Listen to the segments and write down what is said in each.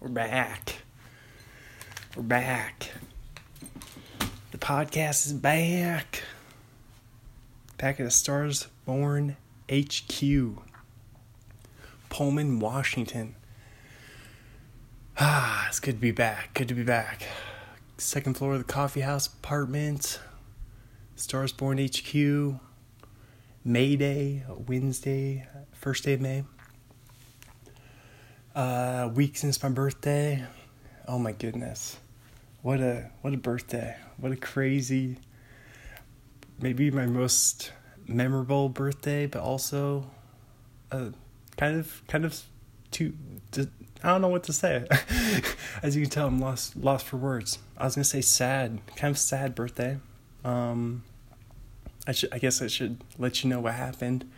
We're back. We're back. The podcast is back. Back at the Stars Born HQ. Pullman, Washington. Ah, it's good to be back. Good to be back. Second floor of the coffee house apartment. Stars Born HQ. May Day, Wednesday, first day of May. Uh, week since my birthday. Oh my goodness. What a what a birthday. What a crazy maybe my most memorable birthday, but also uh, kind of kind of too I don't know what to say. As you can tell, I'm lost lost for words. I was gonna say sad, kind of sad birthday. Um, I should I guess I should let you know what happened.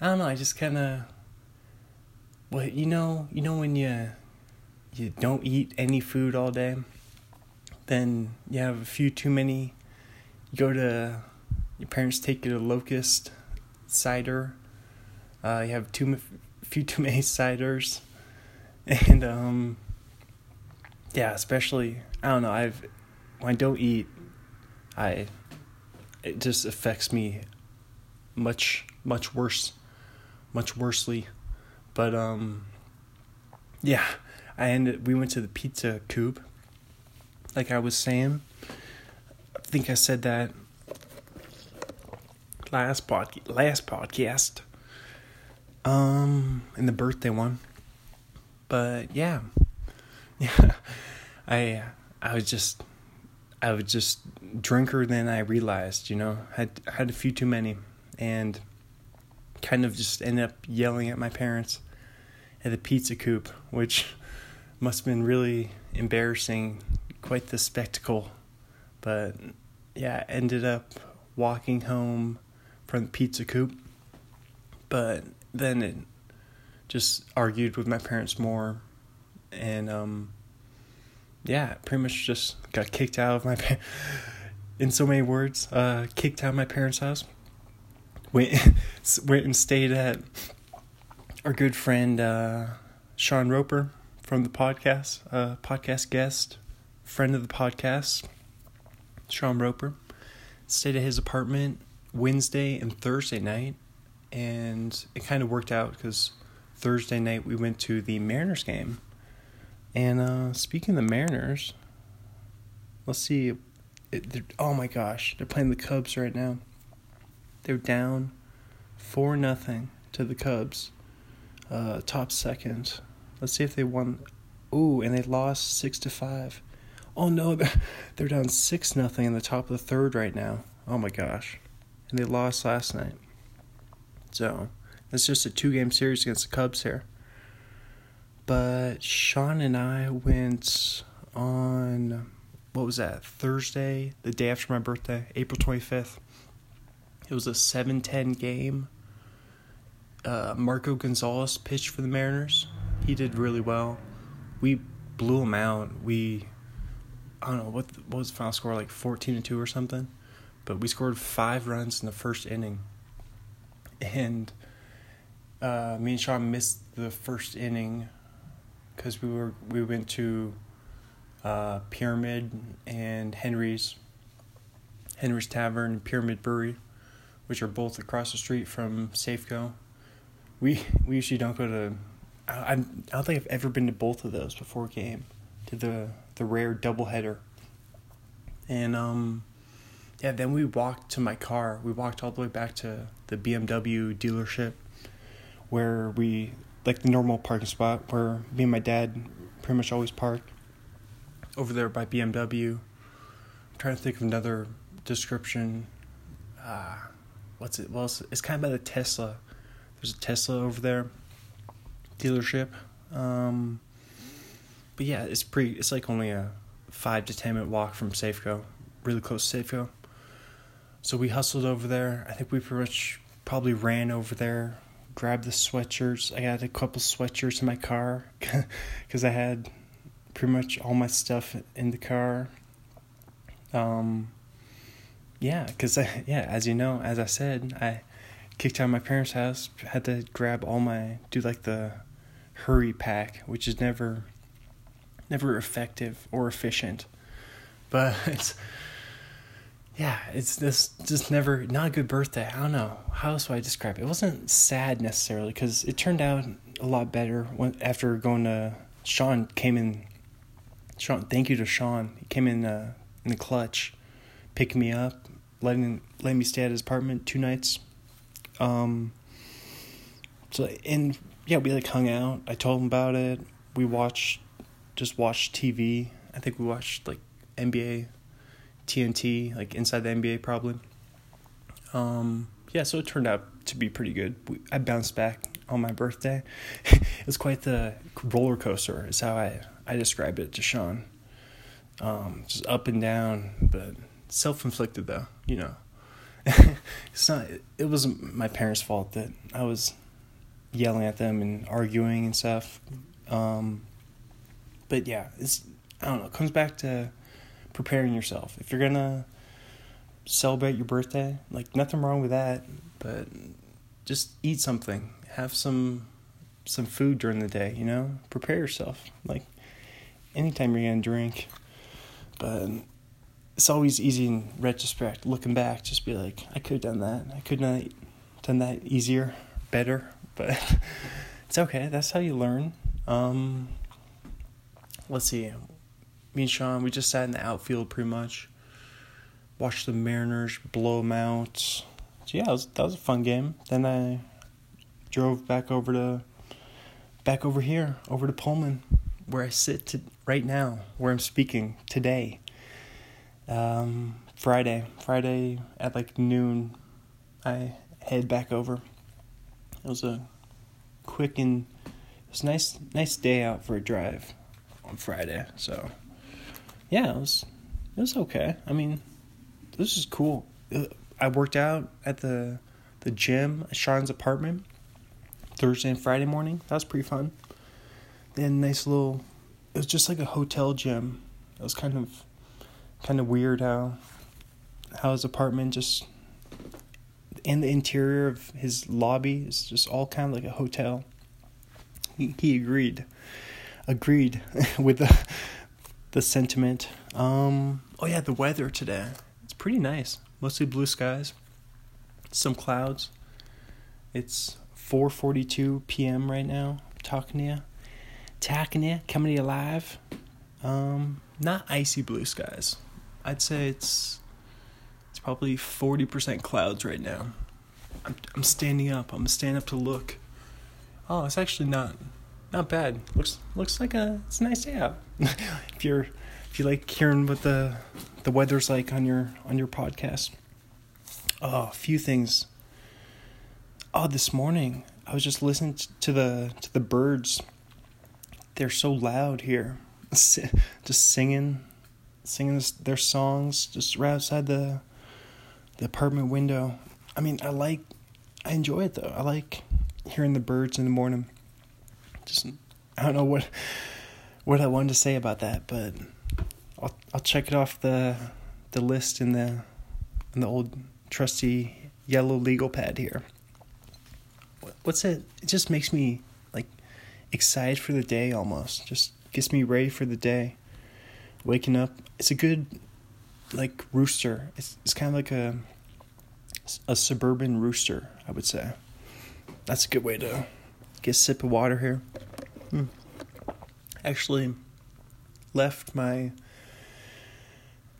I don't know. I just kind of well, you know, you know when you you don't eat any food all day, then you have a few too many. You go to your parents take you to Locust cider. Uh, you have too few too many ciders, and um, yeah, especially I don't know. I've when I don't eat, I it just affects me much much worse, much worsely. But um, yeah, I ended. We went to the pizza coop. Like I was saying, I think I said that last pod last podcast. Um, in the birthday one. But yeah, yeah, I I was just I was just drinker than I realized. You know, had had a few too many, and kind of just ended up yelling at my parents at the pizza coop, which must have been really embarrassing, quite the spectacle. But yeah, ended up walking home from the pizza coop. But then it just argued with my parents more, and um, yeah, pretty much just got kicked out of my. in so many words, uh, kicked out of my parents' house went went and stayed at our good friend uh, Sean Roper from the podcast, uh, podcast guest, friend of the podcast, Sean Roper. Stayed at his apartment Wednesday and Thursday night, and it kind of worked out because Thursday night we went to the Mariners game. And uh, speaking of the Mariners, let's see. It, oh my gosh, they're playing the Cubs right now. They're down four nothing to the Cubs. Uh, top second. Let's see if they won. Ooh, and they lost six to five. Oh no, they're down six nothing in the top of the third right now. Oh my gosh, and they lost last night. So it's just a two game series against the Cubs here. But Sean and I went on what was that Thursday, the day after my birthday, April twenty fifth. It was a 7 10 game. Uh, Marco Gonzalez pitched for the Mariners. He did really well. We blew him out. We, I don't know, what, what was the final score, like 14 to 2 or something? But we scored five runs in the first inning. And uh, me and Sean missed the first inning because we were we went to uh, Pyramid and Henry's Henry's Tavern, Pyramid Brewery which are both across the street from Safeco. We we usually don't go to. I I don't think I've ever been to both of those before game, to the the rare doubleheader. And um, yeah, then we walked to my car. We walked all the way back to the BMW dealership, where we like the normal parking spot where me and my dad pretty much always park. Over there by BMW. I'm trying to think of another description. Uh, what's it? Well, it's, it's kind of by the Tesla. There's a Tesla over there dealership. Um, but yeah, it's pretty. It's like only a five to ten minute walk from Safeco, really close to Safeco. So we hustled over there. I think we pretty much probably ran over there, grabbed the sweatshirts. I had a couple sweatshirts in my car because I had pretty much all my stuff in the car. Um, yeah, because yeah, as you know, as I said, I kicked out of my parents' house. Had to grab all my do like the hurry pack, which is never never effective or efficient. But it's yeah, it's this just never not a good birthday. I don't know how else would I describe it. It wasn't sad necessarily because it turned out a lot better when after going to Sean came in. Sean, thank you to Sean. He came in uh, in the clutch, picking me up, letting letting me stay at his apartment two nights. Um. So and yeah, we like hung out. I told him about it. We watched, just watched TV. I think we watched like NBA, TNT, like inside the NBA probably. Um. Yeah, so it turned out to be pretty good. We, I bounced back on my birthday. it was quite the roller coaster. Is how I I described it to Sean. Um, just up and down, but self inflicted though. You know, it's not. It wasn't my parents' fault that I was yelling at them and arguing and stuff. Um, but yeah, it's I don't know. It comes back to preparing yourself. If you're gonna celebrate your birthday, like nothing wrong with that, but just eat something. Have some some food during the day, you know? Prepare yourself. Like anytime you're gonna drink. But it's always easy in retrospect, looking back, just be like, I could have done that. I could not done that easier, better, but it's okay. That's how you learn. Um, let's see. Me and Sean, we just sat in the outfield pretty much. Watched the Mariners blow them out. So yeah, was, that was a fun game. Then I drove back over to back over here, over to Pullman, where I sit to, right now, where I'm speaking today. Um, Friday, Friday at like noon, I head back over. It was a quick and it was nice, nice day out for a drive on Friday. So yeah, it was it was okay. I mean, this is cool. I worked out at the the gym at Sean's apartment Thursday and Friday morning. That was pretty fun. Then nice little. It was just like a hotel gym. It was kind of kind of weird how how his apartment just and the interior of his lobby is just all kind of like a hotel. He, he agreed, agreed with the the sentiment. Um, oh yeah, the weather today. It's pretty nice. Mostly blue skies, some clouds. It's 4:42 p.m. right now. Talking to you, talking to you, coming to you live. Um, not icy blue skies. I'd say it's it's probably 40% clouds right now. I'm I'm standing up. I'm standing up to look. Oh, it's actually not not bad. Looks looks like a it's a nice day out. if you're if you like hearing what the the weather's like on your on your podcast. Oh, a few things. Oh, this morning I was just listening to the to the birds. They're so loud here. Just singing singing this, their songs just right outside the the apartment window. I mean, I like, I enjoy it though. I like hearing the birds in the morning. Just, I don't know what what I wanted to say about that, but I'll I'll check it off the the list in the in the old trusty yellow legal pad here. What's it? It just makes me like excited for the day almost. Just gets me ready for the day. Waking up, it's a good like rooster. It's it's kind of like a a suburban rooster, I would say. That's a good way to get a sip of water here. Hmm. Actually, left my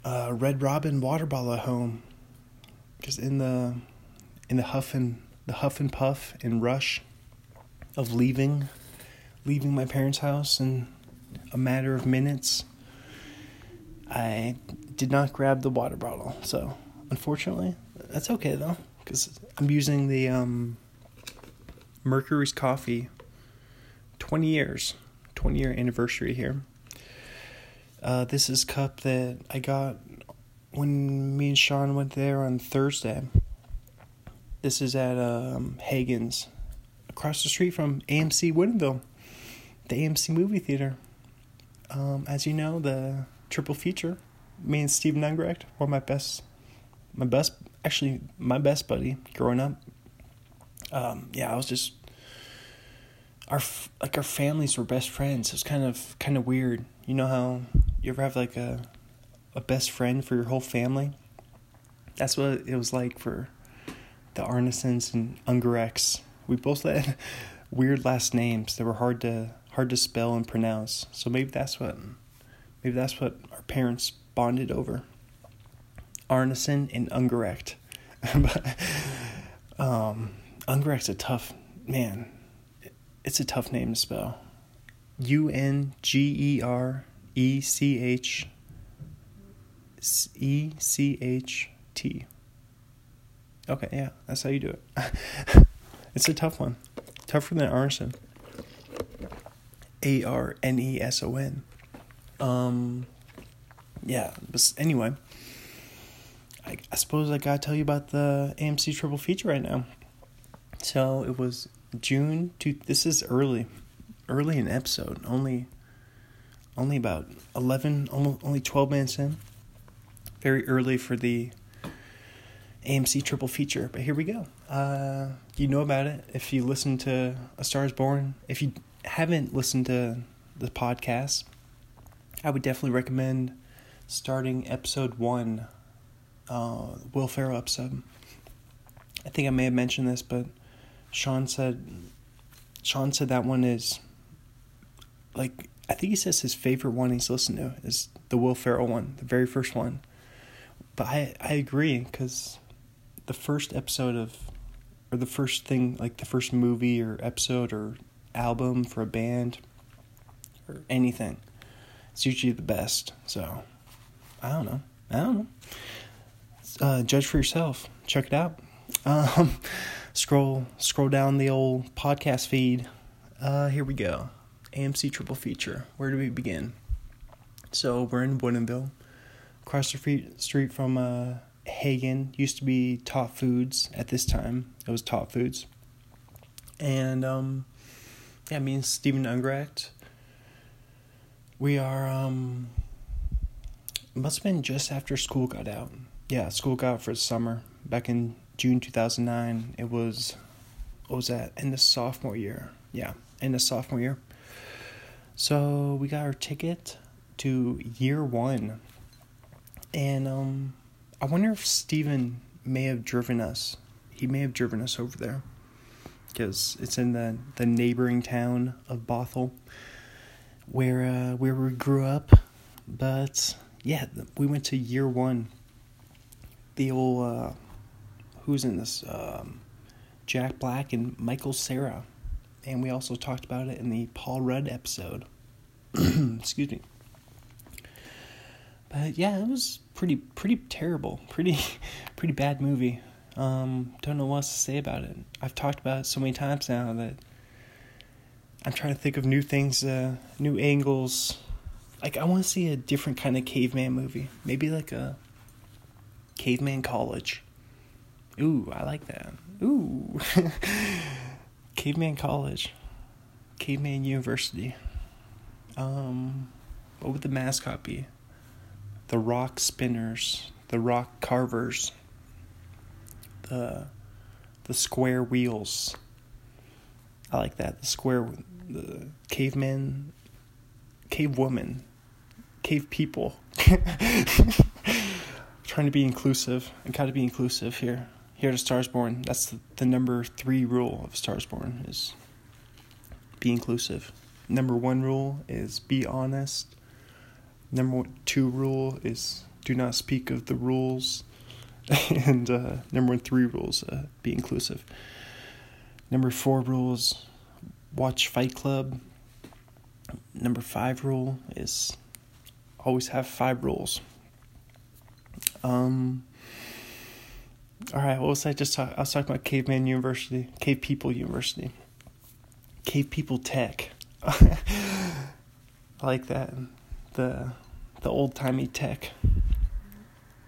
uh, Red Robin water bottle at home because in the in the huff and the huff and puff and rush of leaving leaving my parents' house in a matter of minutes I did not grab the water bottle. So, unfortunately, that's okay though, because I'm using the um, Mercury's Coffee 20 years, 20 year anniversary here. Uh, this is cup that I got when me and Sean went there on Thursday. This is at um, Hagen's, across the street from AMC Woodinville, the AMC movie theater. Um, as you know, the triple feature, me and Steven Ungerecht, were my best, my best, actually my best buddy growing up. Um, yeah, I was just our like our families were best friends. It was kind of kind of weird. You know how you ever have like a a best friend for your whole family? That's what it was like for the Arnesons and Ungerechts. We both had weird last names that were hard to hard to spell and pronounce. So maybe that's what maybe that's what our parents bonded over. Arneson and Ungerecht. but um Ungerecht's a tough man it's a tough name to spell. U N G E R E C H E C H T. Okay, yeah, that's how you do it. it's a tough one. Tougher than Arneson. A R N E S O N. Um, yeah, but anyway, I, I suppose I gotta tell you about the AMC triple feature right now. So it was June to this is early, early in episode. Only, only about eleven, almost only twelve minutes in. Very early for the AMC triple feature, but here we go. Uh, you know about it if you listen to A Star Is Born. If you haven't listened to the podcast, I would definitely recommend starting episode one, uh, Will Ferrell episode. I think I may have mentioned this, but Sean said Sean said that one is like I think he says his favorite one he's listened to is the Will Ferrell one, the very first one. But I I agree because the first episode of or the first thing like the first movie or episode or album for a band or anything, it's usually the best. So I don't know. I don't know. Uh, judge for yourself. Check it out. Um, scroll scroll down the old podcast feed. Uh, here we go. AMC triple feature. Where do we begin? So we're in Woodinville, across the street from uh, Hagen. Used to be Top Foods. At this time, it was Top Foods. And um, yeah, me and Steven Ungerecht. We are um, must have been just after school got out. Yeah, school got out for summer back in June 2009. It was, what was that? In the sophomore year. Yeah, in the sophomore year. So we got our ticket to year one. And um, I wonder if Steven may have driven us. He may have driven us over there. Because it's in the, the neighboring town of Bothell, where uh, where we grew up. But yeah, we went to year one. The old uh, who's in this? Um, Jack Black and Michael Cera. And we also talked about it in the Paul Rudd episode. Excuse me. But yeah, it was pretty pretty terrible. Pretty pretty bad movie. Um, don't know what else to say about it. I've talked about it so many times now that I'm trying to think of new things, uh, new angles. Like I want to see a different kind of caveman movie. Maybe like a caveman college. Ooh, I like that. Ooh. Caveman College. Caveman University. Um, what would the mascot be? The rock spinners, the rock carvers, the the square wheels. I like that. The square the caveman cave woman. Cave people. Trying to be inclusive. I gotta be inclusive here here at Stars Born, that's the, the number three rule of Stars Born is be inclusive. Number one rule is be honest. Number two rule is do not speak of the rules. and uh, number three rules uh, be inclusive. Number four rules watch Fight Club. Number five rule is always have five rules. Um, all right, what was I just talking? I was talking about Caveman University, Cave People University, Cave People Tech. I like that. The the old timey tech.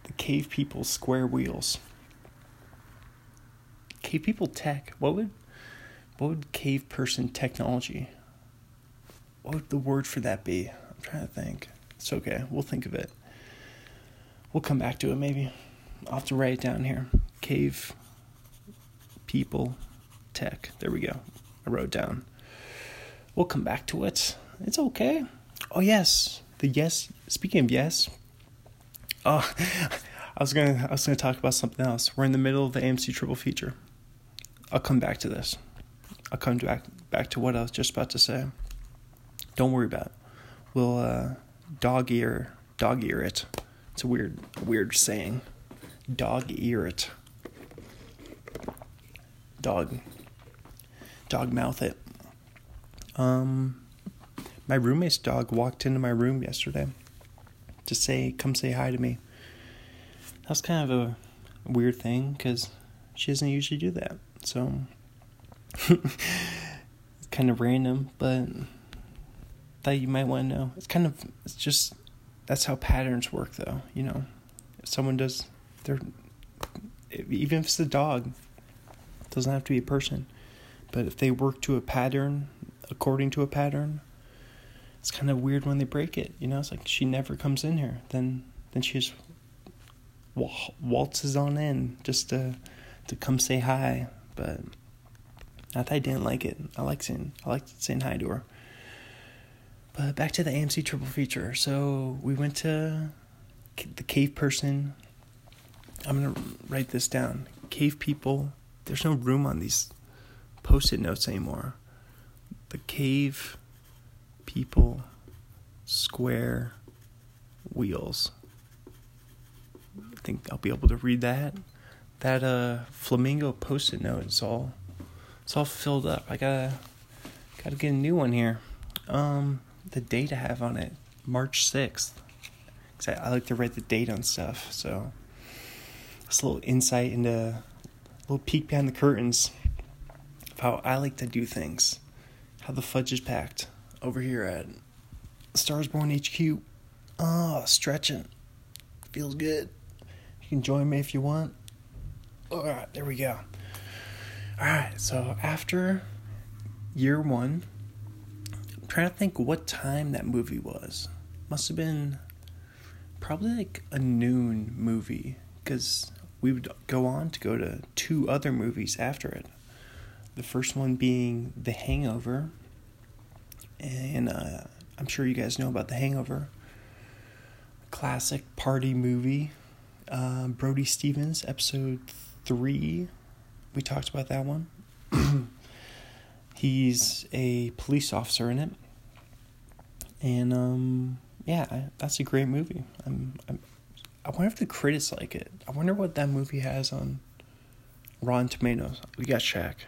The cave people square wheels. Cave people tech. What would what would cave person technology? What would the word for that be? I'm trying to think. It's okay. We'll think of it. We'll come back to it maybe. I'll have to write it down here. Cave people tech. There we go. I wrote down. We'll come back to it. It's okay. Oh yes, the yes. Speaking of yes, oh, I was gonna I was gonna talk about something else. We're in the middle of the AMC triple feature. I'll come back to this. I'll come back back to what I was just about to say. Don't worry about it. We'll uh, dog ear dog ear it. It's a weird weird saying. Dog ear it. Dog. Dog mouth it. Um my roommate's dog walked into my room yesterday to say, come say hi to me. That was kind of a weird thing because she doesn't usually do that. So, kind of random, but that you might want to know. It's kind of, it's just, that's how patterns work though, you know. If someone does, they're, even if it's a dog, it doesn't have to be a person. But if they work to a pattern, according to a pattern, it's kind of weird when they break it. You know, it's like she never comes in here. Then then she just waltzes on in just to to come say hi. But not that I didn't like it. I like saying I like saying hi to her. But back to the AMC triple feature. So we went to the cave person. I'm gonna write this down. Cave people. There's no room on these post-it notes anymore. The cave people square wheels. I think I'll be able to read that. That uh flamingo post-it note is all it's all filled up. I gotta gotta get a new one here. Um the date I have on it, March sixth. Cause I, I like to write the date on stuff, so it's a little insight into a little peek behind the curtains of how I like to do things. How the fudge is packed over here at Stars Born HQ. Oh, stretching. Feels good. You can join me if you want. All right, there we go. All right, so after year one, I'm trying to think what time that movie was. Must have been probably like a noon movie because we would go on to go to two other movies after it. The first one being The Hangover, and uh, I'm sure you guys know about The Hangover, classic party movie. Uh, Brody Stevens, episode three, we talked about that one. He's a police officer in it, and um, yeah, that's a great movie. I'm, I'm, I wonder if the critics like it. I wonder what that movie has on Rotten Tomatoes. We got check.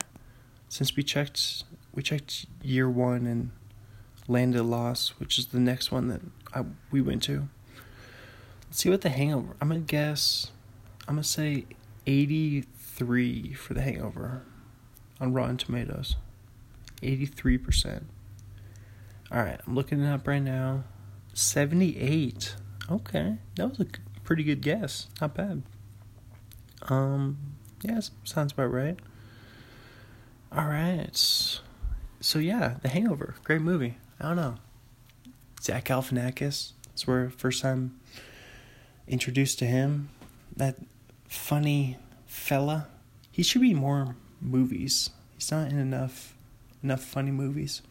Since we checked, we checked year one and Land of Lost, which is the next one that I, we went to. Let's see what the Hangover. I'm gonna guess. I'm gonna say 83 for the Hangover on Rotten Tomatoes. 83 percent. All right, I'm looking it up right now. 78. Okay, that was a pretty good guess. Not bad. Um, yeah, sounds about right. All right. So yeah, The Hangover, great movie. I don't know. Zach Galifianakis. It's where first time introduced to him. That funny fella. He should be more movies. He's not in enough enough funny movies.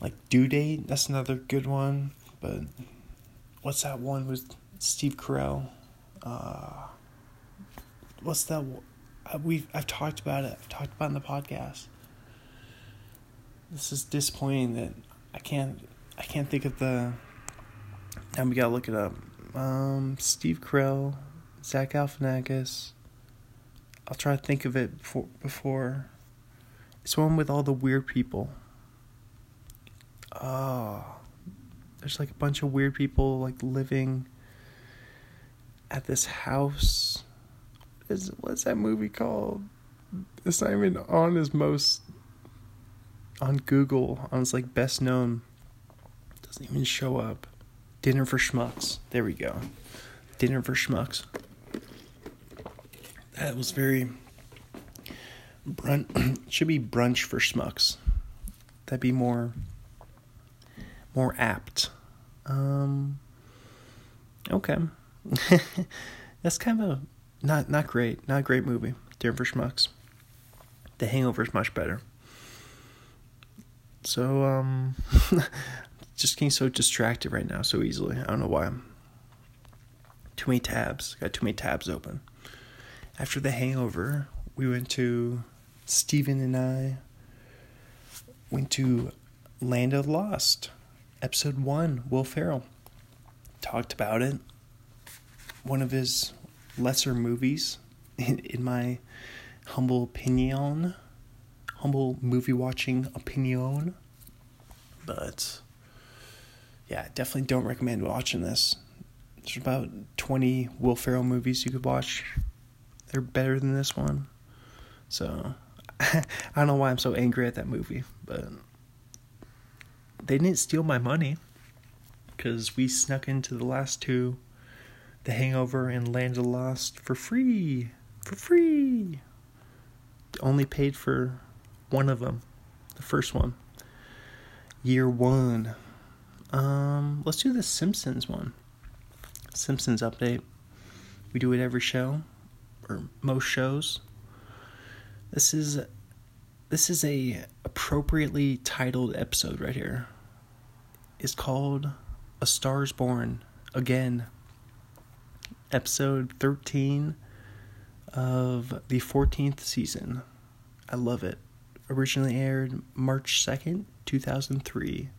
Like Due Date, that's another good one. But what's that one with Steve Carell? Uh, what's that? We've I've talked about it. I've talked about it in the podcast this is disappointing that I can't I can't think of the now we gotta look it up. Um, Steve Carell, Zach Galifianakis. I'll try to think of it before before. It's one with all the weird people. Oh, there's like a bunch of weird people like living at this house. Is what's that movie called? It's not even on his most on Google. I was like best known. Doesn't even show up. Dinner for Schmucks. There we go. Dinner for Schmucks. That was very brunch should be brunch for schmucks. That'd be more more apt. Um okay. That's kind of a not not great, not a great movie. Dinner for Schmucks. The Hangover is much better. So um just getting so distracted right now so easily. I don't know why. Too many tabs. Got too many tabs open. After the hangover, we went to Steven and I went to Land of Lost, episode one, Will Ferrell. Talked about it. One of his lesser movies, in, in my humble opinion, humble movie watching opinion. But yeah, definitely don't recommend watching this. There's about 20 Will Ferrell movies you could watch. They're better than this one. So I don't know why I'm so angry at that movie, but they didn't steal my money because we snuck into the last two, The Hangover and Land of Lost, for free. For free. Only paid for one of them, the first one. Year one. Um, let's do the Simpsons one. Simpsons update. We do it every show, or most shows. This is this is a appropriately titled episode right here. It's called A Star's Born again. Episode 13 of the 14th season. I love it. Originally aired March 2nd, 2003.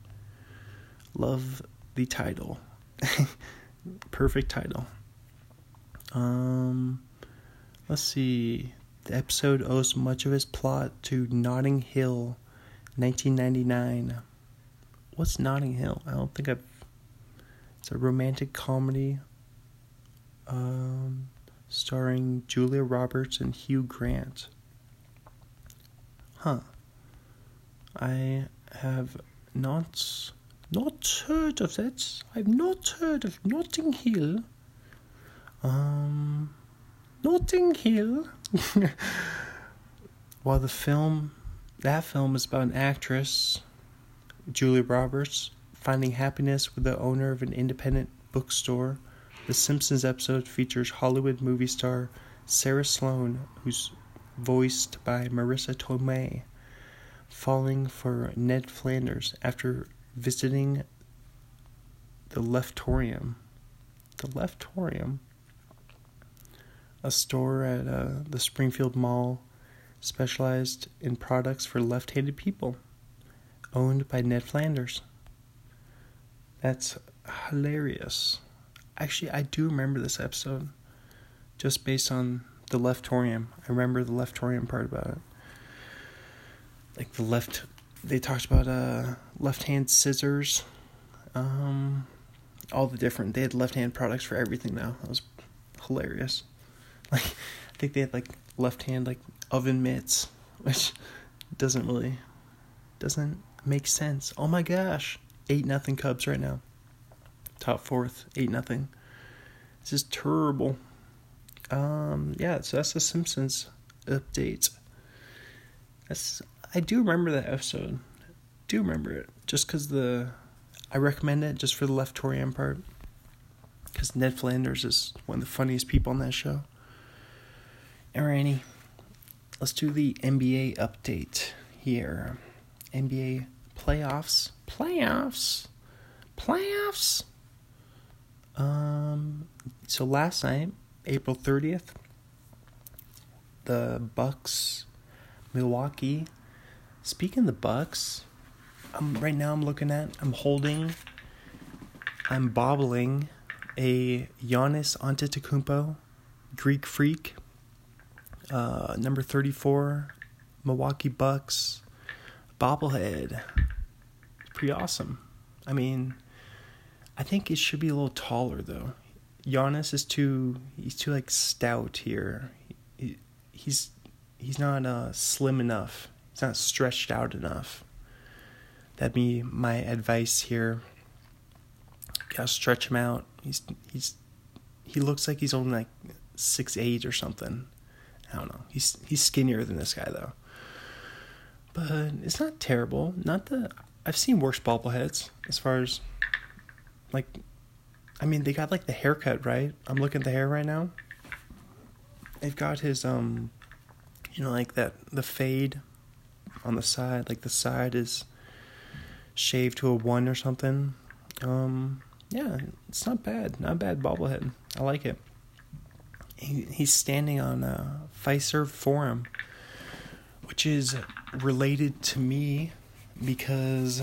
Love the title. Perfect title. Um let's see. The episode owes much of its plot to Notting Hill, 1999. What's Notting Hill? I don't think I've. It's a romantic comedy um, starring Julia Roberts and Hugh Grant. Huh. I have not not heard of that. I've not heard of Notting Hill. Um, Notting Hill. While the film, that film is about an actress, Julia Roberts, finding happiness with the owner of an independent bookstore, the Simpsons episode features Hollywood movie star Sarah Sloane, who's voiced by Marisa Tomei, falling for Ned Flanders after visiting the Leftorium. The Leftorium? A store at uh, the Springfield Mall specialized in products for left handed people, owned by Ned Flanders. That's hilarious. Actually, I do remember this episode just based on the leftorium. I remember the leftorium part about it. Like the left, they talked about uh, left hand scissors, um, all the different, they had left hand products for everything now. That was hilarious. Like I think they had like left hand like oven mitts, which doesn't really doesn't make sense. Oh my gosh. Eight nothing Cubs right now. Top fourth, eight nothing. This is terrible. Um yeah, so that's the Simpsons update. That's I do remember that episode. Do remember it. Just cause the I recommend it just for the leftorium part. Because Ned Flanders is one of the funniest people on that show. Alrighty, let's do the NBA update here. NBA playoffs, playoffs, playoffs. Um, so last night, April thirtieth, the Bucks, Milwaukee. Speaking of the Bucks, um, right now I'm looking at, I'm holding, I'm bobbling a Giannis Antetokounmpo Greek Freak uh, number 34, Milwaukee Bucks bobblehead. It's Pretty awesome. I mean, I think it should be a little taller though. Giannis is too he's too like stout here. He, he's he's not uh, slim enough. He's not stretched out enough. That'd be my advice here. gotta stretch him out. He's he's he looks like he's only like six eight or something. I don't know. He's he's skinnier than this guy though. But it's not terrible. Not the I've seen worse bobbleheads as far as like I mean they got like the haircut, right? I'm looking at the hair right now. They've got his um you know like that the fade on the side, like the side is shaved to a one or something. Um yeah, it's not bad. Not bad bobblehead. I like it. He, he's standing on a Fiserv forum, which is related to me because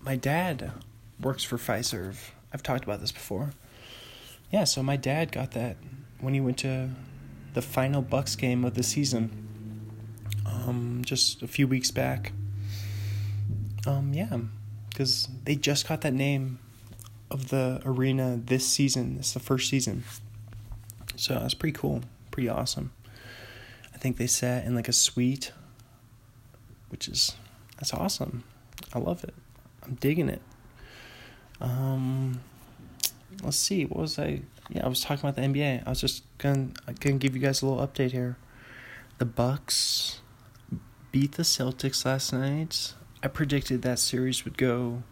my dad works for Fiserv. I've talked about this before. Yeah, so my dad got that when he went to the final Bucks game of the season. Um, just a few weeks back. Um, yeah, because they just got that name of the arena this season. It's the first season. So that's pretty cool, pretty awesome. I think they sat in like a suite, which is that's awesome. I love it. I'm digging it. Um, let's see. What was I? Yeah, I was talking about the NBA. I was just gonna gonna give you guys a little update here. The Bucks beat the Celtics last night. I predicted that series would go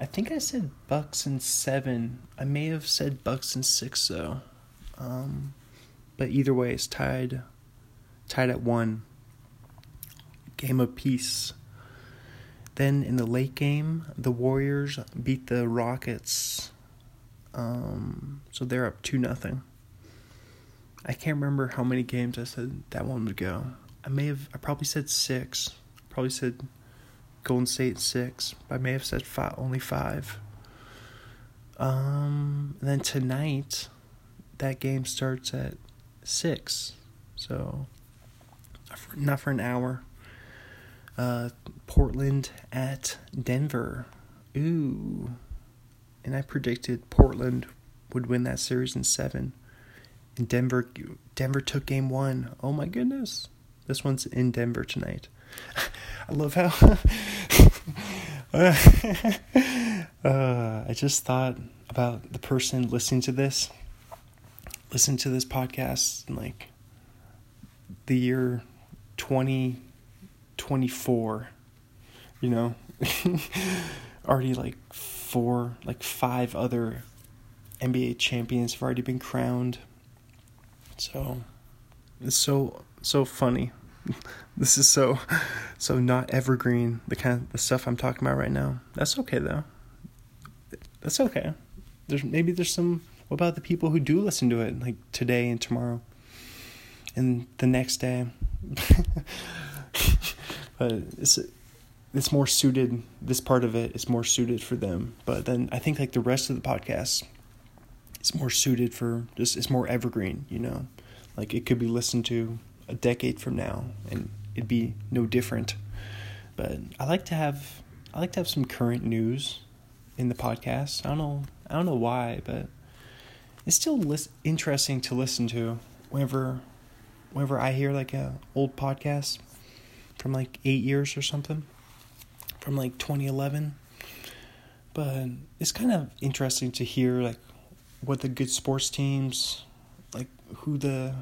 I think I said Bucks and seven. I may have said Bucks and six though. Um, but either way, it's tied, tied at one. Game of peace. Then in the late game, the Warriors beat the Rockets. Um, so they're up two nothing. I can't remember how many games I said that one would go. I may have. I probably said six. Probably said Golden State six. I may have said five, only five. Um, and then tonight, that game starts at six, so not for an hour. Uh, Portland at Denver. Ooh, and I predicted Portland would win that series in seven. And Denver, Denver took game one. Oh my goodness, this one's in Denver tonight. I love how uh, I just thought about the person listening to this, listen to this podcast in like the year 2024, you know, already like four, like five other NBA champions have already been crowned. So it's so so funny. This is so so not evergreen the kind of the stuff i'm talking about right now. That's okay though. That's okay. There's maybe there's some what about the people who do listen to it like today and tomorrow and the next day but it's it's more suited this part of it is more suited for them but then i think like the rest of the podcast is more suited for just it's more evergreen you know like it could be listened to a decade from now, and it'd be no different. But I like to have I like to have some current news in the podcast. I don't know I don't know why, but it's still lis- interesting to listen to whenever whenever I hear like a old podcast from like eight years or something from like 2011. But it's kind of interesting to hear like what the good sports teams like who the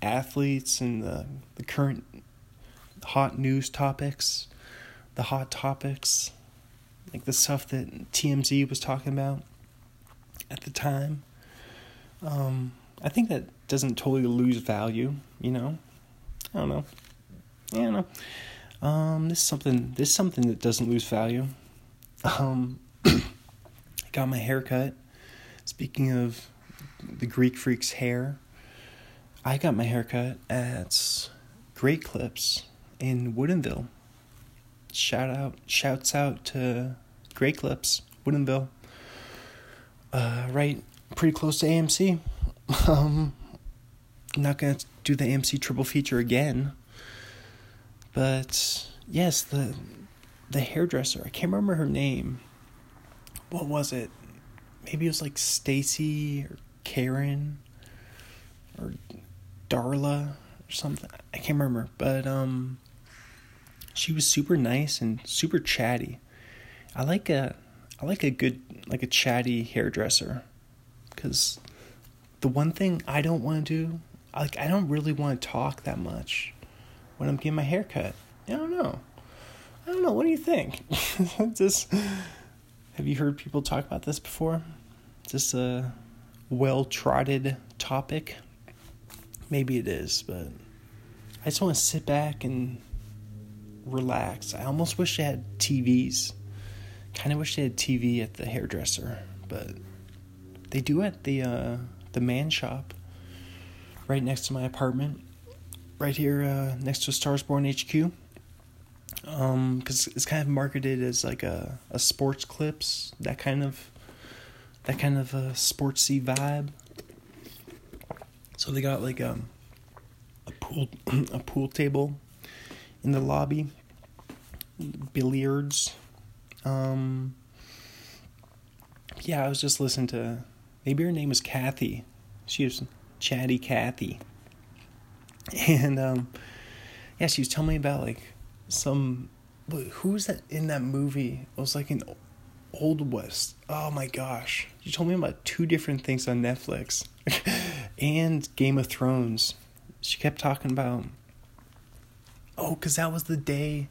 athletes and the, the current hot news topics, the hot topics, like the stuff that TMZ was talking about at the time. Um, I think that doesn't totally lose value, you know? I don't know. Yeah, I don't know. Um, this is something this is something that doesn't lose value. Um I got my hair cut. Speaking of the Greek freak's hair, I got my haircut at Great Clips in Woodinville. Shout out, shouts out to Great Clips, Woodinville. Uh, right, pretty close to AMC. Um, I'm not gonna do the AMC triple feature again, but yes, the the hairdresser. I can't remember her name. What was it? Maybe it was like Stacy or Karen or Darla or something. I can't remember, but um, she was super nice and super chatty. I like a, I like a good like a chatty hairdresser cuz the one thing I don't want to do like I don't really want to talk that much when I'm getting my hair cut. I don't know. I don't know. What do you think? Just have you heard people talk about this before? Is this a well trotted topic? Maybe it is, but I just want to sit back and relax. I almost wish they had TVs. Kind of wish they had TV at the hairdresser, but they do at the uh, the man shop right next to my apartment, right here uh, next to Starsborn HQ. Um, because it's kind of marketed as like a a sports clips, that kind of that kind of a sportsy vibe. So they got like um a pool a pool table in the lobby, billiards. Um, yeah, I was just listening to maybe her name was Kathy. She was chatty Kathy, and um, yeah, she was telling me about like some who was that in that movie? It was like an Old West. Oh my gosh. You told me about two different things on Netflix and Game of Thrones. She kept talking about Oh, cuz that was the day.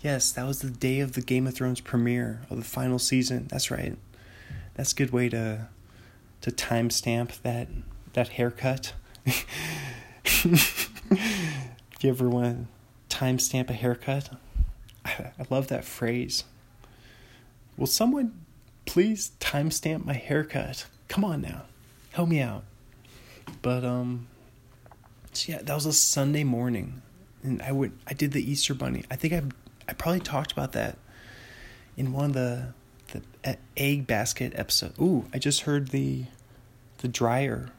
Yes, that was the day of the Game of Thrones premiere of the final season. That's right. That's a good way to to timestamp that that haircut. if you ever want to timestamp a haircut, I love that phrase. Will someone please timestamp my haircut? Come on now. Help me out. But um so yeah, that was a Sunday morning. And I would I did the Easter bunny. I think I I probably talked about that in one of the egg basket episode. Ooh, I just heard the the dryer,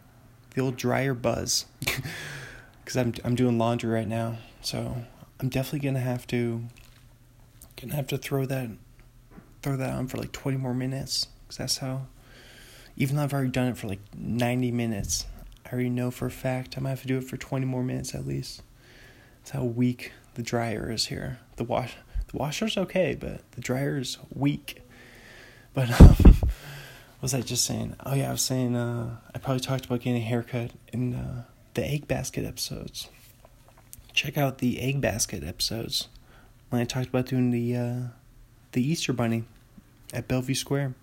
the old dryer buzz. Cuz I'm I'm doing laundry right now. So, I'm definitely to have to gonna have to throw that throw that on for like 20 more minutes because that's how even though i've already done it for like 90 minutes i already know for a fact i might have to do it for 20 more minutes at least that's how weak the dryer is here the wash the washer's okay but the dryer is weak but um, was i just saying oh yeah i was saying uh, i probably talked about getting a haircut in uh, the egg basket episodes check out the egg basket episodes when I talked about doing the uh, the Easter Bunny at Bellevue Square,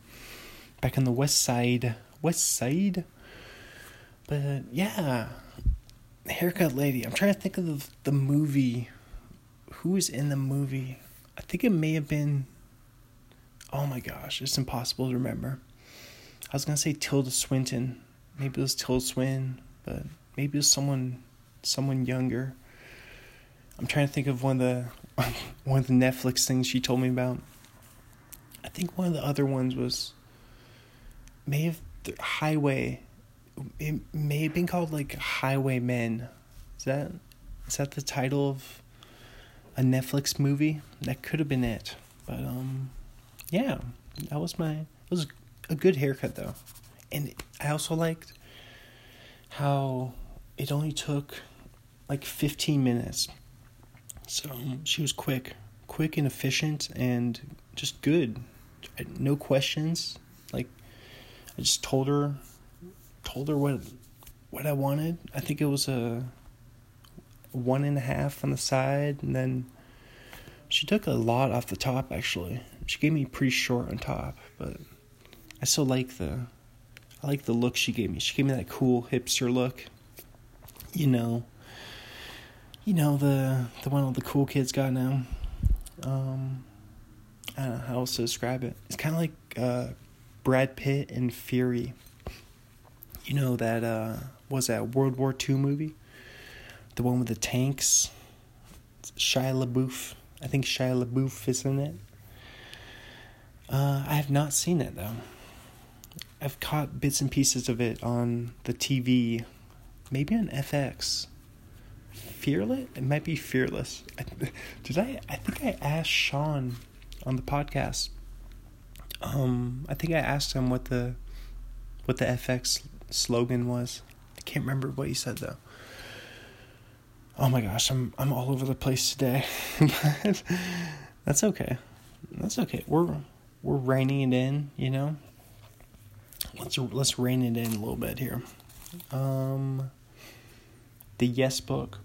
back on the west side, west side. But yeah, haircut lady. I'm trying to think of the, the movie. Who was in the movie? I think it may have been. Oh my gosh, it's impossible to remember. I was gonna say Tilda Swinton. Maybe it was Tilda Swinton, but maybe it was someone, someone younger. I'm trying to think of one of the one of the Netflix things she told me about. I think one of the other ones was may have the Highway. It may have been called like Highwaymen. Is that is that the title of a Netflix movie? That could have been it. But um, yeah, that was my. It was a good haircut though, and I also liked how it only took like 15 minutes so she was quick, quick and efficient, and just good. No questions. Like I just told her, told her what what I wanted. I think it was a one and a half on the side, and then she took a lot off the top. Actually, she gave me pretty short on top, but I still like the I like the look she gave me. She gave me that cool hipster look. You know, you know the the one all the cool kids got now. Um, I don't know how else to describe it. It's kind of like uh, Brad Pitt and Fury. You know that uh, was that World War II movie, the one with the tanks. Shia LaBeouf. I think Shia LaBeouf is in it. Uh, I have not seen it though. I've caught bits and pieces of it on the TV, maybe on FX fearless. It might be fearless. Did I? I think I asked Sean on the podcast. Um, I think I asked him what the what the FX slogan was. I can't remember what he said though. Oh my gosh, I'm I'm all over the place today. that's okay. That's okay. We're we're reining it in, you know. Let's let's rein it in a little bit here. Um, the Yes book.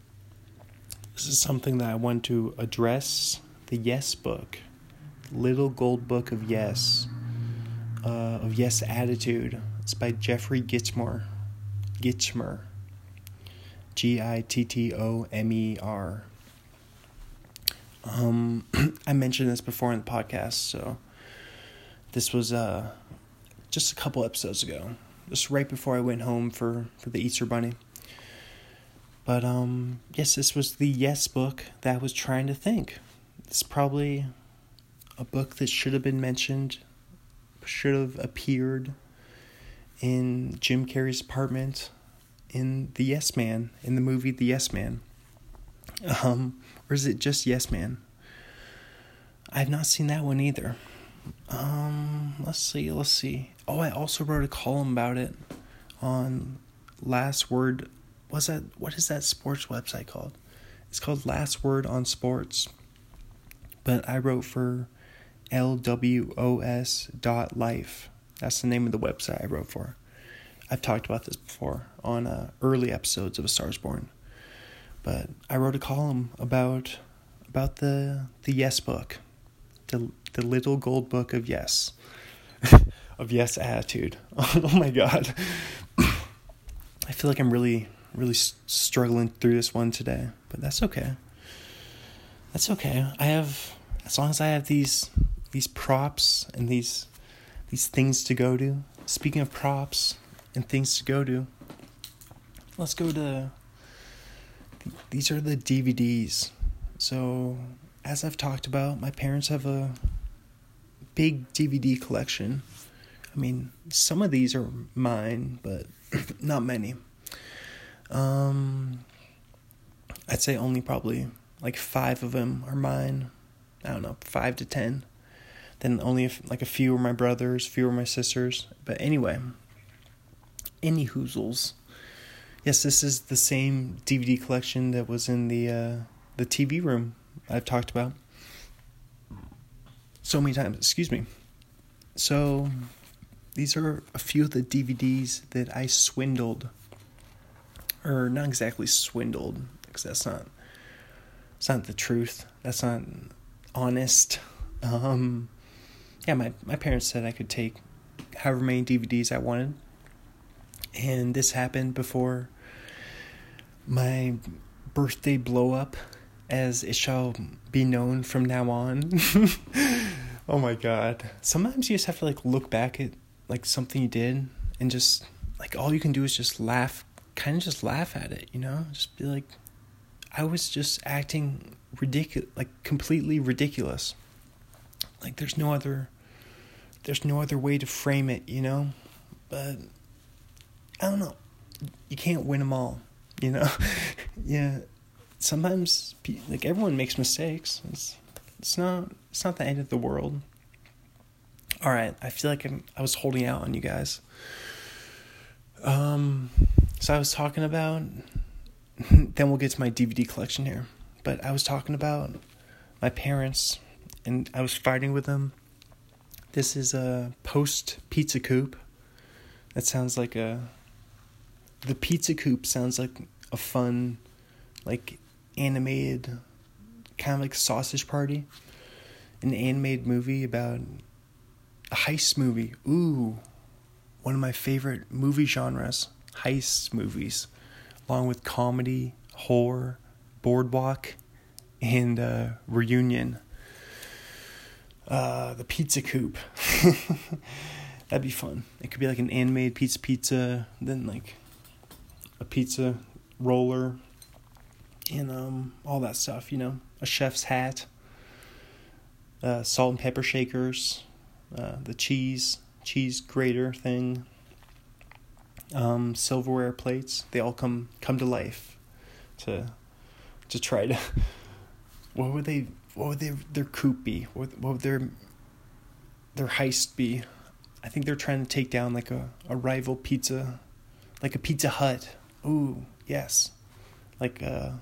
This is something that I want to address. The Yes book, Little Gold Book of Yes, uh, of Yes Attitude. It's by Jeffrey Gitomer. Gitomer. G I T T O M E R. Um, I mentioned this before in the podcast, so this was uh, just a couple episodes ago, just right before I went home for, for the Easter Bunny. But um, yes, this was the Yes book that I was trying to think. It's probably a book that should have been mentioned, should have appeared in Jim Carrey's apartment in The Yes Man, in the movie The Yes Man. Um, or is it just Yes Man? I've not seen that one either. Um, let's see, let's see. Oh, I also wrote a column about it on Last Word. Was that what is that sports website called? It's called Last Word on Sports. But I wrote for lws dot life. That's the name of the website I wrote for. I've talked about this before on uh, early episodes of A Stars Born. But I wrote a column about about the the Yes book, the the little gold book of Yes, of Yes attitude. oh my God, I feel like I'm really really struggling through this one today, but that's okay. That's okay. I have as long as I have these these props and these these things to go to. Speaking of props and things to go to, let's go to these are the DVDs. So, as I've talked about, my parents have a big DVD collection. I mean, some of these are mine, but not many. Um, I'd say only probably like five of them are mine. I don't know, five to ten. Then only like a few are my brothers, few are my sisters. But anyway, any hoozles yes, this is the same DVD collection that was in the uh, the TV room I've talked about so many times. Excuse me. So these are a few of the DVDs that I swindled, or not exactly swindled, because that's not it's not the truth. That's not honest. Um, yeah, my my parents said I could take however many DVDs I wanted, and this happened before my birthday blow up, as it shall be known from now on. oh my god. Sometimes you just have to like look back at like something you did and just like all you can do is just laugh, kind of just laugh at it, you know? Just be like I was just acting ridiculous, like completely ridiculous. Like there's no other there's no other way to frame it, you know? But I don't know. You can't win them all you know yeah sometimes like everyone makes mistakes. It's it's not it's not the end of the world. All right i feel like I'm, i was holding out on you guys. Um so i was talking about then we'll get to my dvd collection here. But i was talking about my parents and i was fighting with them. This is a post pizza coop. That sounds like a the pizza coop sounds like a fun, like animated, kind of like sausage party, an animated movie about a heist movie. Ooh, one of my favorite movie genres, heist movies, along with comedy, horror, boardwalk, and uh, reunion. Uh, the Pizza Coop. That'd be fun. It could be like an animated pizza pizza, then like a pizza roller and um, all that stuff, you know, a chef's hat, uh, salt and pepper shakers, uh, the cheese cheese grater thing, um, silverware plates. They all come come to life to to try to. What would they? What would they, their coup be? What, what would their their heist be? I think they're trying to take down like a, a rival pizza, like a Pizza Hut. Ooh, yes, like uh,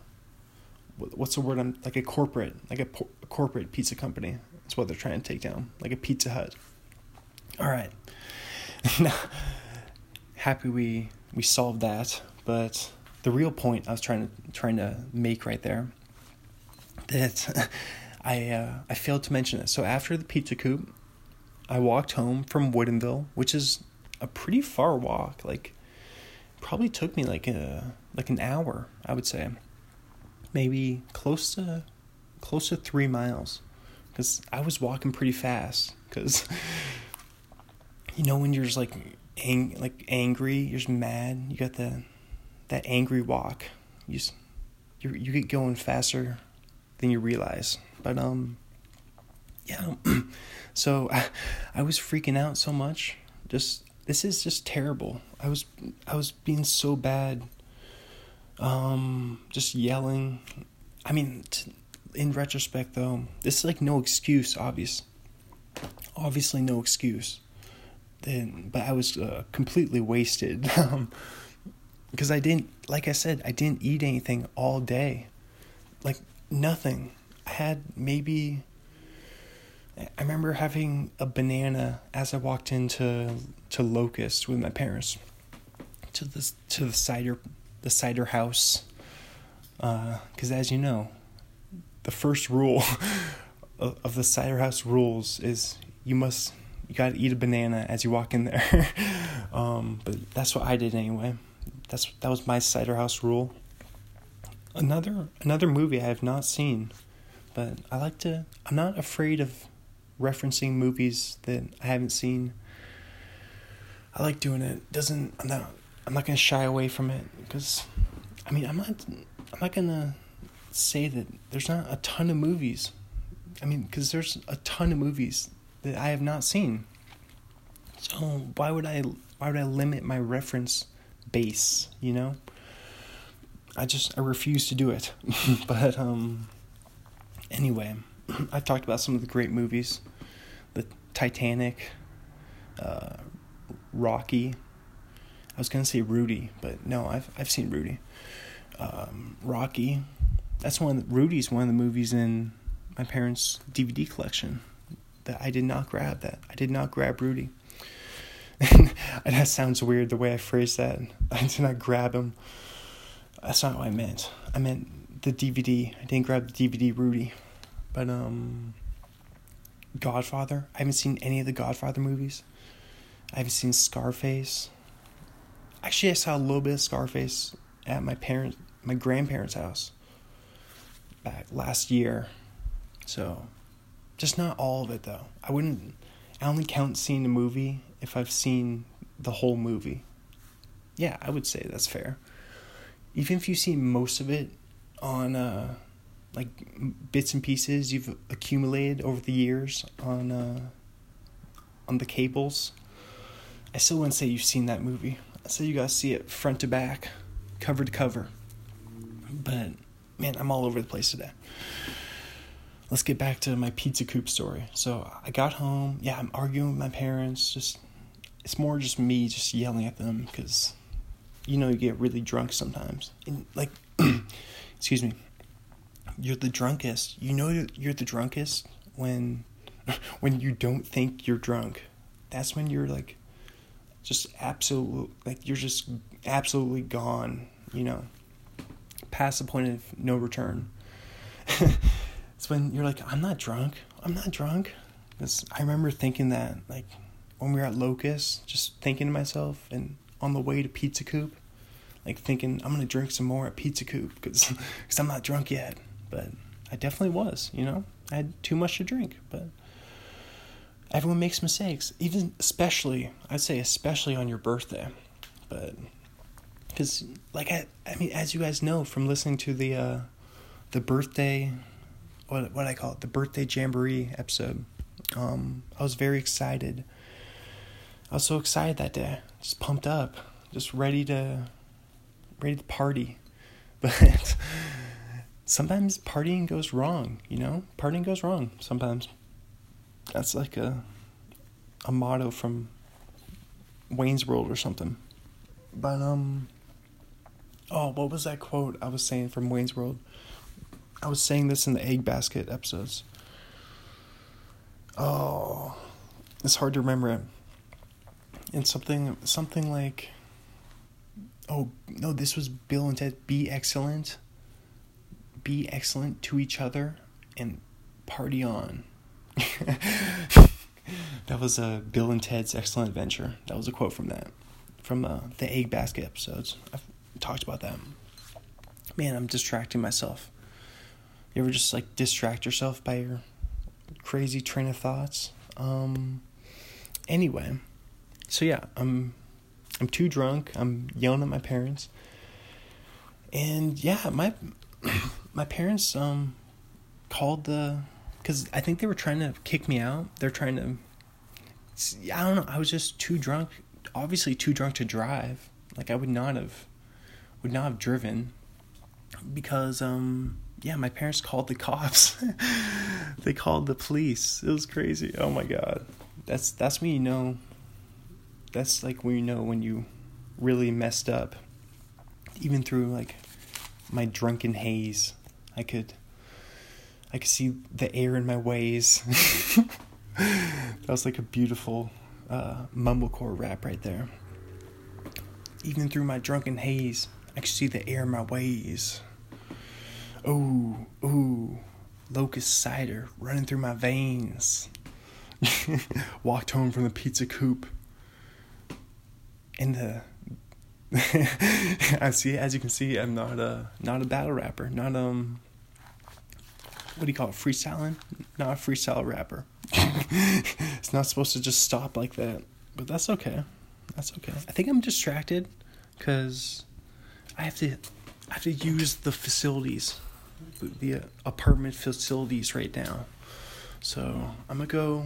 what's the word? I'm like a corporate, like a, a corporate pizza company. That's what they're trying to take down, like a Pizza Hut. All right. happy we we solved that, but the real point I was trying to trying to make right there that I uh, I failed to mention it. So after the pizza coop, I walked home from Woodinville, which is a pretty far walk. Like probably took me like a like an hour, I would say. Maybe close to close to 3 miles cuz I was walking pretty fast cuz you know when you're just like ang- like angry, you're just mad, you got the that angry walk. You just, you you get going faster than you realize. But um yeah. so I, I was freaking out so much. Just this is just terrible. I was I was being so bad. Um just yelling. I mean t- in retrospect though, this is like no excuse, obvious. Obviously no excuse. Then but I was uh, completely wasted. Um, because I didn't, like I said, I didn't eat anything all day. Like, nothing. I had maybe. I remember having a banana as I walked into to Locust with my parents to the to the cider the cider house because uh, as you know the first rule of, the cider house rules is you must you got to eat a banana as you walk in there um, but that's what I did anyway that's that was my cider house rule. Another another movie I have not seen, but I like to. I'm not afraid of referencing movies that I haven't seen. I like doing it. Doesn't I'm not I'm not gonna shy away from it because, I mean I'm not I'm not gonna say that there's not a ton of movies. I mean because there's a ton of movies that I have not seen. So why would I why would I limit my reference base, you know? I just I refuse to do it. but um anyway, I've talked about some of the great movies. The Titanic, uh, Rocky. I was gonna say Rudy, but no, I've I've seen Rudy. Um, Rocky. That's one. The, Rudy's one of the movies in my parents' DVD collection that I did not grab. That I did not grab Rudy. that sounds weird the way I phrased that. I did not grab him. That's not what I meant. I meant the DVD. I didn't grab the DVD Rudy. But um Godfather. I haven't seen any of the Godfather movies. I haven't seen Scarface. Actually, I saw a little bit of Scarface at my parents, my grandparents' house back last year. So, just not all of it though. I wouldn't. I only count seeing a movie if I've seen the whole movie. Yeah, I would say that's fair. Even if you've seen most of it on uh, like bits and pieces you've accumulated over the years on uh, on the cables, I still wouldn't say you've seen that movie. Say you gotta see it front to back, cover to cover. But man, I'm all over the place today let's get back to my pizza coop story. So I got home. Yeah, I'm arguing with my parents. Just it's more just me just yelling at them because you know you get really drunk sometimes and like excuse me you're the drunkest you know you're the drunkest when when you don't think you're drunk that's when you're like just absolute like you're just absolutely gone you know past the point of no return it's when you're like i'm not drunk i'm not drunk because i remember thinking that like when we were at Locust, just thinking to myself, and on the way to Pizza Coop, like thinking I'm gonna drink some more at Pizza Coop because I'm not drunk yet. But I definitely was, you know. I had too much to drink, but everyone makes mistakes, even especially I'd say especially on your birthday, but because like I I mean as you guys know from listening to the uh, the birthday what what I call it the birthday jamboree episode, um, I was very excited I was so excited that day, just pumped up, just ready to ready to party. But sometimes partying goes wrong, you know? Partying goes wrong sometimes. That's like a a motto from Wayne's World or something. But um oh, what was that quote I was saying from Wayne's World? I was saying this in the egg basket episodes. oh, it's hard to remember it. And something, something like, oh no, this was Bill and Ted. Be excellent. Be excellent to each other, and party on. that was uh, Bill and Ted's Excellent Adventure. That was a quote from that, from uh, the Egg Basket episodes. I've talked about that. Man, I'm distracting myself. You ever just like distract yourself by your crazy train of thoughts? Um, anyway, so yeah, I'm I'm too drunk. I'm yelling at my parents, and yeah, my my parents um called the because I think they were trying to kick me out. They're trying to. I don't know. I was just too drunk. Obviously, too drunk to drive. Like I would not have, would not have driven, because um yeah, my parents called the cops. they called the police. It was crazy. Oh my god, that's that's when you know. That's like when you know when you really messed up. Even through like my drunken haze, I could I could see the air in my ways. that was like a beautiful uh, mumblecore rap right there. Even through my drunken haze, I could see the air in my ways. Ooh, ooh, locust cider running through my veins. Walked home from the pizza coop. In the I see as you can see I'm not a not a battle rapper, not um what do you call it, freestyling? Not a freestyle rapper. it's not supposed to just stop like that, but that's okay. That's okay. I think I'm distracted because I have to I have to use the facilities, the, the apartment facilities right now. So I'm gonna go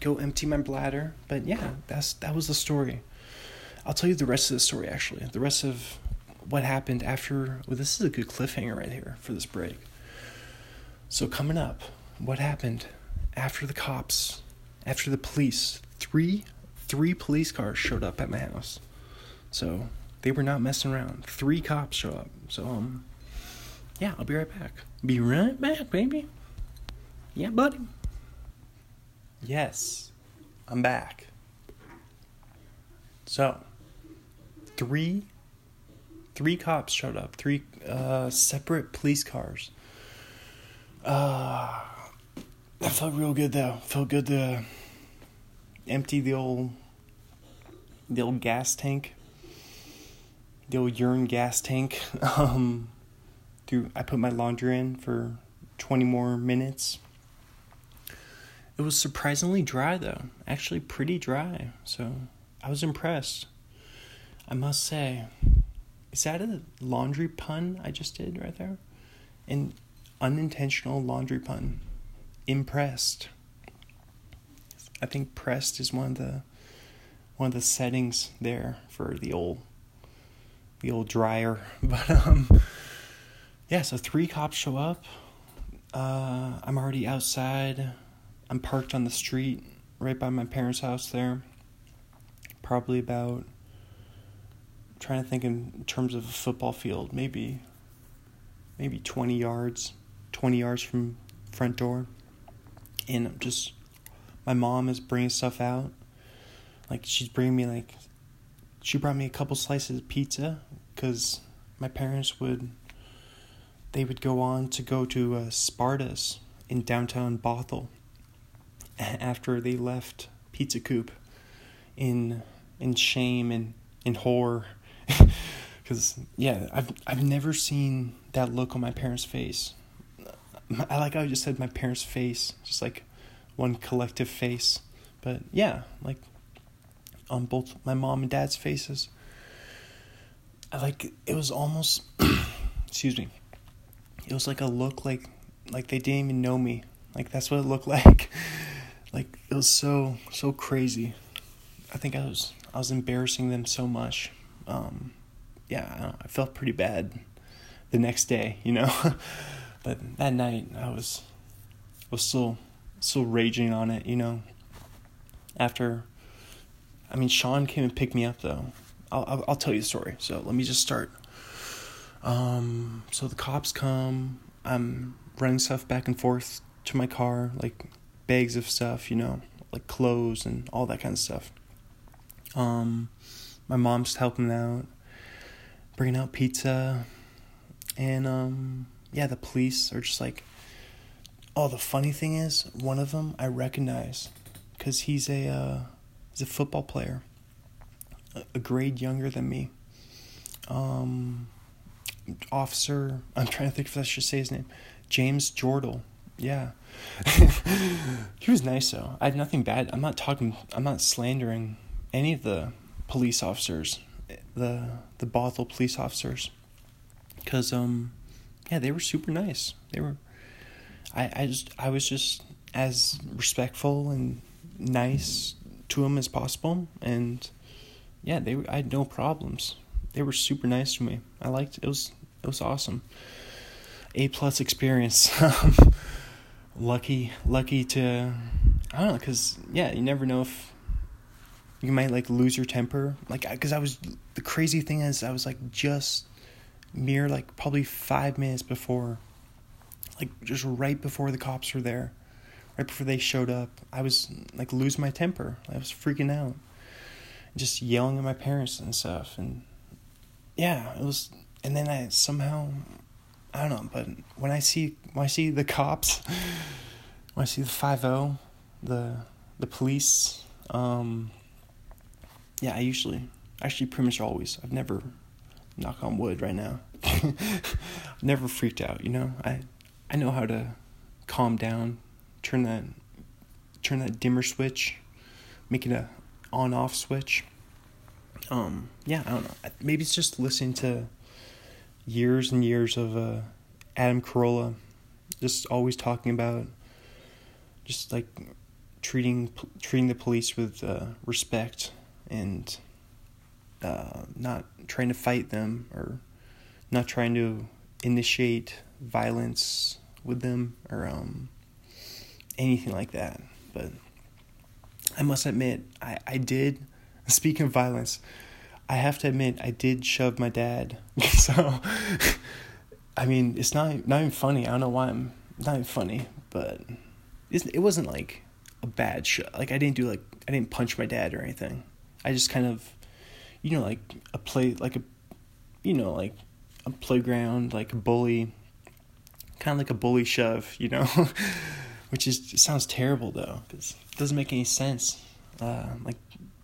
go empty my bladder. But yeah, that's that was the story. I'll tell you the rest of the story actually. The rest of what happened after. Well, this is a good cliffhanger right here for this break. So, coming up, what happened after the cops, after the police, three, three police cars showed up at my house. So, they were not messing around. Three cops show up. So, um, yeah, I'll be right back. Be right back, baby. Yeah, buddy. Yes, I'm back. So, three, three cops showed up. Three uh, separate police cars uh, that felt real good though. Felt good to empty the old the old gas tank. The old urine gas tank. Um through I put my laundry in for twenty more minutes. It was surprisingly dry though. Actually pretty dry. So I was impressed. I must say. Is that a laundry pun I just did right there? And unintentional laundry pun. Impressed. I think pressed is one of the one of the settings there for the old the old dryer. But um yeah, so three cops show up. Uh I'm already outside. I'm parked on the street right by my parents' house there. Probably about I'm trying to think in terms of a football field, maybe maybe 20 yards 20 yards from front door. And I'm just my mom is bringing stuff out. Like she's bringing me like she brought me a couple slices of pizza because my parents would they would go on to go to uh, Sparta's in downtown Bothell after they left Pizza Coop in in shame and in horror. Because yeah I've I've never seen that look on my parents' face I like how I just said my parents' face, just like one collective face. But yeah, like on both my mom and dad's faces. I like it was almost excuse me. It was like a look like like they didn't even know me. Like that's what it looked like. like it was so so crazy. I think I was I was embarrassing them so much. Um yeah, I, I felt pretty bad the next day, you know. But that night, I was was still still raging on it, you know. After, I mean, Sean came and picked me up though. I'll I'll, I'll tell you the story. So let me just start. Um, so the cops come. I'm running stuff back and forth to my car, like bags of stuff, you know, like clothes and all that kind of stuff. Um, my mom's helping out, bringing out pizza, and um, yeah, the police are just like. Oh, the funny thing is, one of them I recognize, because he's a uh, he's a football player, a, grade younger than me. Um, officer, I'm trying to think if I should say his name, James Jordal. Yeah. he was nice though. I had nothing bad. I'm not talking I'm not slandering any of the police officers, the the Bothell police officers. Cuz um yeah, they were super nice. They were I I just I was just as respectful and nice to them as possible and yeah, they I had no problems. They were super nice to me. I liked it was it was awesome. A plus experience. lucky, lucky to, I don't know, cause yeah, you never know if you might like lose your temper. Like, cause I was the crazy thing is I was like just mere like probably five minutes before, like just right before the cops were there, right before they showed up. I was like losing my temper. I was freaking out, just yelling at my parents and stuff, and yeah, it was. And then I somehow I don't know, but when I see when I see the cops, when I see the five O, the the police, um, yeah, I usually, actually, pretty much always. I've never, knock on wood, right now, never freaked out. You know, I I know how to calm down, turn that turn that dimmer switch, make it a on off switch. Um, yeah, I don't know. Maybe it's just listening to years and years of uh, Adam Carolla, just always talking about just like treating treating the police with uh, respect and uh, not trying to fight them or not trying to initiate violence with them or um, anything like that. But I must admit, I, I did. Speaking of violence, I have to admit I did shove my dad. so I mean, it's not not even funny. I don't know why I'm not even funny, but it wasn't like a bad shove. Like I didn't do like I didn't punch my dad or anything. I just kind of, you know, like a play like a, you know, like a playground like a bully, kind of like a bully shove, you know, which is sounds terrible though because it doesn't make any sense, uh, like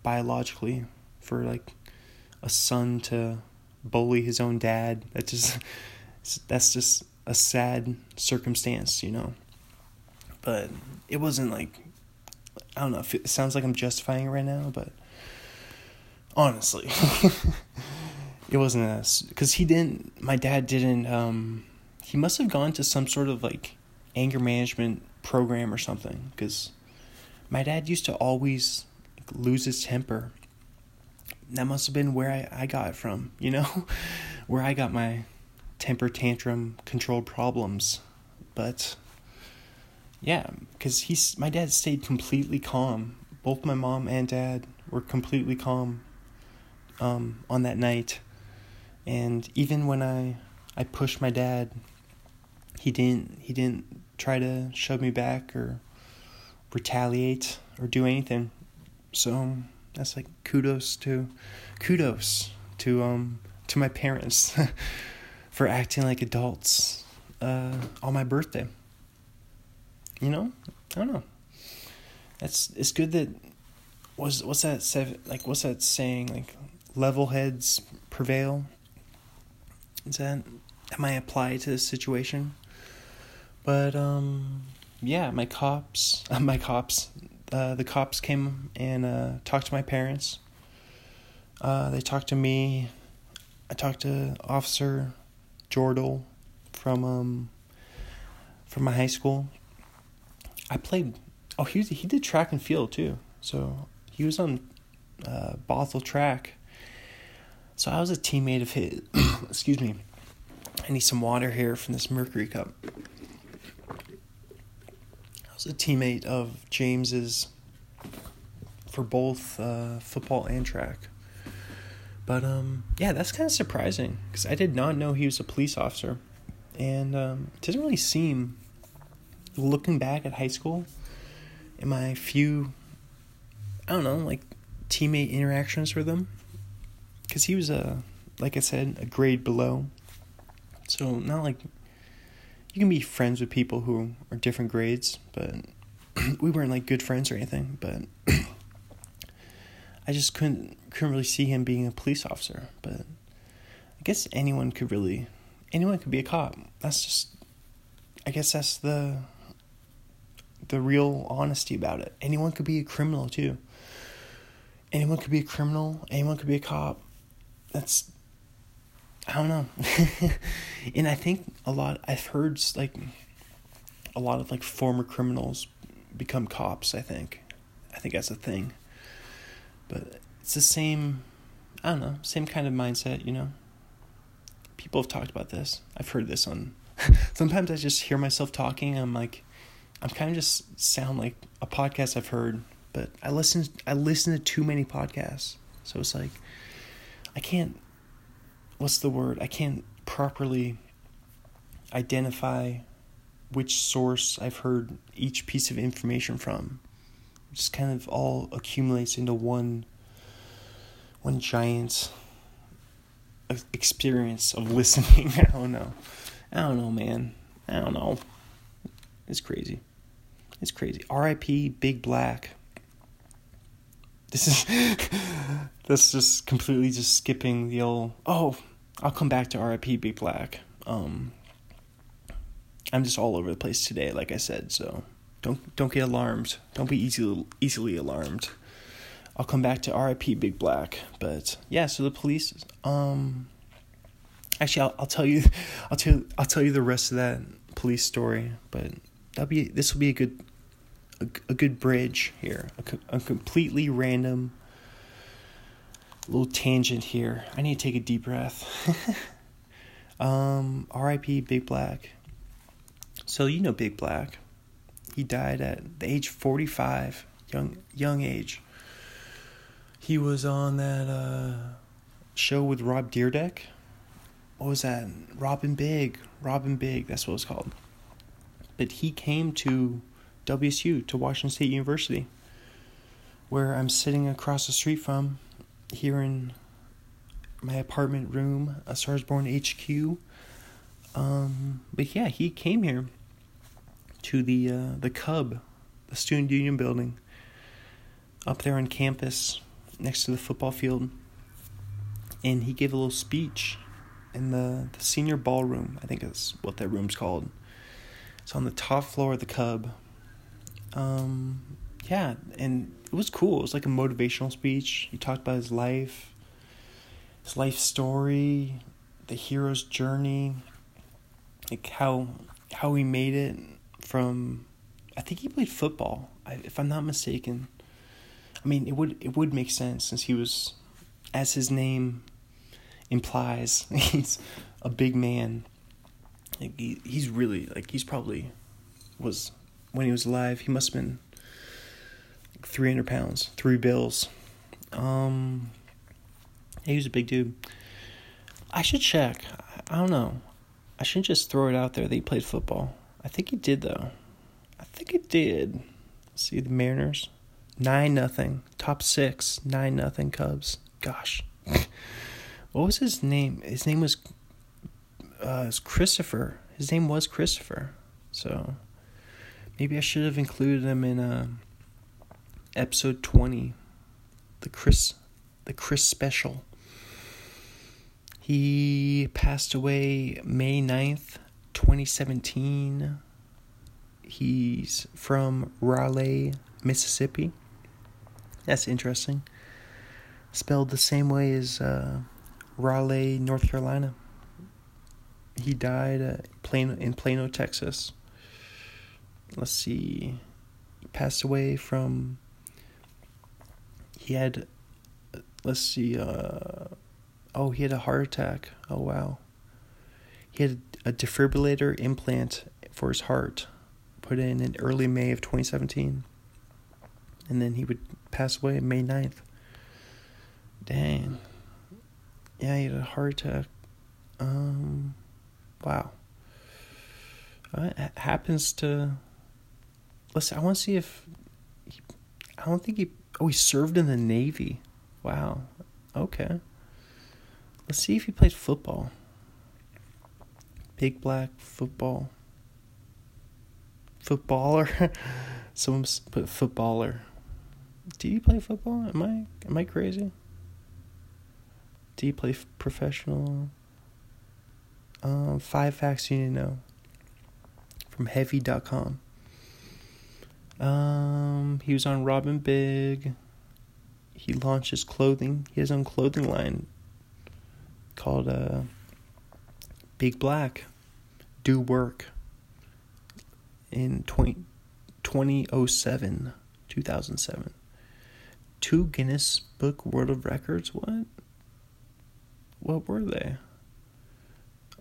biologically for like a son to bully his own dad. That just that's just a sad circumstance, you know. But it wasn't like I don't know. It sounds like I'm justifying it right now, but honestly, it wasn't us because he didn't. My dad didn't. Um, he must have gone to some sort of like anger management program or something because my dad used to always lose his temper that must have been where I, I got it from, you know, where I got my temper tantrum control problems. But yeah, because he's my dad stayed completely calm. Both my mom and dad were completely calm um, on that night, and even when I I pushed my dad, he didn't he didn't try to shove me back or retaliate or do anything. So that's like kudos to kudos to um to my parents for acting like adults uh on my birthday. You know? I don't know. That's it's good that was what's that seven like what's that saying like level heads prevail? Is that that might apply to this situation? But um yeah, my cops, uh, my cops, uh, the cops came and uh, talked to my parents. Uh, they talked to me. I talked to Officer Jordal from um, from my high school. I played. Oh, he he did track and field too. So he was on uh, Bothell track. So I was a teammate of his. Excuse me. I need some water here from this Mercury cup I was a teammate of James's for both uh, football and track. But um, yeah, that's kind of surprising because I did not know he was a police officer, and um, it doesn't really seem. Looking back at high school, in my few, I don't know, like teammate interactions with him, because he was a, like I said, a grade below. So not like you can be friends with people who are different grades, but we weren't like good friends or anything. But I just couldn't couldn't really see him being a police officer. But I guess anyone could really, anyone could be a cop. That's just, I guess that's the the real honesty about it. Anyone could be a criminal too. Anyone could be a criminal. Anyone could be a cop. That's I don't know. and I think a lot I've heard like a lot of like former criminals become cops, I think. I think that's a thing. But it's the same I don't know, same kind of mindset, you know. People have talked about this. I've heard this on sometimes I just hear myself talking, I'm like I'm kind of just sound like a podcast I've heard, but I listen I listen to too many podcasts. So it's like I can't what's the word? I can't properly identify which source I've heard each piece of information from. It just kind of all accumulates into one one giant experience of listening. I don't know. I don't know, man. I don't know. It's crazy. It's crazy. R.I.P. Big Black. This is that's just completely just skipping the old. Oh, I'll come back to R.I.P. Big Black. Um, I'm just all over the place today, like I said. So don't don't get alarmed. Don't be easily easily alarmed. I'll come back to R.I.P. Big Black. But yeah, so the police. Um, actually, I'll, I'll tell you, I'll tell I'll tell you the rest of that police story. But that'll be this will be a good a, a good bridge here. A, a completely random little tangent here. I need to take a deep breath. um, R.I.P. Big Black. So you know Big Black. He died at the age forty five, young young age. He was on that uh, show with Rob Dyrdek. What was that? Rob and Big. Rob and Big. That's what it's called. But he came to WSU to Washington State University, where I'm sitting across the street from here in my apartment room, a Stars Born HQ. Um, but yeah, he came here to the uh, the Cub, the Student Union building, up there on campus next to the football field, and he gave a little speech in the, the senior ballroom. I think is what that room's called. It's on the top floor of the Cub. Um, yeah, and it was cool. It was like a motivational speech. He talked about his life, his life story, the hero's journey, like how how he made it from. I think he played football, if I'm not mistaken. I mean, it would it would make sense since he was, as his name implies, he's a big man. Like he, he's really like he's probably was when he was alive. He must have been 300 pounds, three bills. Um, he was a big dude. I should check. I don't know. I shouldn't just throw it out there that he played football. I think he did though. I think he did. See the Mariners, nine nothing. Top six, nine nothing. Cubs. Gosh, what was his name? His name was uh, Christopher. His name was Christopher. So maybe I should have included him in a. Uh, episode 20, the Chris the Chris special. He passed away May 9th, 2017. He's from Raleigh, Mississippi. That's interesting. Spelled the same way as uh, Raleigh, North Carolina. He died uh, Plano, in Plano, Texas. Let's see. Passed away from he had let's see uh oh he had a heart attack. Oh wow. He had a defibrillator implant for his heart put in in early may of 2017 and then he would pass away may 9th dang. Yeah he had a heart attack. Um wow. Uh, it happens to let's see, i want to see if He, I don't think he. Oh, he served in the Navy. Wow. Okay. Let's see if he plays football. Big black football. Footballer. Someone put footballer. Do you play football? Am I am I crazy? Do you play professional? Um, five facts you need to know. From Heavy.com. Um, he was on Rob and Big. He launched his clothing. He has his own clothing line called uh, Big Black. Do work in 20, 2007, 2007. Two Guinness Book World of Records. What? What were they?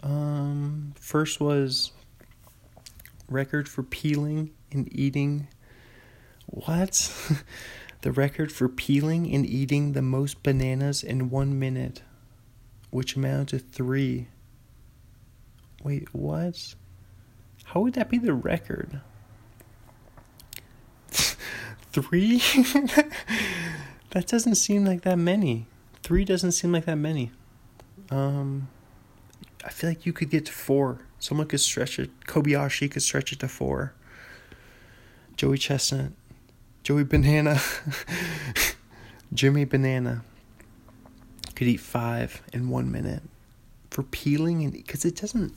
Um, first was record for peeling and eating. What? the record for peeling and eating the most bananas in one minute, which amounted to three. Wait, what? How would that be the record? Three? that doesn't seem like that many. Three doesn't seem like that many. Um, I feel like you could get to four. Someone could stretch it. Kobayashi could stretch it to four. Joey Chestnut, Joey Banana, Jimmy Banana could eat five in one minute for peeling and because it doesn't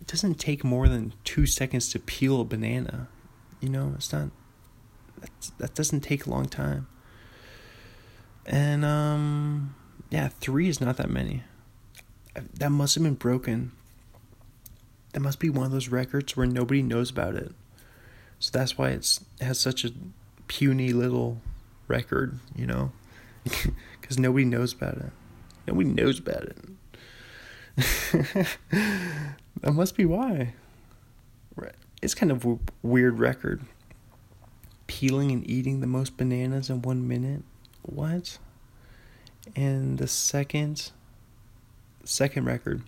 it doesn't take more than two seconds to peel a banana. You know, it's not that doesn't take a long time. And um yeah, three is not that many. That must have been broken. That must be one of those records where nobody knows about it. So that's why it's it has such a puny little record, you know, because nobody knows about it. Nobody knows about it. that must be why. It's kind of a weird record. Peeling and eating the most bananas in one minute. What? And the second second record.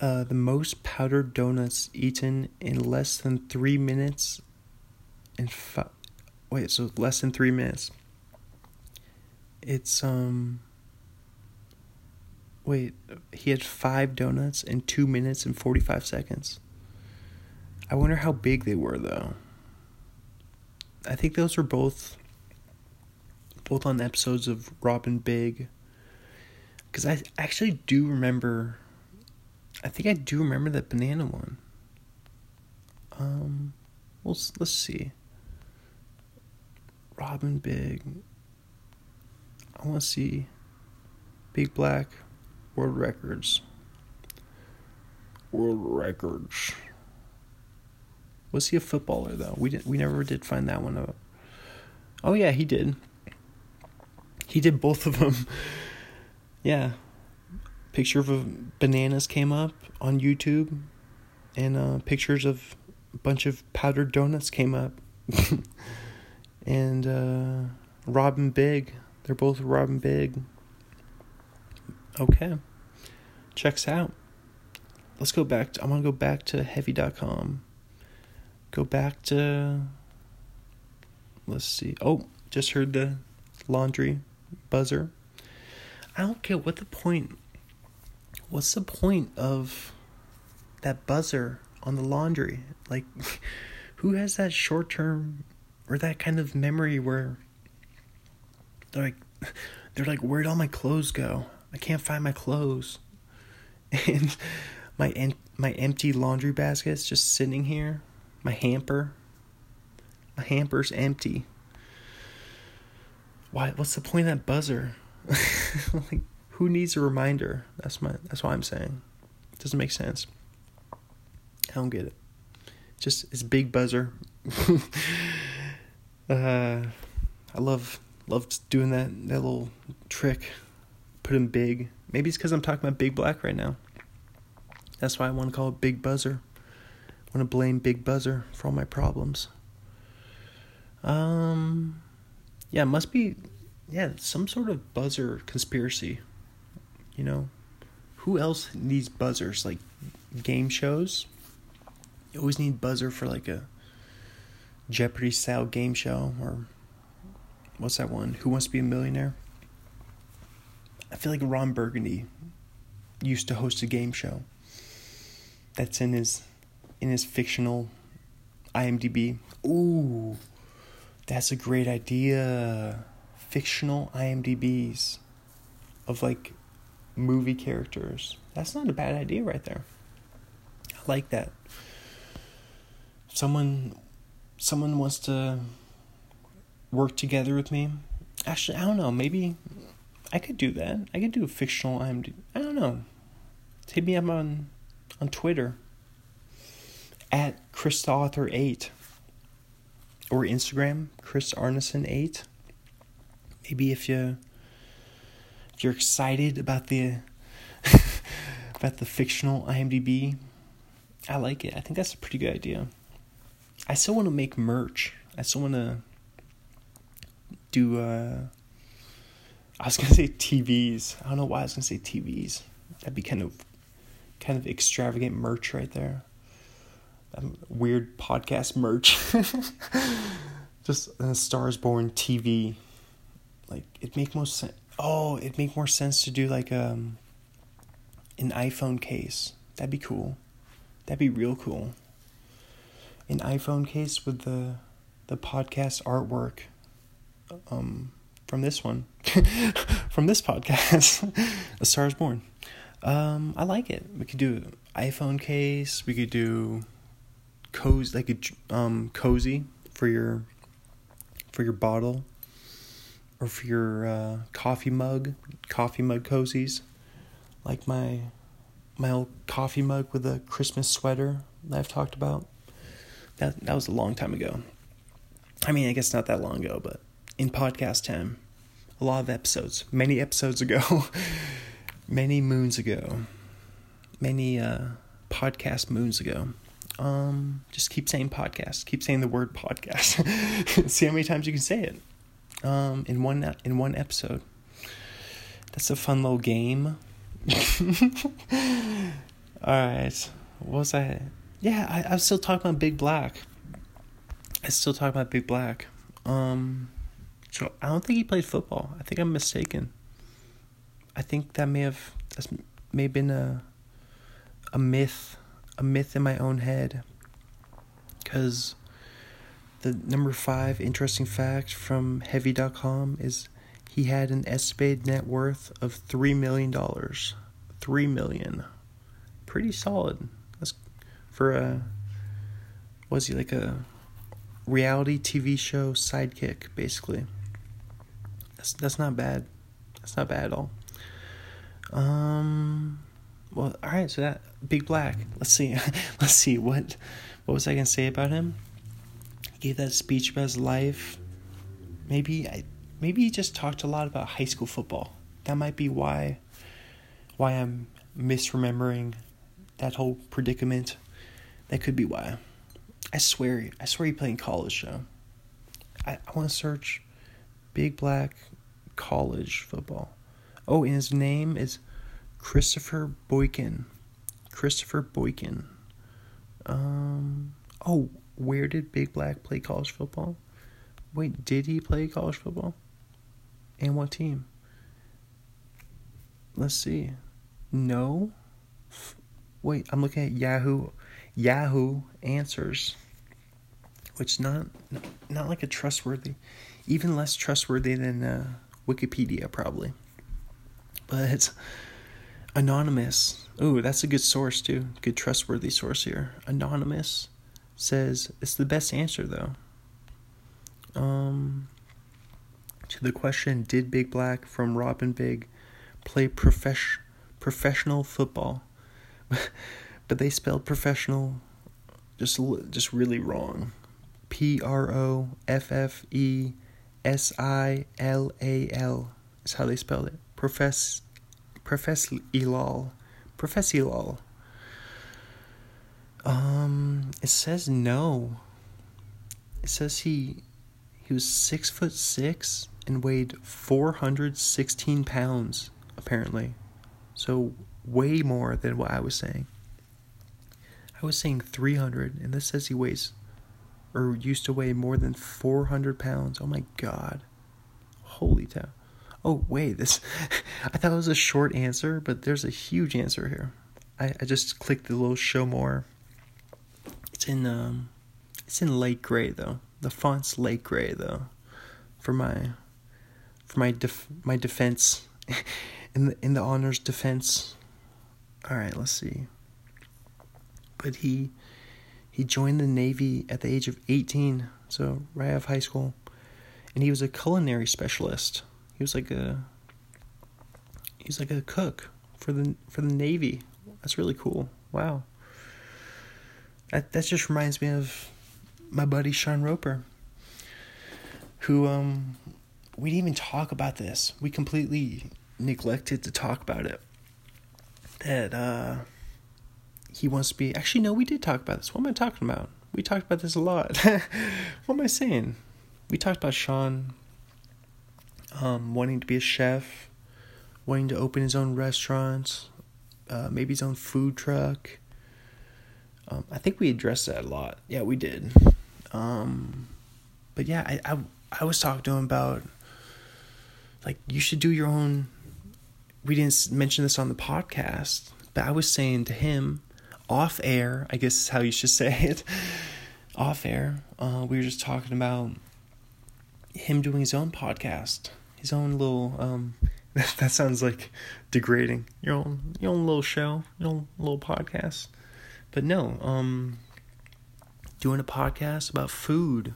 Uh, the most powdered donuts eaten in less than three minutes. In five, wait, so less than three minutes. It's um. Wait, he had five donuts in two minutes and forty five seconds. I wonder how big they were though. I think those were both both on episodes of Rob and Big. Because I actually do remember. I think I do remember that banana one. Um, well, let's see. Rob & Big. I want to see Big Black World Records. World Records. Was he a footballer though? We didn't. We never did find that one out. Oh yeah, he did. He did both of them. yeah. Picture of bananas came up on YouTube, and uh, pictures of a bunch of powdered donuts came up. and uh, Rob & Big, they're both Rob & Big. Okay, checks out. Let's go back. To, I want to go back to heavy.com. Go back to. Let's see. Oh, just heard the laundry buzzer. I don't care what the point. What's the point of that buzzer on the laundry? Like, who has that short term or that kind of memory where they're like, they're like, where'd all my clothes go? I can't find my clothes, and my en- my empty laundry basket's just sitting here. My hamper, my hamper's empty why what's the point of that buzzer? like who needs a reminder? That's my that's what I'm saying. It doesn't make sense. I don't get it. Just it's big buzzer. Uh I love loved doing that that little trick. Put him big. Maybe it's because I'm talking about Big Black right now. That's why I want to call it Big Buzzer. I want to blame Big Buzzer for all my problems. Um yeah, must be yeah, some sort of buzzer conspiracy. You know, who else needs buzzers? Like game shows. You always need buzzer for like a Jeopardy style game show or what's that one? Who Wants to Be a Millionaire? I feel like Ron Burgundy used to host a game show that's in his in his fictional IMDb. Ooh, that's a great idea. Fictional IMDb's of like movie characters. That's not a bad idea right there. I like that. Someone someone wants to work together with me. Actually, I don't know. Maybe I could do that. I could do a fictional IMDb. I don't know. Hit me up on on Twitter at Chris Author Eight or Instagram Chris Arneson eight. Maybe if you if you're excited about the about the fictional IMDb, I like it. I think that's a pretty good idea. I still want to make merch. I still want to do. Uh, I was gonna say TVs. I don't know why I was gonna say TVs. That'd be kind of, kind of extravagant merch right there. Um, weird podcast merch. Just a Stars Born TV. Like it make most sense. Oh, it make more sense to do like um. An iPhone case. That'd be cool. That'd be real cool. An iPhone case with the the podcast artwork um from this one from this podcast a star is born. Um i like it. We could do iphone case. We could do cozy like a um cozy for your for your bottle or for your uh, coffee mug coffee mug cozies. Like my my old coffee mug with a christmas sweater that i've talked about that that was a long time ago. I mean i guess not that long ago but in podcast time a lot of episodes many episodes ago many moons ago many uh podcast moons ago. Um just keep saying podcast keep saying the word podcast. See how many times you can say it. Um in one in one episode. That's a fun little game. All right. What was i yeah I, I still talking about big black i still talk about big black um so I don't think he played football. I think I'm mistaken. I think that may have that's may have been a a myth, a myth in my own head. Cause the number five interesting fact from Heavy.com is he had an estimated net worth of three million dollars. Three million. Pretty solid. For a was he like a reality TV show sidekick, basically. That's that's not bad. That's not bad at all. Um. Well, all right. So that Big Black. Let's see. Let's see what what was I gonna say about him? He gave that speech about his life. Maybe I maybe he just talked a lot about high school football. That might be why why I'm misremembering that whole predicament. That could be why. I swear, I swear he played in college though. I, I want to search Big Black college football. Oh, and his name is Christopher Boykin. Christopher Boykin. Um. Oh, where did Big Black play college football? Wait, did he play college football? And what team? Let's see. No. Wait, I'm looking at Yahoo. Yahoo Answers, which not not like a trustworthy, even less trustworthy than uh, Wikipedia probably. But it's anonymous. Ooh, that's a good source too. Good trustworthy source here. Anonymous says it's the best answer though. Um to the question did Big Black from Rob and Big play profesh- professional football? but they spelled professional just just really wrong. P R O F F E S I L A L is how they spelled it. Profess Profess Elal. Profess Elal. Um it says no. It says he he was six foot six and weighed four hundred sixteen pounds, apparently. So way more than what I was saying. I was saying 300, and this says he weighs or used to weigh more than 400 pounds. Oh my god. Holy cow. Oh, wait, this. I thought it was a short answer, but there's a huge answer here. I, I just clicked the little show more. It's in um, it's in light gray though. The font's light gray though, for my, for my def my defense, in the in the honors defense. All right, let's see. But he, he joined the navy at the age of eighteen, so right out of high school, and he was a culinary specialist. He was like a, he's like a cook for the for the navy that's really cool. Wow. That that just reminds me of my buddy Sean Roper, who um we didn't even talk about this. We completely neglected to talk about it. That uh he wants to be actually no, we did talk about this. What am I talking about? We talked about this a lot. what am I saying? We talked about Sean um wanting to be a chef, wanting to open his own restaurants, uh, maybe his own food truck. Um, I think we addressed that a lot. Yeah, we did. Um, but yeah, I, I I was talking to him about like you should do your own. We didn't mention this on the podcast, but I was saying to him off air. I guess is how you should say it. off air, uh, we were just talking about him doing his own podcast, his own little um, that sounds like degrading. Your own your own little show, your own little podcast. But no, um doing a podcast about food.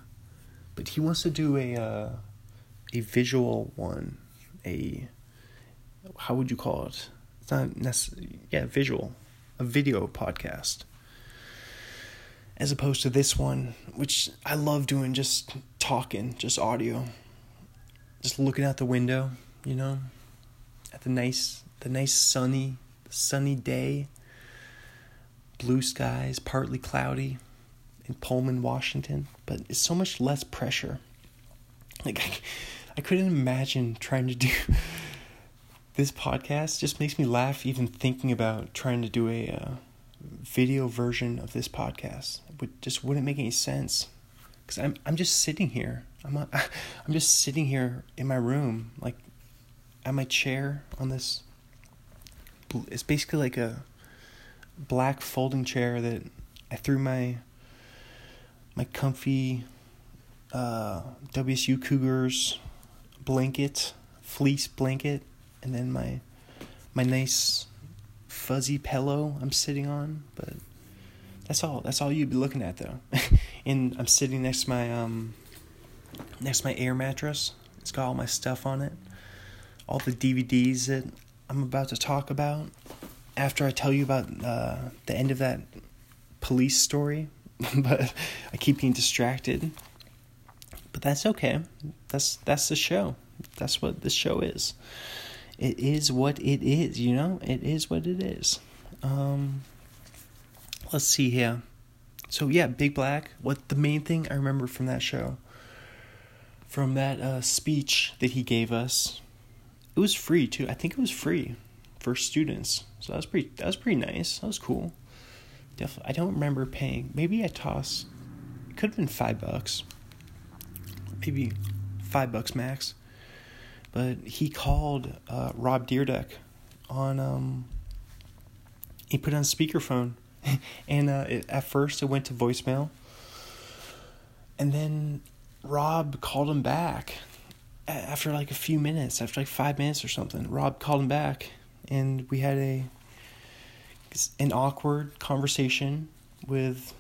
But he wants to do a uh, a visual one. A how would you call it? It's not necessarily yeah, visual. A video podcast. As opposed to this one, which I love doing just talking, just audio. Just looking out the window, you know, at the nice the nice sunny sunny day blue skies partly cloudy in Pullman Washington but it's so much less pressure like I, I couldn't imagine trying to do this podcast just makes me laugh even thinking about trying to do a uh, video version of this podcast it would just wouldn't make any sense because I'm I'm just sitting here I'm a, I'm just sitting here in my room like at my chair on this. It's basically like a black folding chair that I threw my my comfy uh, WSU Cougars blanket, fleece blanket, and then my my nice fuzzy pillow I'm sitting on. But that's all. That's all you'd be looking at though. and I'm sitting next to my um next to my air mattress. It's got all my stuff on it all the DVDs that I'm about to talk about after I tell you about uh, the end of that police story. but I keep being distracted. But that's okay. That's that's the show. That's what the show is. It is what it is, you know? It is what it is. Um let's see here. So yeah, Big Black, what the main thing I remember from that show from that uh, speech that he gave us it was free too. I think it was free for students. So that was pretty that was pretty nice. That was cool. Definitely I don't remember paying. Maybe I tossed it could have been five bucks. Maybe five bucks max. But he called uh, Rob Dyrdek on um he put on speakerphone and uh, it, at first it went to voicemail and then Rob called him back after like a few minutes, after like five minutes or something, Rob called him back, and we had a an awkward conversation with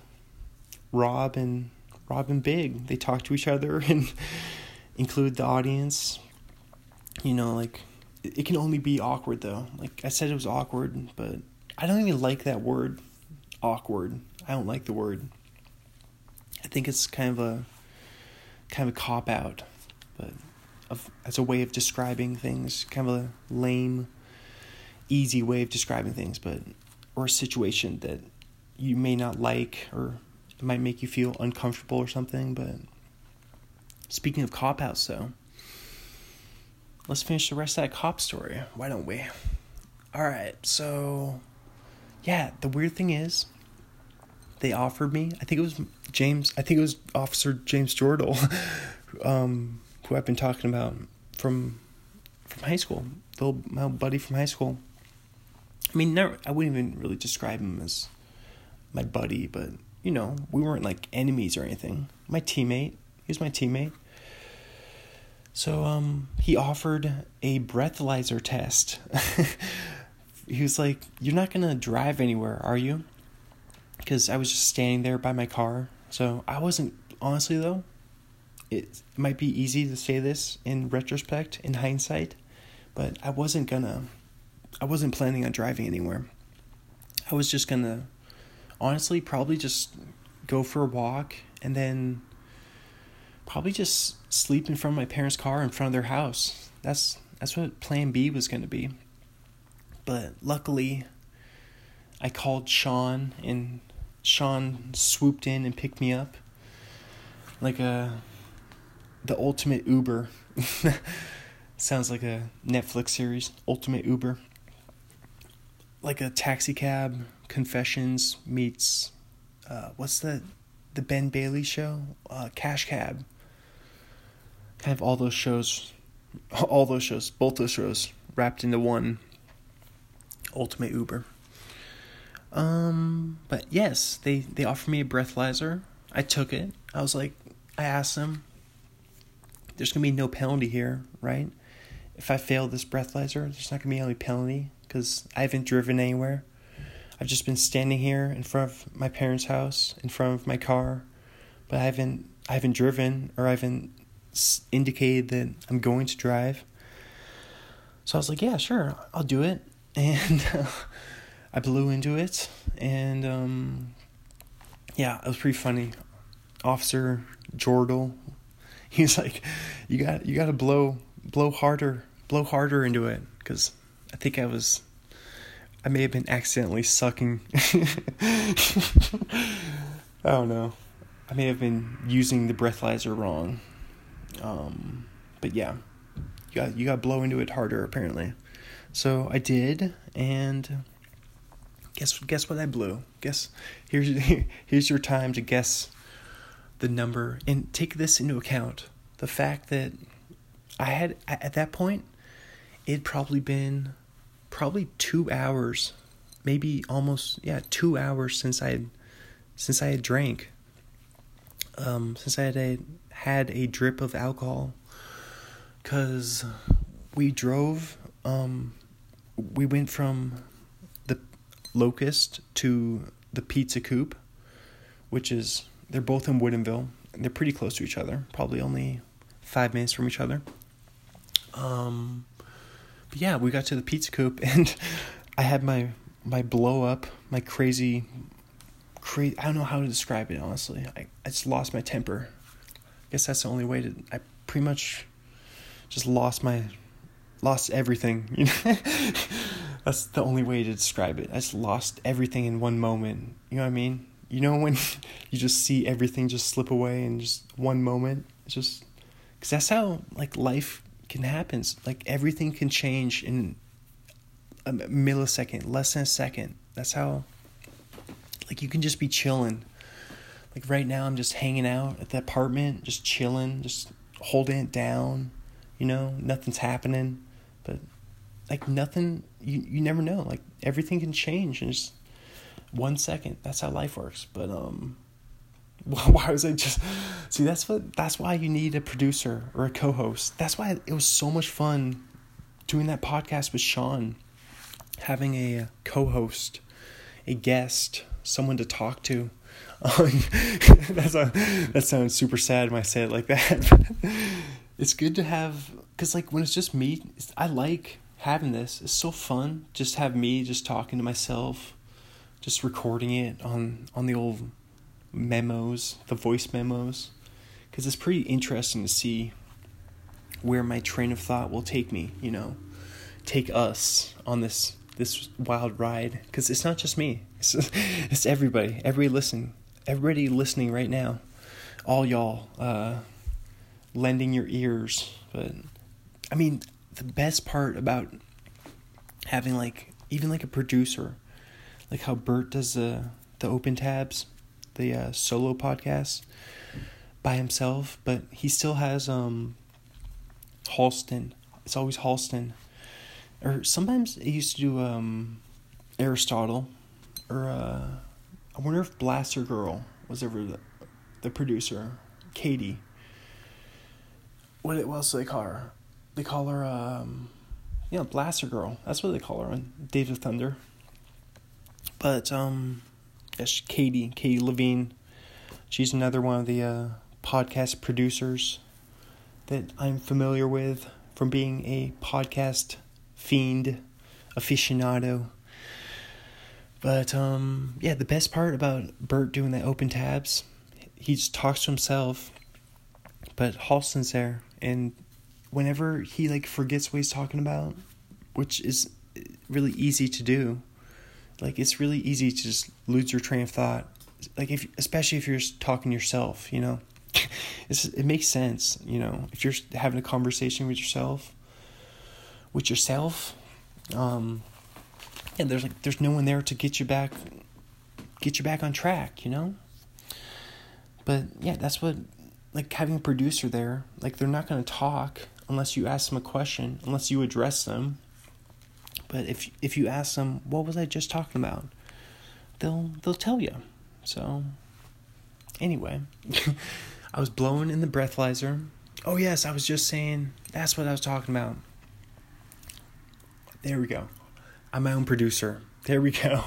Rob and Rob and Big. They talked to each other and include the audience. You know, like it can only be awkward though. Like I said, it was awkward, but I don't even like that word, awkward. I don't like the word. I think it's kind of a kind of a cop out, but of as a way of describing things, kind of a lame, easy way of describing things, but or a situation that you may not like or it might make you feel uncomfortable or something. But speaking of cop outs, though, let's finish the rest of that cop story. Why don't we? All right, so yeah, the weird thing is, they offered me. I think it was James. I think it was Officer James Jordal, um, who I've been talking about from from high school. Old, my buddy from high school. I mean, never. I wouldn't even really describe him as my buddy, but you know, we weren't like enemies or anything. My teammate. He was my teammate. So um, he offered a breathalyzer test. he was like, "You're not gonna drive anywhere, are you?" Because I was just standing there by my car. So I wasn't honestly though. It might be easy to say this in retrospect, in hindsight, but I wasn't gonna. I wasn't planning on driving anywhere. I was just gonna, honestly, probably just go for a walk and then probably just sleep in front of my parents' car in front of their house. That's that's what plan B was going to be. But luckily I called Sean and Sean swooped in and picked me up like a the ultimate Uber. Sounds like a Netflix series, Ultimate Uber. Like a taxi cab confessions meets uh, what's the the Ben Bailey show? Uh, Cash Cab kind of all those shows, all those shows, both those shows wrapped into one Ultimate Uber. Um, but yes, they they offered me a breathalyzer. I took it. I was like, I asked them, "There's gonna be no penalty here, right? If I fail this breathalyzer, there's not gonna be any penalty because I haven't driven anywhere. I've just been standing here in front of my parents' house, in front of my car, but I haven't I haven't driven or I haven't indicated that I'm going to drive. So I was like, yeah, sure, I'll do it. And uh, I blew into it. And um, yeah, it was pretty funny. Officer Jordal, he's like, you got you got to blow blow harder, blow harder into it because I think I was I may have been accidentally sucking. I don't know. I may have been using the breathalyzer wrong. Um, but yeah, you got you got blow into it harder apparently. So I did, and guess guess what I blew? Guess here's here's your time to guess the number and take this into account. The fact that I had at that point, it'd probably been probably two hours, maybe almost yeah two hours since I had since I had drank. Um, since I had had a drip of alcohol. Because we drove um, we went from the locust to the pizza coop which is they're both in woodinville they're pretty close to each other probably only five minutes from each other. Um, but yeah we got to the pizza coop and i had my my blow up my crazy crazy i don't know how to describe it honestly. I, I just lost my temper guess that's the only way to. I pretty much just lost my, lost everything. You know, that's the only way to describe it. I just lost everything in one moment. You know what I mean? You know when you just see everything just slip away in just one moment. It's just because that's how like life can happen. Like everything can change in a millisecond, less than a second. That's how. Like you can just be chilling like right now, I'm just hanging out at the apartment, just chilling, just holding it down. You know, nothing's happening, but like nothing. You you never know. Like everything can change in just one second. That's how life works. But um, why was I just see? That's what. That's why you need a producer or a co-host. That's why it was so much fun doing that podcast with Sean, having a co-host, a guest, someone to talk to that's a, that sounds super sad when I say it like that. it's good to have because like when it's just me, it's, I like having this. It's so fun just have me just talking to myself, just recording it on on the old memos, the voice memos, because it's pretty interesting to see where my train of thought will take me. You know, take us on this this wild ride because it's not just me. It's, it's everybody. every listening everybody listening right now, all y'all, uh, lending your ears. But I mean, the best part about having like even like a producer, like how Bert does the the open tabs, the uh, solo podcast by himself, but he still has um Halston. It's always Halston. Or sometimes he used to do um Aristotle or uh I wonder if Blaster Girl was ever the, the producer. Katie. What, else do they call her? They call her um yeah, Blaster Girl. That's what they call her on Days of Thunder. But um yes, Katie, Katie Levine. She's another one of the uh, podcast producers that I'm familiar with from being a podcast fiend aficionado. But um yeah, the best part about Bert doing the open tabs, he just talks to himself. But Halston's there and whenever he like forgets what he's talking about, which is really easy to do. Like it's really easy to just lose your train of thought. Like if especially if you're just talking to yourself, you know. it's, it makes sense, you know, if you're having a conversation with yourself, with yourself, um, and there's like there's no one there to get you back, get you back on track, you know. But yeah, that's what like having a producer there. Like they're not gonna talk unless you ask them a question, unless you address them. But if if you ask them, what was I just talking about? They'll they'll tell you. So anyway. I was blowing in the breathalyzer. Oh, yes, I was just saying that's what I was talking about. There we go. I'm my own producer. There we go.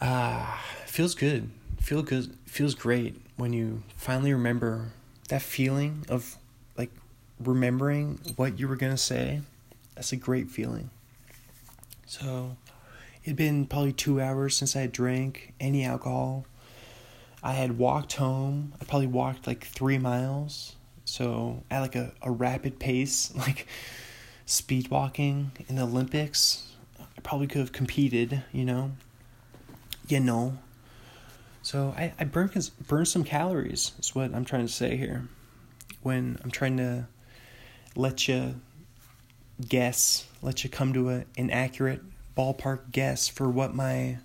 Ah, feels good. Feel good. Feels great when you finally remember that feeling of like remembering what you were to say. That's a great feeling. So, it'd been probably 2 hours since I had drank any alcohol I had walked home. I probably walked like three miles. So at like a, a rapid pace, like speed walking in the Olympics, probably could have competed, you know. You know. So I, I burned, burned some calories, is what I'm trying to say here. When I'm trying to let you guess, let you come to a, an accurate ballpark guess for what my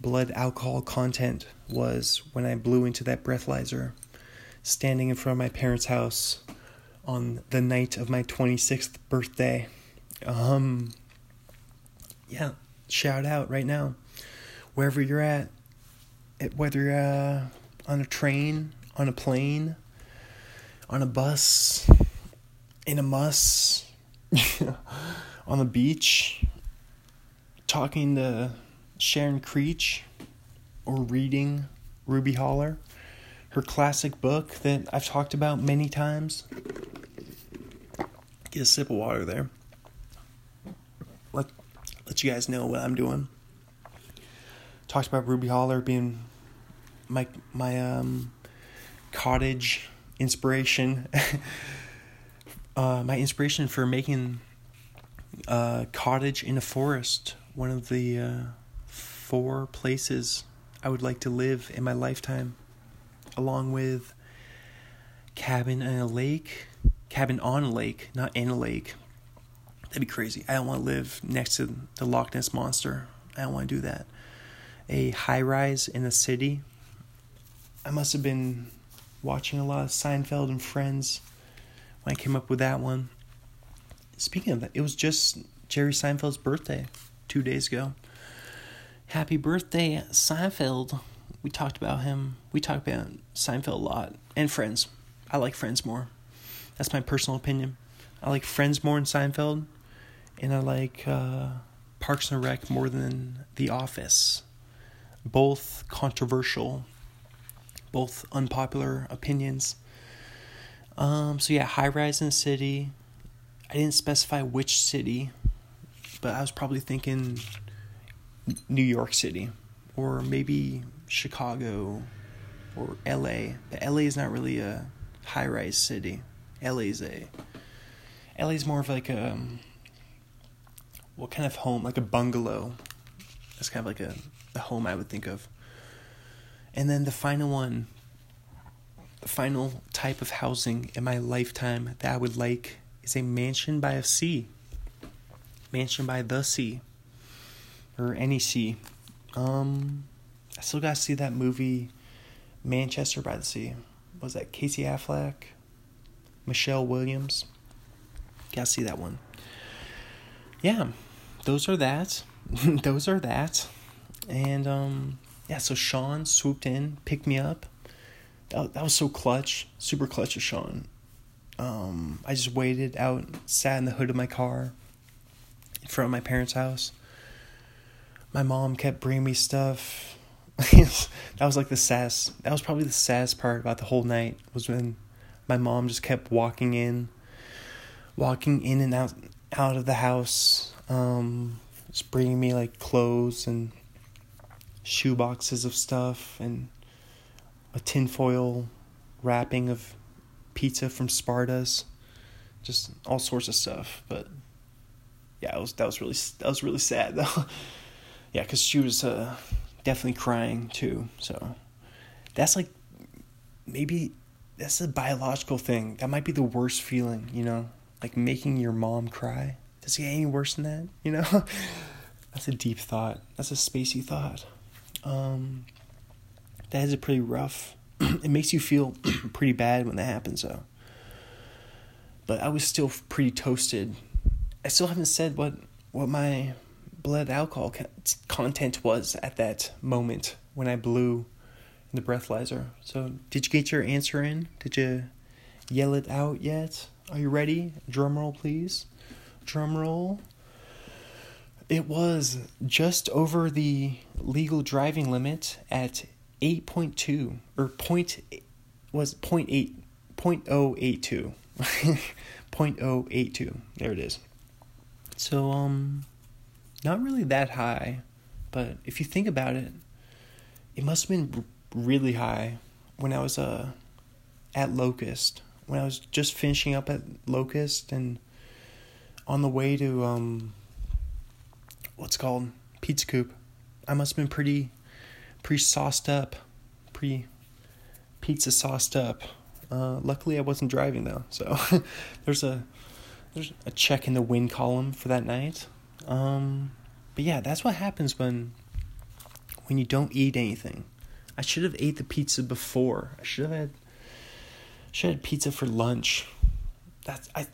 blood alcohol content was when I blew into that breathalyzer, standing in front of my parents' house on the night of my 26th birthday. Um, yeah, shout out right now. Wherever you're at, whether you're uh, on a train, on a plane, on a bus, in a bus, on the beach, talking to Sharon Creech or reading Ruby Holler, her classic book that I've talked about many times. Get a sip of water there. Let you guys know what I'm doing. Talked about Ruby Holler being my my um cottage inspiration. uh, my inspiration for making a cottage in a forest. One of the uh, four places I would like to live in my lifetime, along with cabin in a lake, cabin on a lake, not in a lake. That'd be crazy. I don't want to live next to the Loch Ness monster. I don't want to do that. A high rise in the city. I must have been watching a lot of Seinfeld and Friends when I came up with that one. Speaking of that, it was just Jerry Seinfeld's birthday two days ago. Happy birthday, Seinfeld. We talked about him. We talked about Seinfeld a lot. And Friends. I like Friends more. That's my personal opinion. I like Friends more than Seinfeld. And I like uh, Parks and Rec more than The Office. Both controversial, both unpopular opinions. Um, so yeah, high rise in city. I didn't specify which city, but I was probably thinking New York City or maybe Chicago or LA. But LA is not really a high rise city. LA is a LA is more of like a um, what kind of home? Like a bungalow. That's kind of like a the home I would think of. And then the final one, the final type of housing in my lifetime that I would like is a mansion by a sea. Mansion by the sea or NEC. Um, I still gotta see that movie Manchester by the Sea. Was that Casey Affleck? Michelle Williams? Gotta see that one. Yeah, those are that. those are that. And um, yeah, so Sean swooped in, picked me up. That, that was so clutch, super clutch of Sean. Um, I just waited out, sat in the hood of my car in front of my parents' house. My mom kept bringing me stuff. that was like the saddest. That was probably the saddest part about the whole night was when my mom just kept walking in, walking in and out out of the house, um, just bringing me like clothes and shoe boxes of stuff and a tinfoil wrapping of pizza from Sparta's, just all sorts of stuff. But yeah, was that was really that was really sad though. yeah, because she was uh, definitely crying too. So that's like maybe that's a biological thing. That might be the worst feeling, you know, like making your mom cry. Does it get any worse than that? You know, that's a deep thought. That's a spacey thought. Um, that is a pretty rough. it makes you feel pretty bad when that happens, though. But I was still pretty toasted. I still haven't said what what my blood alcohol content was at that moment when I blew the breathalyzer. So, did you get your answer in? Did you yell it out yet? Are you ready? Drum roll, please. Drum roll. It was just over the legal driving limit at 8.2 or point was 0.8 0.082 0.082 there it is so um not really that high but if you think about it it must have been really high when I was uh at Locust when I was just finishing up at Locust and on the way to um what's called Pizza Coop. I must have been pretty pretty sauced up, pretty pizza sauced up. Uh, luckily, I wasn't driving though, so there's a there's a check in the win column for that night. Um, but yeah, that's what happens when when you don't eat anything. I should have ate the pizza before. I should have had have had pizza for lunch. That's I.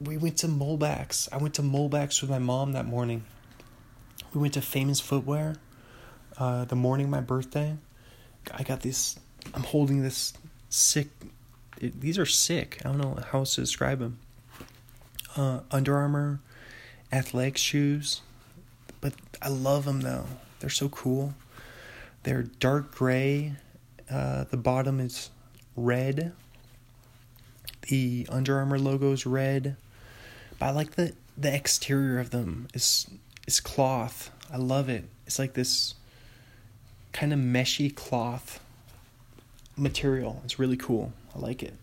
We went to Molbak's. I went to Molbak's with my mom that morning. We went to Famous Footwear. Uh, the morning my birthday, I got this. I'm holding this sick. It, these are sick. I don't know how else to describe them. Uh, Under Armour, athletic shoes, but I love them though. They're so cool. They're dark gray. Uh, the bottom is red. The Under Armour logo is red. But I like the the exterior of them is is cloth. I love it. It's like this kind of meshy cloth material. It's really cool. I like it.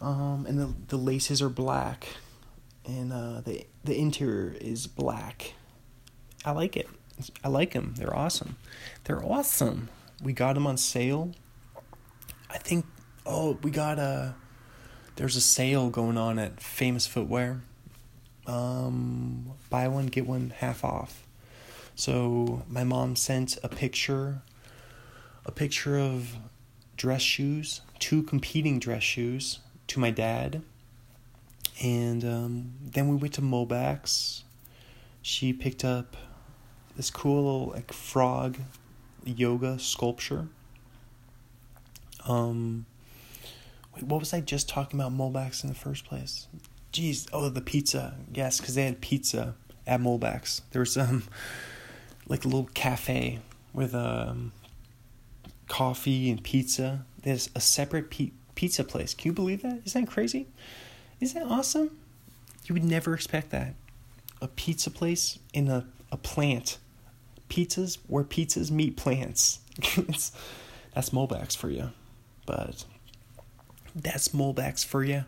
Um, and the the laces are black, and uh, the the interior is black. I like it. I like them. They're awesome. They're awesome. We got them on sale. I think. Oh, we got a. There's a sale going on at Famous Footwear. Um, buy one get one half off. So my mom sent a picture, a picture of dress shoes, two competing dress shoes to my dad. And um, then we went to Molbak's. She picked up this cool little like frog yoga sculpture. Um, wait, what was I just talking about Molbak's in the first place? Jeez, oh the pizza, yes, because they had pizza at Molbak's. There was um, like a little cafe with um, coffee and pizza. There's a separate pizza place. Can you believe that? Isn't that crazy? Isn't that awesome? You would never expect that. A pizza place in a, a plant pizzas where pizzas meet plants. that's Molbak's for you. But that's Molbak's for you.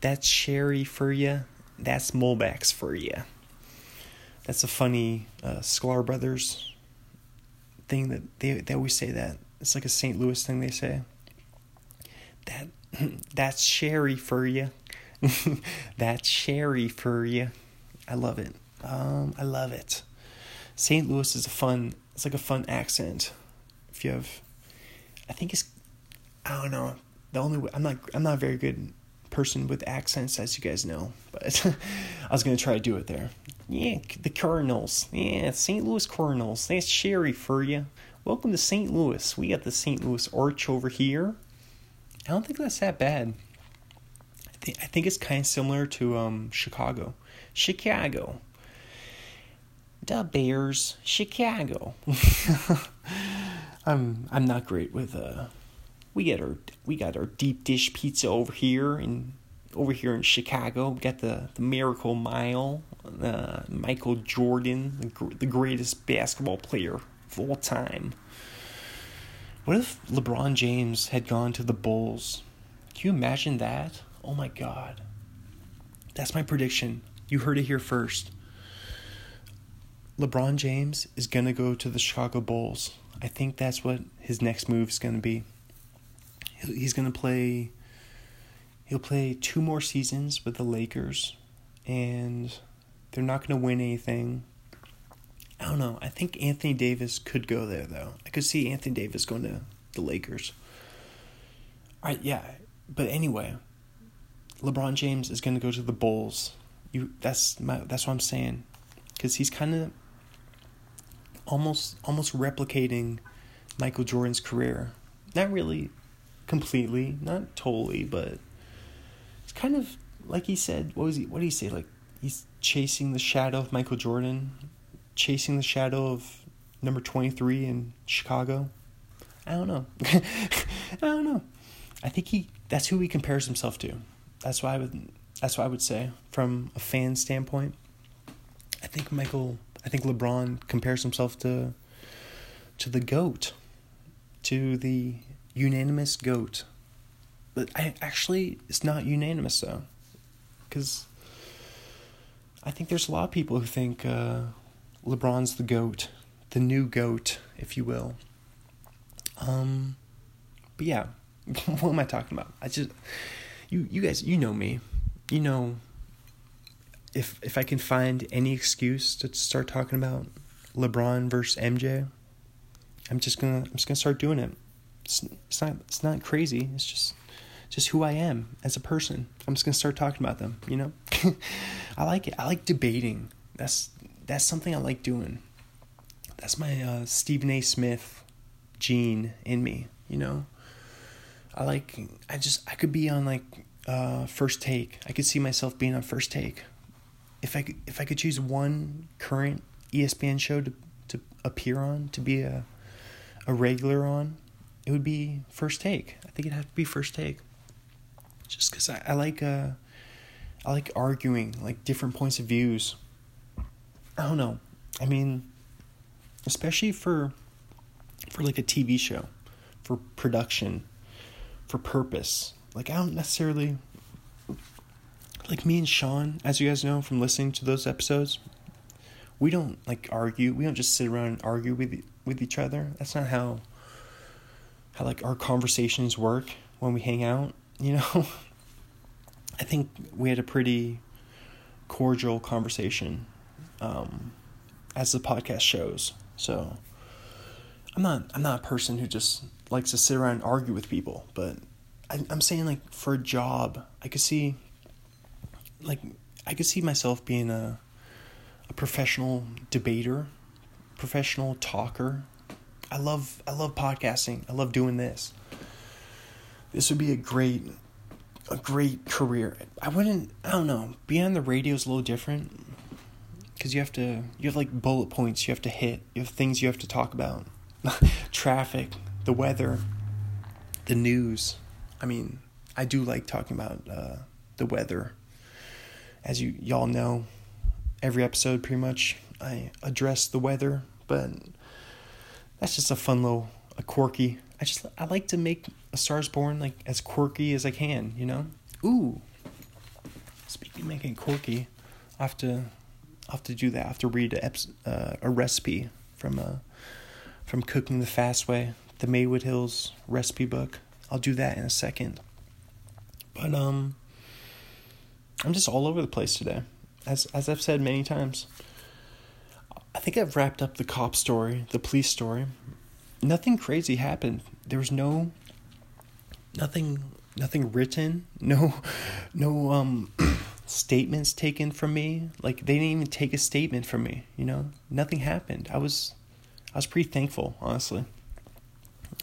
That's Sherry for you. That's Molbak's for you. That's a funny uh, Sklar Brothers thing that they they always say that. It's like a St. Louis thing they say. That that's Sherry for you. that's Sherry for you. I love it. Um, I love it. St. Louis is a fun. It's like a fun accent. If you have, I think it's I don't know. The only way, I'm not I'm not a very good person with accents, as you guys know, but I was gonna try to do it there. Yeah, the Cardinals. Yeah, St. Louis Cardinals. That's Sherry for you. Welcome to St. Louis. We got the St. Louis Arch over here. I don't think that's that bad. I think I think it's kind of similar to um Chicago. Chicago. The Bears, Chicago. I'm I'm not great with uh we get our we got our deep dish pizza over here in over here in Chicago. We got the the Miracle Mile, uh, Michael Jordan, the, the greatest basketball player of all time. What if LeBron James had gone to the Bulls? Can you imagine that? Oh my god. That's my prediction. You heard it here first. LeBron James is going to go to the Chicago Bulls. I think that's what his next move is going to be. He's going to play he'll play two more seasons with the Lakers and they're not going to win anything. I don't know. I think Anthony Davis could go there though. I could see Anthony Davis going to the Lakers. All right, yeah. But anyway, LeBron James is going to go to the Bulls. You that's my that's what I'm saying. Cuz he's kind of almost almost replicating Michael Jordan's career. Not really completely, not totally, but it's kind of like he said. What was he? What did he say? Like he's chasing the shadow of Michael Jordan, chasing the shadow of number twenty three in Chicago. I don't know. I don't know. I think he. That's who he compares himself to. That's why I would. That's what I would say from a fan standpoint. I think Michael I think LeBron compares himself to to the goat, to the unanimous goat. But I actually it's not unanimous though, because I think there's a lot of people who think uh, LeBron's the goat, the new goat, if you will. Um, but yeah, what am I talking about? I just you you guys you know me, you know if if I can find any excuse to start talking about LeBron versus MJ, I'm just gonna I'm just gonna start doing it. It's, not it's not crazy. It's just just who I am as a person. I'm just gonna start talking about them. You know, I like it. I like debating. That's that's something I like doing. That's my uh, Stephen A. Smith gene in me. You know, I like. I just I could be on like uh, first take. I could see myself being on first take if I could, if I could choose one current ESPN show to to appear on to be a a regular on, it would be First Take. I think it'd have to be First Take. Just because I, I like uh I like arguing like different points of views. I don't know. I mean, especially for for like a TV show, for production, for purpose. Like I don't necessarily like me and Sean, as you guys know from listening to those episodes, we don't like argue. We don't just sit around and argue with with each other. That's not how how like our conversations work when we hang out, you know? I think we had a pretty cordial conversation um, as the podcast shows. So I'm not I'm not a person who just likes to sit around and argue with people, but I, I'm saying like for a job, I could see like I could see myself being a a professional debater, professional talker. I love I love podcasting. I love doing this. This would be a great a great career. I wouldn't I don't know. Being on the radio is a little different cuz you have to you have like bullet points you have to hit. You have things you have to talk about. Traffic, the weather, the news. I mean, I do like talking about uh, the weather as you y'all know, every episode pretty much I address the weather, but that's just a fun little a quirky. I just I like to make a Stars Born like as quirky as I can, you know. Ooh. Speaking of making quirky, I have to I have to do that. I have to read a uh, a recipe from uh from Cooking the Fast Way, the Maywood Hills recipe book. I'll do that in a second. But um I'm just all over the place today. As as I've said many times. I think I've wrapped up the cop story, the police story. Nothing crazy happened. There was no nothing nothing written. No no um statements taken from me. Like they didn't even take a statement from me you know? Nothing happened. I was i was pretty thankful honestly.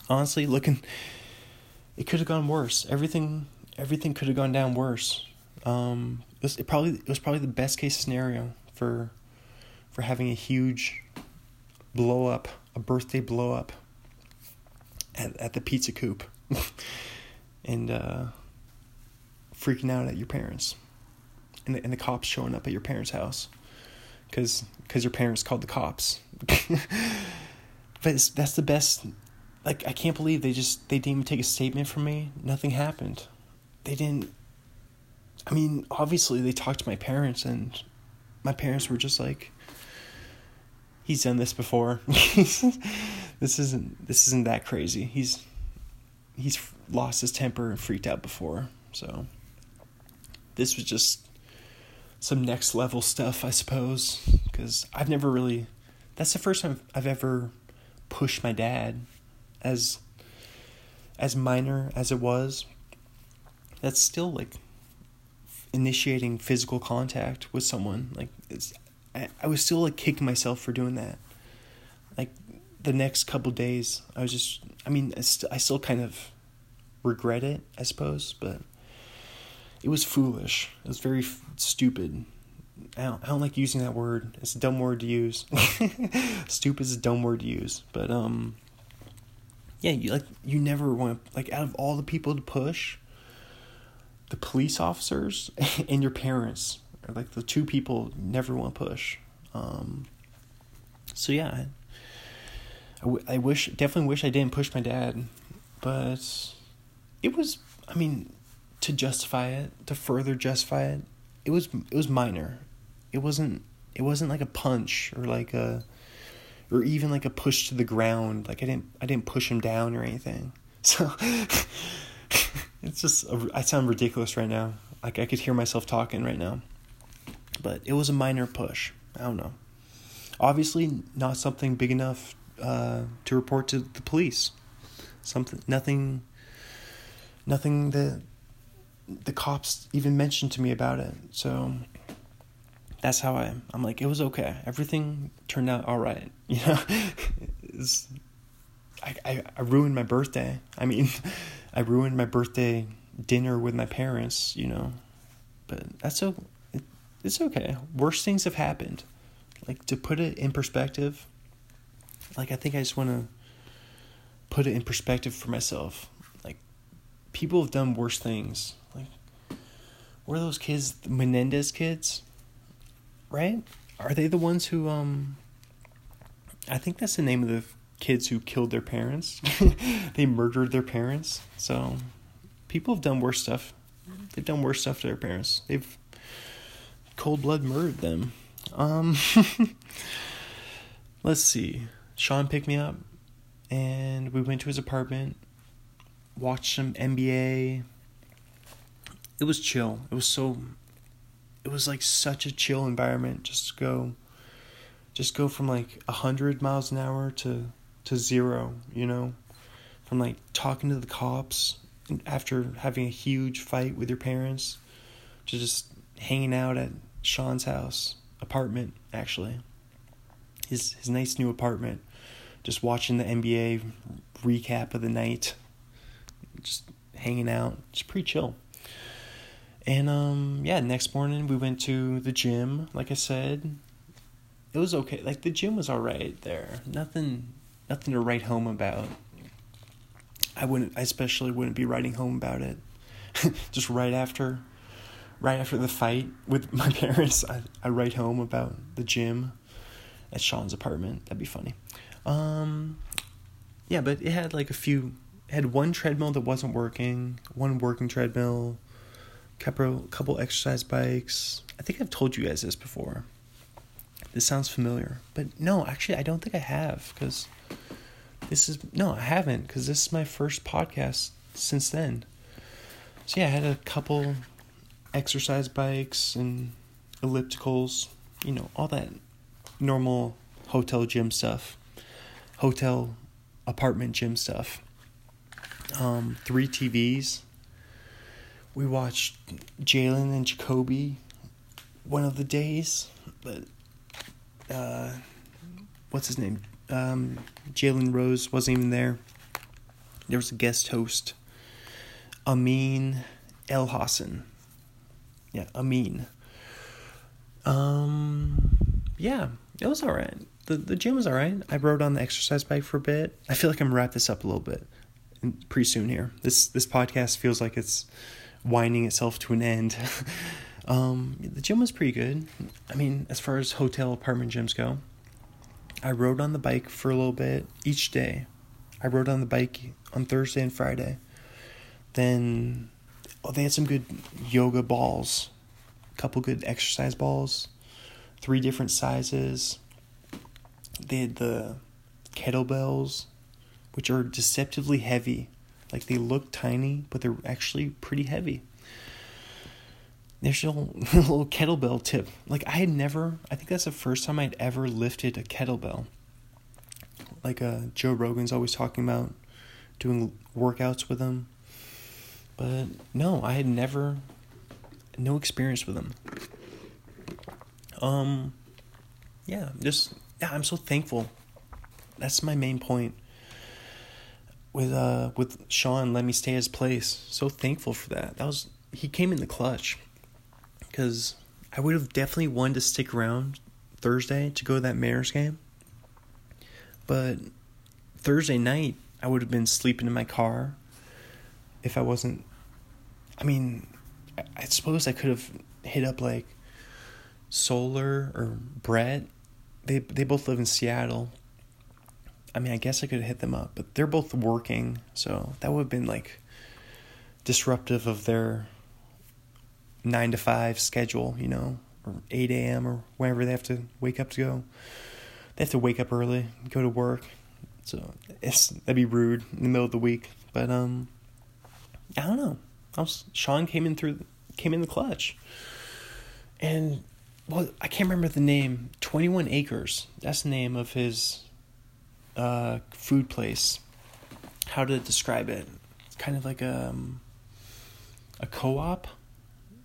Honestly looking it could have gone worse. Everything everything could have gone down worse. Um it, was, it probably it was probably the best case scenario for for having a huge blow up a birthday blow up at, at the pizza coop. And uh, freaking out at your parents. And the, and the cops showing up at your parents' house. Because because your parents called the cops. But that's the best like i can't believe they just they didn't even take a statement from me. Nothing happened. They didn't i mean obviously they talked to my parents and my parents were just like he's done this before this isn't this isn't that crazy he's he's lost his temper and freaked out before so this was just some next level stuff, I suppose, because I've never really. That's the first time I've ever pushed my dad, as as minor as it was. That's still like initiating physical contact with someone. Like it's, I, I was still like kicking myself for doing that. Like the next couple days, I was just. I mean, I, st- I still kind of regret it, I suppose, but it was foolish. It was very f- stupid. I don't, I don't like using that word. It's a dumb word to use. stupid is a dumb word to use. But um yeah, you like you never want like out of all the people to push, the police officers and your parents are like the two people never want to push. Um so yeah, I, wish definitely wish I didn't push my dad, but it was I mean to justify it, to further justify it, it was it was minor. It wasn't it wasn't like a punch or like a or even like a push to the ground. Like I didn't I didn't push him down or anything. So it's just I sound ridiculous right now. Like I could hear myself talking right now. But it was a minor push. I don't know. Obviously not something big enough uh, to report to the police. Something nothing nothing that the cops even mentioned to me about it. So that's how I I'm like it was okay. Everything turned out all right. You know, I, I I ruined my birthday. I mean, I ruined my birthday dinner with my parents. You know, but that's so it's okay. Worse things have happened. Like to put it in perspective. Like I think I just want to put it in perspective for myself. Like people have done worse things Like were those kids the Menendez kids? Right? Are they the ones who um I think that's the name of the kids who killed their parents. they murdered their parents. So people have done worse stuff. They've done worse stuff to their parents. They've cold blood murdered them. Um let's see. Sean picked me up and we went to his apartment, watched some NBA, it was chill. It was so it was like such a chill environment just go just go from like a hundred miles an hour to to zero, you know? From like talking to the cops after having a huge fight with your parents to just hanging out at Sean's house, apartment actually. His his nice new apartment. Just watching the NBA recap of the night. Just hanging out. Just pretty chill. And um yeah, next morning we went to the gym, like I said. It was okay. Like the gym was all right there. Nothing nothing to write home about. I wouldn't I especially wouldn't be writing home about it. Just right after right after the fight with my parents, I I write home about the gym at Sean's apartment. That'd be funny. Um yeah, but it had like a few had one treadmill that wasn't working, one working treadmill, couple couple exercise bikes. I think I've told you guys this before. This sounds familiar, but no, actually, I don't think I have because this is no, I haven't because this is my first podcast since then. So yeah, I had a couple exercise bikes and ellipticals, you know, all that normal hotel gym stuff, hotel apartment gym stuff. um, three TVs. We watched Jalen and Jacoby one of the days, but uh, what's his name? Um, Jalen Rose wasn't even there. There was a guest host, Amin Elhassan. Yeah, Amin. Um, yeah, it was all right. The the gym was all right. I rode on the exercise bike for a bit. I feel like I'm wrap this up a little bit pretty soon here. This this podcast feels like it's winding itself to an end. um, the gym was pretty good. I mean, as far as hotel apartment gyms go, I rode on the bike for a little bit each day. I rode on the bike on Thursday and Friday. Then, oh, they had some good yoga balls, a couple good exercise balls, three different sizes. They had the kettlebells, which are deceptively heavy. Like they look tiny, but they're actually pretty heavy. There's a little, kettlebell tip. Like I had never, I think that's the first time I'd ever lifted a kettlebell. Like uh, Joe Rogan's always talking about doing workouts with them. But no, I had never, no experience with them. Um, yeah, just yeah, I'm so thankful. That's my main point with uh with Sean let me stay his place. So thankful for that. That was he came in the clutch because I would have definitely wanted to stick around Thursday to go to that Mariners game. But Thursday night I would have been sleeping in my car if I wasn't I mean I, suppose I could have hit up like Solar or Brett. They they both live in Seattle I mean, I guess I could have hit them up, but they're both working, so that would have been like disruptive of their nine to five schedule, you know, or eight a.m. or whenever they have to wake up to go. They have to wake up early, go to work, so it's that'd be rude in the middle of the week. But um, I don't know. I was Sean came in through came in the clutch, and well, I can't remember the name. Twenty One Acres. That's the name of his uh, food place. How to describe it? It's kind of like a um, a co-op,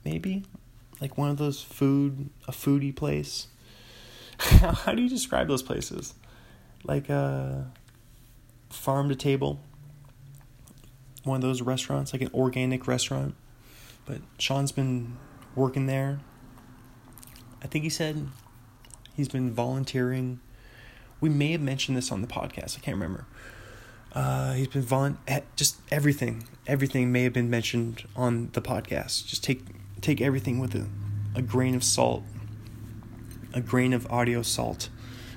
maybe, like one of those food a foodie place. How do you describe those places? Like a farm to table. One of those restaurants, like an organic restaurant. But Sean's been working there. I think he said he's been volunteering we may have mentioned this on the podcast. I can't remember. Uh, he's been vaunt just everything. Everything may have been mentioned on the podcast. Just take take everything with a, a grain of salt, a grain of audio salt,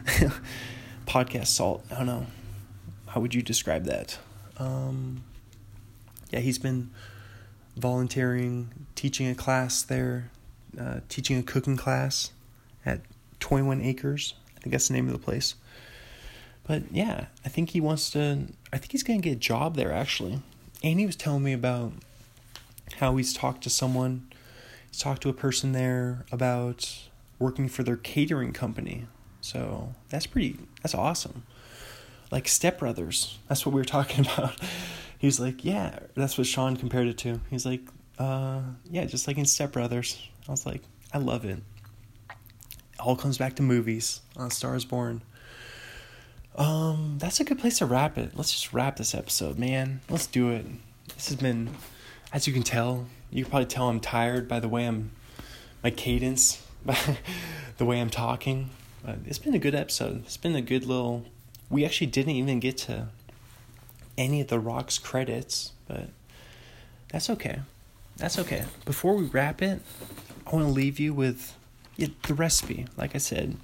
podcast salt. I don't know. How would you describe that? Um, yeah, he's been volunteering, teaching a class there, uh, teaching a cooking class at 21 Acres. I think that's the name of the place. But yeah, I think he wants to. I think he's gonna get a job there actually. And he was telling me about how he's talked to someone. He's talked to a person there about working for their catering company. So that's pretty. That's awesome. Like Step Brothers. That's what we were talking about. He was like, yeah, that's what Sean compared it to. He's like, uh, yeah, just like in Step Brothers. I was like, I love it. All comes back to movies on Stars Born. Um, that's a good place to wrap it. Let's just wrap this episode, man. Let's do it. This has been, as you can tell, you can probably tell I'm tired by the way I'm, my cadence, by the way I'm talking. But it's been a good episode. It's been a good little. We actually didn't even get to any of the rocks credits, but that's okay. That's okay. Before we wrap it, I want to leave you with the recipe. Like I said,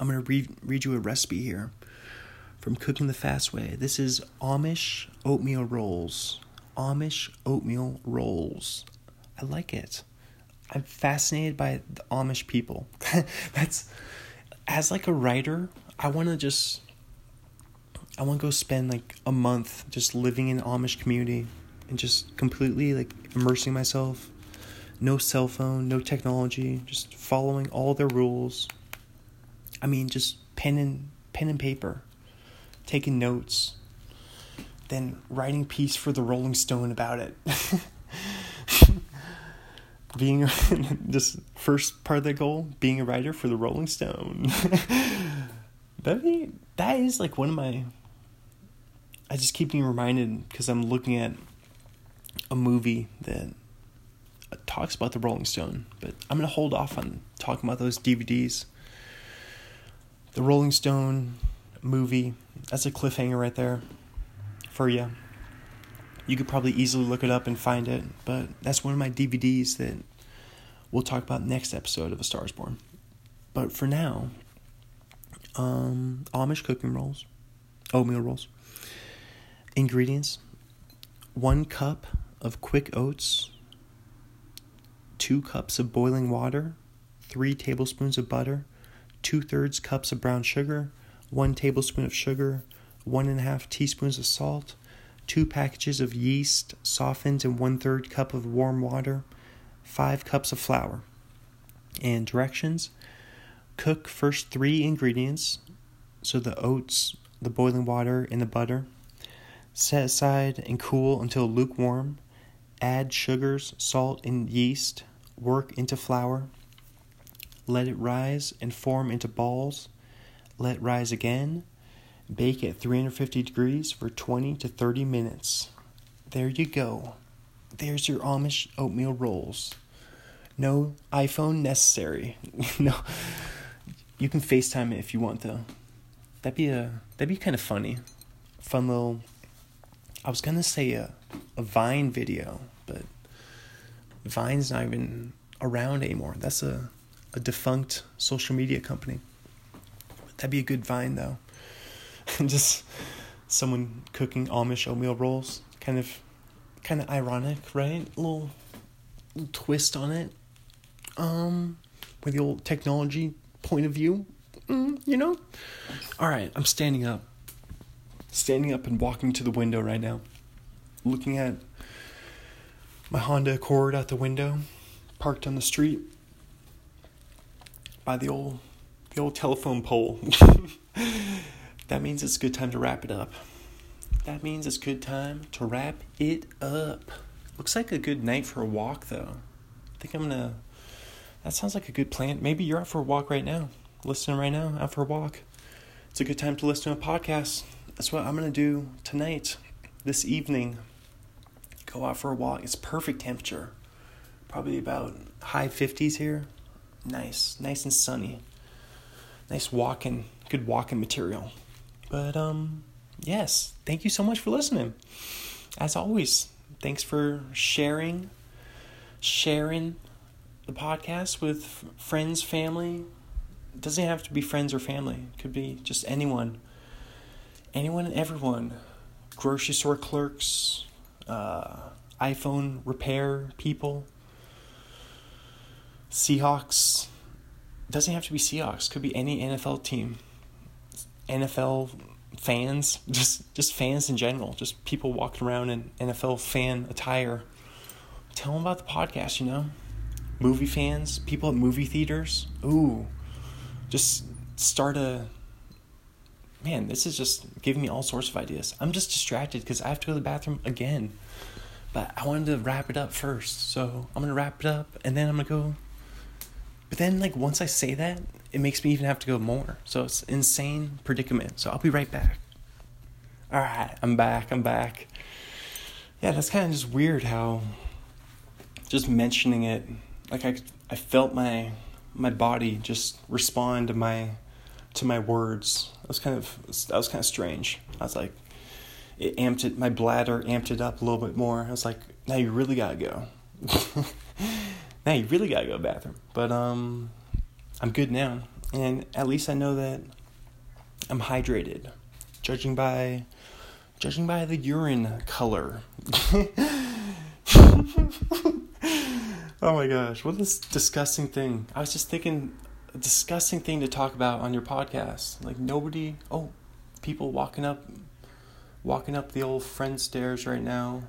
I'm going to read, read you a recipe here from Cooking the Fast Way. This is Amish oatmeal rolls. Amish oatmeal rolls. I like it. I'm fascinated by the Amish people. That's as like a writer, I want to just I want to go spend like a month just living in Amish community and just completely like immersing myself. No cell phone, no technology, just following all their rules. I mean, just pen and pen and paper taking notes. then writing piece for the Rolling Stone about it. being just first part of the goal, being a writer for the Rolling Stone. that that is like one of my. I just keep being reminded because I'm looking at a movie that talks about the Rolling Stone, but I'm gonna hold off on talking about those DVDs. The Rolling Stone movie, that's a cliffhanger right there for you. You could probably easily look it up and find it, but that's one of my DVDs that we'll talk about next episode of A Star Is Born. But for now, um, Amish cooking rolls, oatmeal rolls. Ingredients: one cup of quick oats, two cups of boiling water, three tablespoons of butter, two thirds cups of brown sugar, one tablespoon of sugar, one and a half teaspoons of salt, two packages of yeast softened in one third cup of warm water, five cups of flour. And directions cook first three ingredients, so the oats, the boiling water, and the butter. Set aside and cool until lukewarm. Add sugars, salt, and yeast. Work into flour. Let it rise and form into balls. Let rise again Bake at 350 degrees for 20 to 30 minutes. There you go. There's your Amish oatmeal rolls. No iPhone necessary. no. You can FaceTime it if you want though. That'd be a that'd be kind of funny. Fun little I was gonna say a a Vine video, but Vine's not even around anymore. That's a a defunct social media company. That'd be a good Vine though. just someone cooking Amish oatmeal rolls. Kind of, kind of ironic, right? A little, little twist on it. Um, with the old technology point of view, mm, you know. All right, I'm standing up, standing up and walking to the window right now, looking at my Honda Accord out the window, parked on the street by the old the old telephone pole. that means it's a good time to wrap it up. That means it's good time to wrap it up. Looks like a good night for a walk, though. I think I'm gonna. That sounds like a good plan. Maybe you're out for a walk right now. Listening right now, out for a walk. It's a good time to listen to a podcast. That's what I'm gonna do tonight, this evening. Go out for a walk. It's perfect temperature. Probably about high 50s here. Nice, nice and sunny. Nice walking, good walking material. But um yes, thank you so much for listening. As always, thanks for sharing sharing the podcast with friends, family. It doesn't have to be friends or family. It could be just anyone. Anyone and everyone. Grocery store clerks, uh, iPhone repair people, Seahawks. Doesn't have to be Seahawks. Could be any NFL team. NFL fans, just just fans in general, just people walking around in NFL fan attire. Tell them about the podcast, you know. Movie fans, people at movie theaters. Ooh, just start a. Man, this is just giving me all sorts of ideas. I'm just distracted because I have to go to the bathroom again. But I wanted to wrap it up first, so I'm gonna wrap it up and then I'm gonna go. But then, like once I say that, it makes me even have to go more. So it's insane predicament. So I'll be right back. All right, I'm back. I'm back. Yeah, that's kind of just weird how just mentioning it, like I I felt my my body just respond to my to my words. That was kind of that was kind of strange. I was like, it amped it. My bladder amped it up a little bit more. I was like, now you really gotta go. now you really gotta go to the bathroom. But um, I'm good now, and at least I know that I'm hydrated, judging by judging by the urine color. oh my gosh, what a disgusting thing! I was just thinking, a disgusting thing to talk about on your podcast. Like nobody, oh, people walking up, walking up the old friend stairs right now.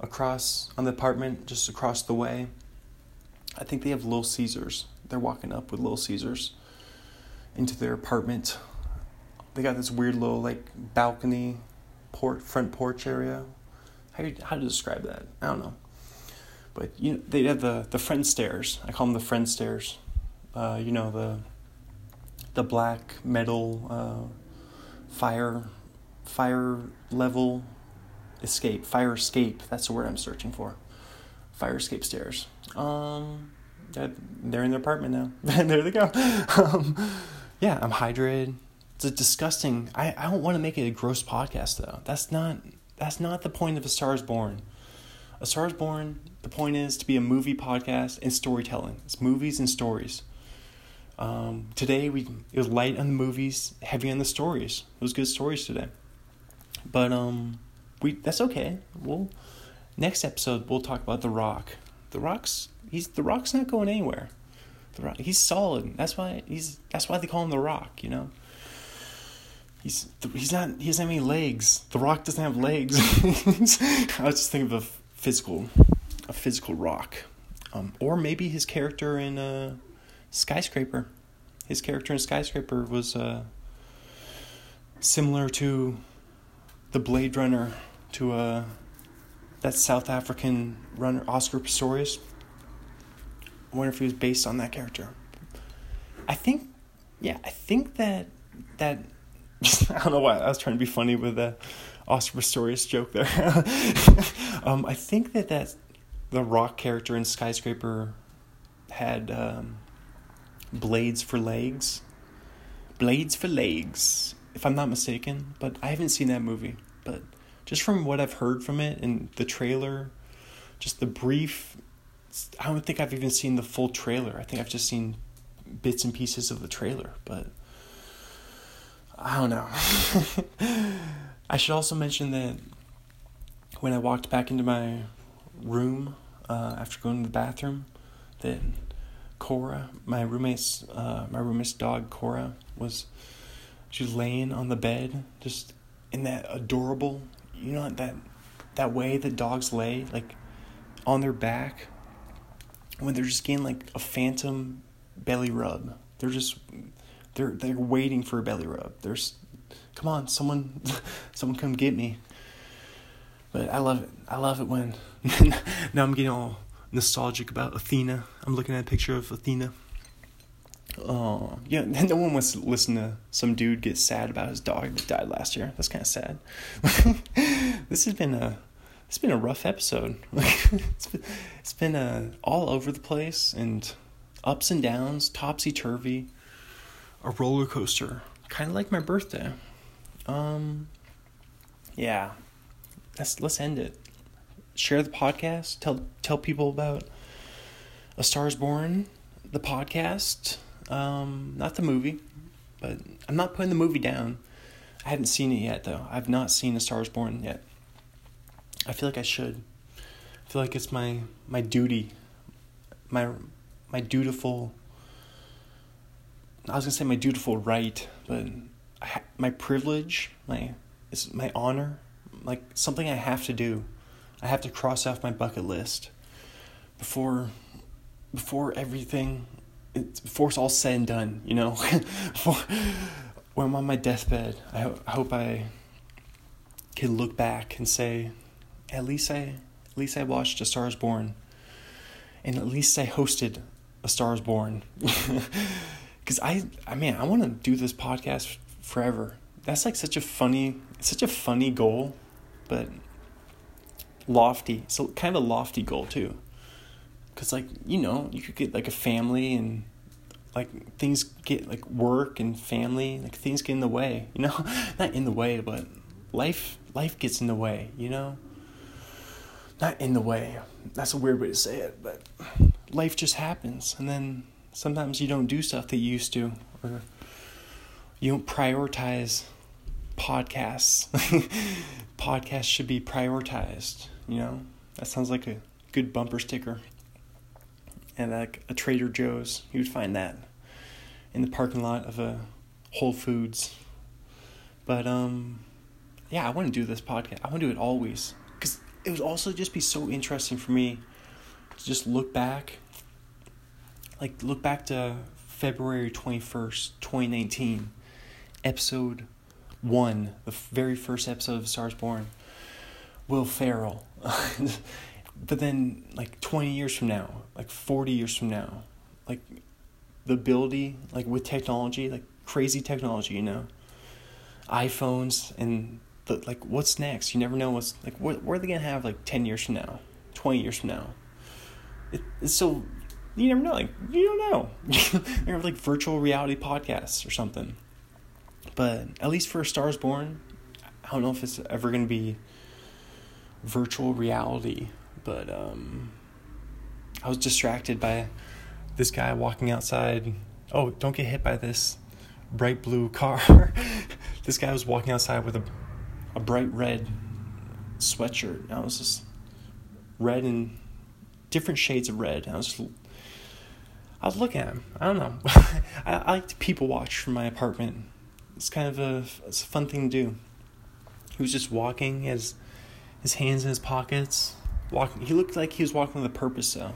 Across on the apartment, just across the way. I think they have Little Caesars they're walking up with Little Caesars into their apartment. They got this weird little like balcony port front porch area. How you, how to describe that? I don't know. But you know, they have the the friend stairs. I call them the friend stairs. Uh, you know the the black metal uh, fire fire level escape fire escape. That's the word I'm searching for. Fire escape stairs. Um, they're in their apartment now. there they go. Um, yeah, I'm hydrated. It's a disgusting. I, I don't want to make it a gross podcast though. That's not that's not the point of A Star Is Born. A Star Is Born. The point is to be a movie podcast and storytelling. It's movies and stories. Um, today we it was light on the movies, heavy on the stories. It was good stories today. But um, we that's okay. We'll next episode we'll talk about The Rock. The Rock's he's The Rock's not going anywhere. The Rock he's solid. That's why he's that's why they call him The Rock. You know. He's he's not he doesn't have any legs. The Rock doesn't have legs. I was just thinking of a physical, a physical rock, um, or maybe his character in uh, Skyscraper. His character in Skyscraper was uh, similar to the Blade Runner, to uh, that South African runner Oscar Pistorius. I wonder if he was based on that character. I think, yeah, I think that that I don't know why I was trying to be funny with the Oscar Pistorius joke there. um, I think that that the rock character in Skyscraper had um, blades for legs. Blades for legs, if I'm not mistaken. But I haven't seen that movie. But just from what I've heard from it and the trailer, just the brief. I don't think I've even seen the full trailer. I think I've just seen bits and pieces of the trailer, but I don't know. I should also mention that when I walked back into my room uh, after going to the bathroom, that Cora, my roommate's uh, my roommate's dog Cora, was she was laying on the bed, just in that adorable, you know that that way that dogs lay, like on their back, when they're just getting like a phantom belly rub. They're just they're they're waiting for a belly rub. There's, come on, someone, someone come get me. But I love it. I love it when now I'm getting all nostalgic about Athena. I'm looking at a picture of Athena. Oh yeah, no one wants to listen to some dude get sad about his dog that died last year. That's kind of sad. this has been a it's been a rough episode. it's been it's been uh, all over the place and ups and downs, topsy turvy a roller coaster, kind of like my birthday. Um, yeah, let's let's end it. Share the podcast. Tell tell people about A Star Is Born, the podcast. Um, not the movie, but I'm not putting the movie down. I haven't seen it yet though. I've not seen A Star Is Born yet. I feel like I should. I feel like it's my my duty, my my dutiful I was gonna say my dutiful right, but ha- my privilege, my it's my honor, like something I have to do. I have to cross off my bucket list before before everything it's before it's all said and done. You know, before, when I'm on my deathbed, I, ho- I hope I can look back and say, at least I at least I watched A Star Is Born, and at least I hosted A Star Is Born. because I, I mean, I want to do this podcast forever. That's like such a funny, such a funny goal, but lofty. So kind of a lofty goal too. Cause like you know, you could get like a family and like things get like work and family, like things get in the way. You know, not in the way, but life life gets in the way. You know, not in the way. That's a weird way to say it, but life just happens, and then sometimes you don't do stuff that you used to, or you don't prioritize podcasts. podcasts should be prioritized, you know? That sounds like a good bumper sticker. And like a Trader Joe's, you would find that in the parking lot of a Whole Foods. But um yeah, I want to do this podcast. I want to do it always cuz it would also just be so interesting for me to just look back like look back to February 21st, 2019, episode one, the very first episode of Stars Born, Will Ferrell. but then, like 20 years from now, like 40 years from now, like the ability, like with technology, like crazy technology, you know, iPhones and the, like what's next? You never know what's like. What, what are they gonna have like 10 years from now, 20 years from now? It, it's so you never know. Like you don't know. They're like virtual reality podcasts or something. But at least for Stars Born, I don't know if it's ever gonna be virtual reality. But um, I was distracted by this guy walking outside. Oh, don't get hit by this bright blue car. this guy was walking outside with a a bright red sweatshirt. I was just red and different shades of red. I was I was looking at him. I don't know. I, I like to people watch from my apartment. It's kind of a it's a fun thing to do. He was just walking, his his hands in his pockets, walking. He looked like he was walking with a purpose, though.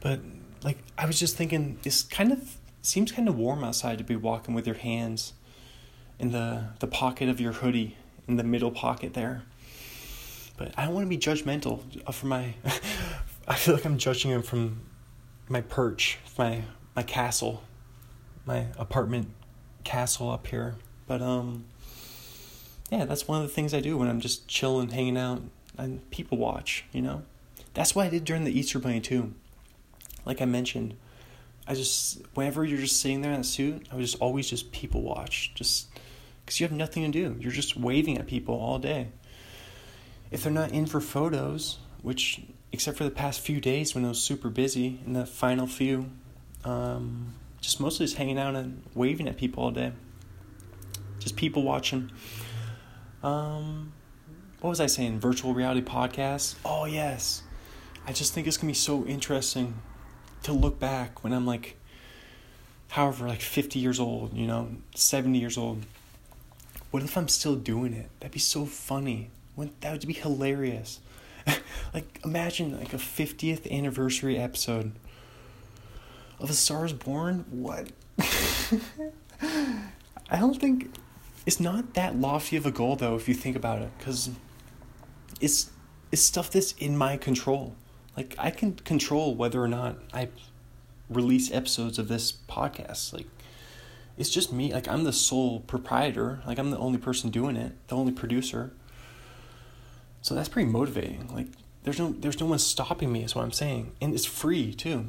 But like I was just thinking, it's kind of seems kind of warm outside to be walking with your hands in the the pocket of your hoodie, in the middle pocket there. But I don't want to be judgmental for my. I feel like I'm judging him from my perch, my my castle, my apartment castle up here. But um yeah, that's one of the things I do when I'm just chilling, hanging out, and people watch, you know? That's what I did during the Easter Bunny too. Like I mentioned, I just whenever you're just sitting there in a suit, I would just always just people watch, just because you have nothing to do. You're just waving at people all day. If they're not in for photos, which except for the past few days when I was super busy in the final few. Um, just mostly just hanging out and waving at people all day. Just people watching. Um, what was I saying? Virtual reality podcasts? Oh, yes. I just think it's to be so interesting to look back when I'm like, however, like 50 years old, you know, 70 years old. What if I'm still doing it? That'd be so funny. That would be hilarious. like imagine like a 50th anniversary episode of A Stars Born. What? I don't think it's not that lofty of a goal though if you think about it cuz it's it's stuff that's in my control. Like I can control whether or not I release episodes of this podcast. Like it's just me. Like I'm the sole proprietor. Like I'm the only person doing it, the only producer. So that's pretty motivating. Like there's no there's no one stopping me is what I'm saying. And it's free too.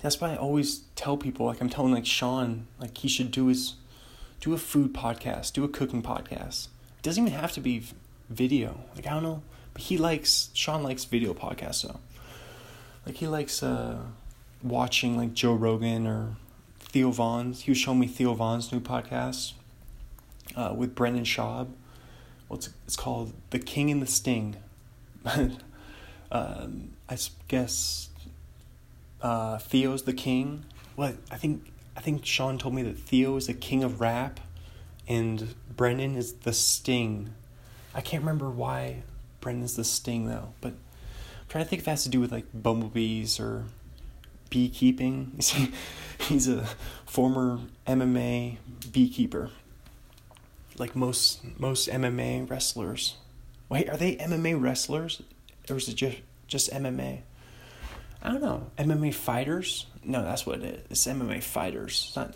That's why I always tell people, like I'm telling like Sean, like he should do his do a food podcast, do a cooking podcast. It doesn't even have to be video. Like I don't know, but he likes Sean likes video podcasts though. Like he likes uh watching like Joe Rogan or Theo Von's. He was showing me Theo Von's new podcast uh, with Brendan Schaub what's it's called The King and the Sting. um, I guess uh, Theo's the king. What I think I think Sean told me that Theo is the king of rap, and Brendan is the Sting. I can't remember why Brendan's the Sting though, but I'm trying to think if it has to do with like bumblebees or beekeeping. He's a former MMA beekeeper like most most MMA wrestlers. Wait, are they MMA wrestlers, or is it just just MMA? I don't know. MMA fighters? No, that's what it is. It's MMA fighters. Not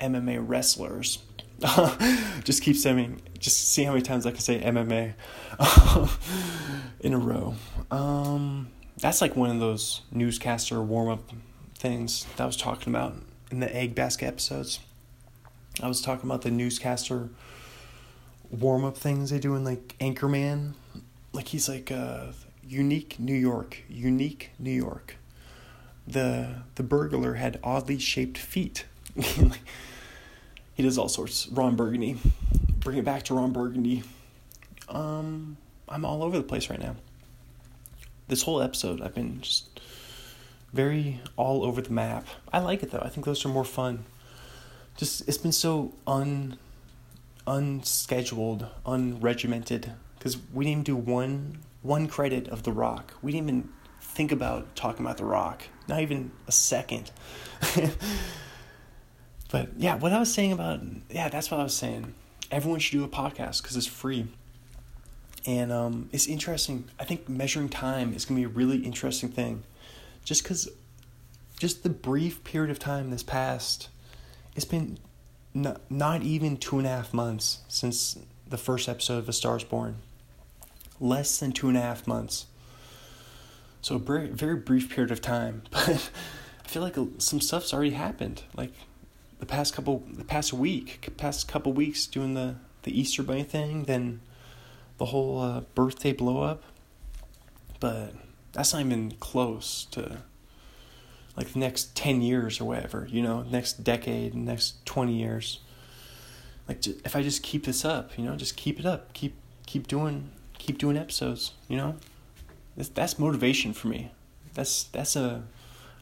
MMA wrestlers. just keep saying. Just see how many times I can say MMA in a row. Um, that's like one of those newscaster warm up things that I was talking about in the egg basket episodes. I was talking about the newscaster warm up things they do in like Anchorman. Like he's like uh, unique New York, unique New York. The the burglar had oddly shaped feet. he does all sorts. Ron Burgundy, bring it back to Ron Burgundy. Um, I'm all over the place right now. This whole episode, I've been just very all over the map. I like it though. I think those are more fun. Just it's been so un unscheduled, unregimented. Because we didn't even do one one credit of The Rock. We didn't even think about talking about The Rock. Not even a second. but yeah, what I was saying about yeah, that's what I was saying. everyone should do a podcast because it's free. And um, it's interesting. I think measuring time is going to be a really interesting thing. Just because, just the brief period of time this past, it's been not, not even two and a half months since the first episode of A Star's Born. Less than two and a half months. So a very, very brief period of time. But I feel like some stuff's already happened. Like the past couple, the past week, past couple weeks doing the, the Easter Bunny thing, then the whole uh, birthday blow up. But that's not even close to like the next 10 years or whatever, you know, next decade, next 20 years. Like if I just keep this up, you know, just keep it up, keep keep doing keep doing episodes, you know? That's that's motivation for me. That's that's a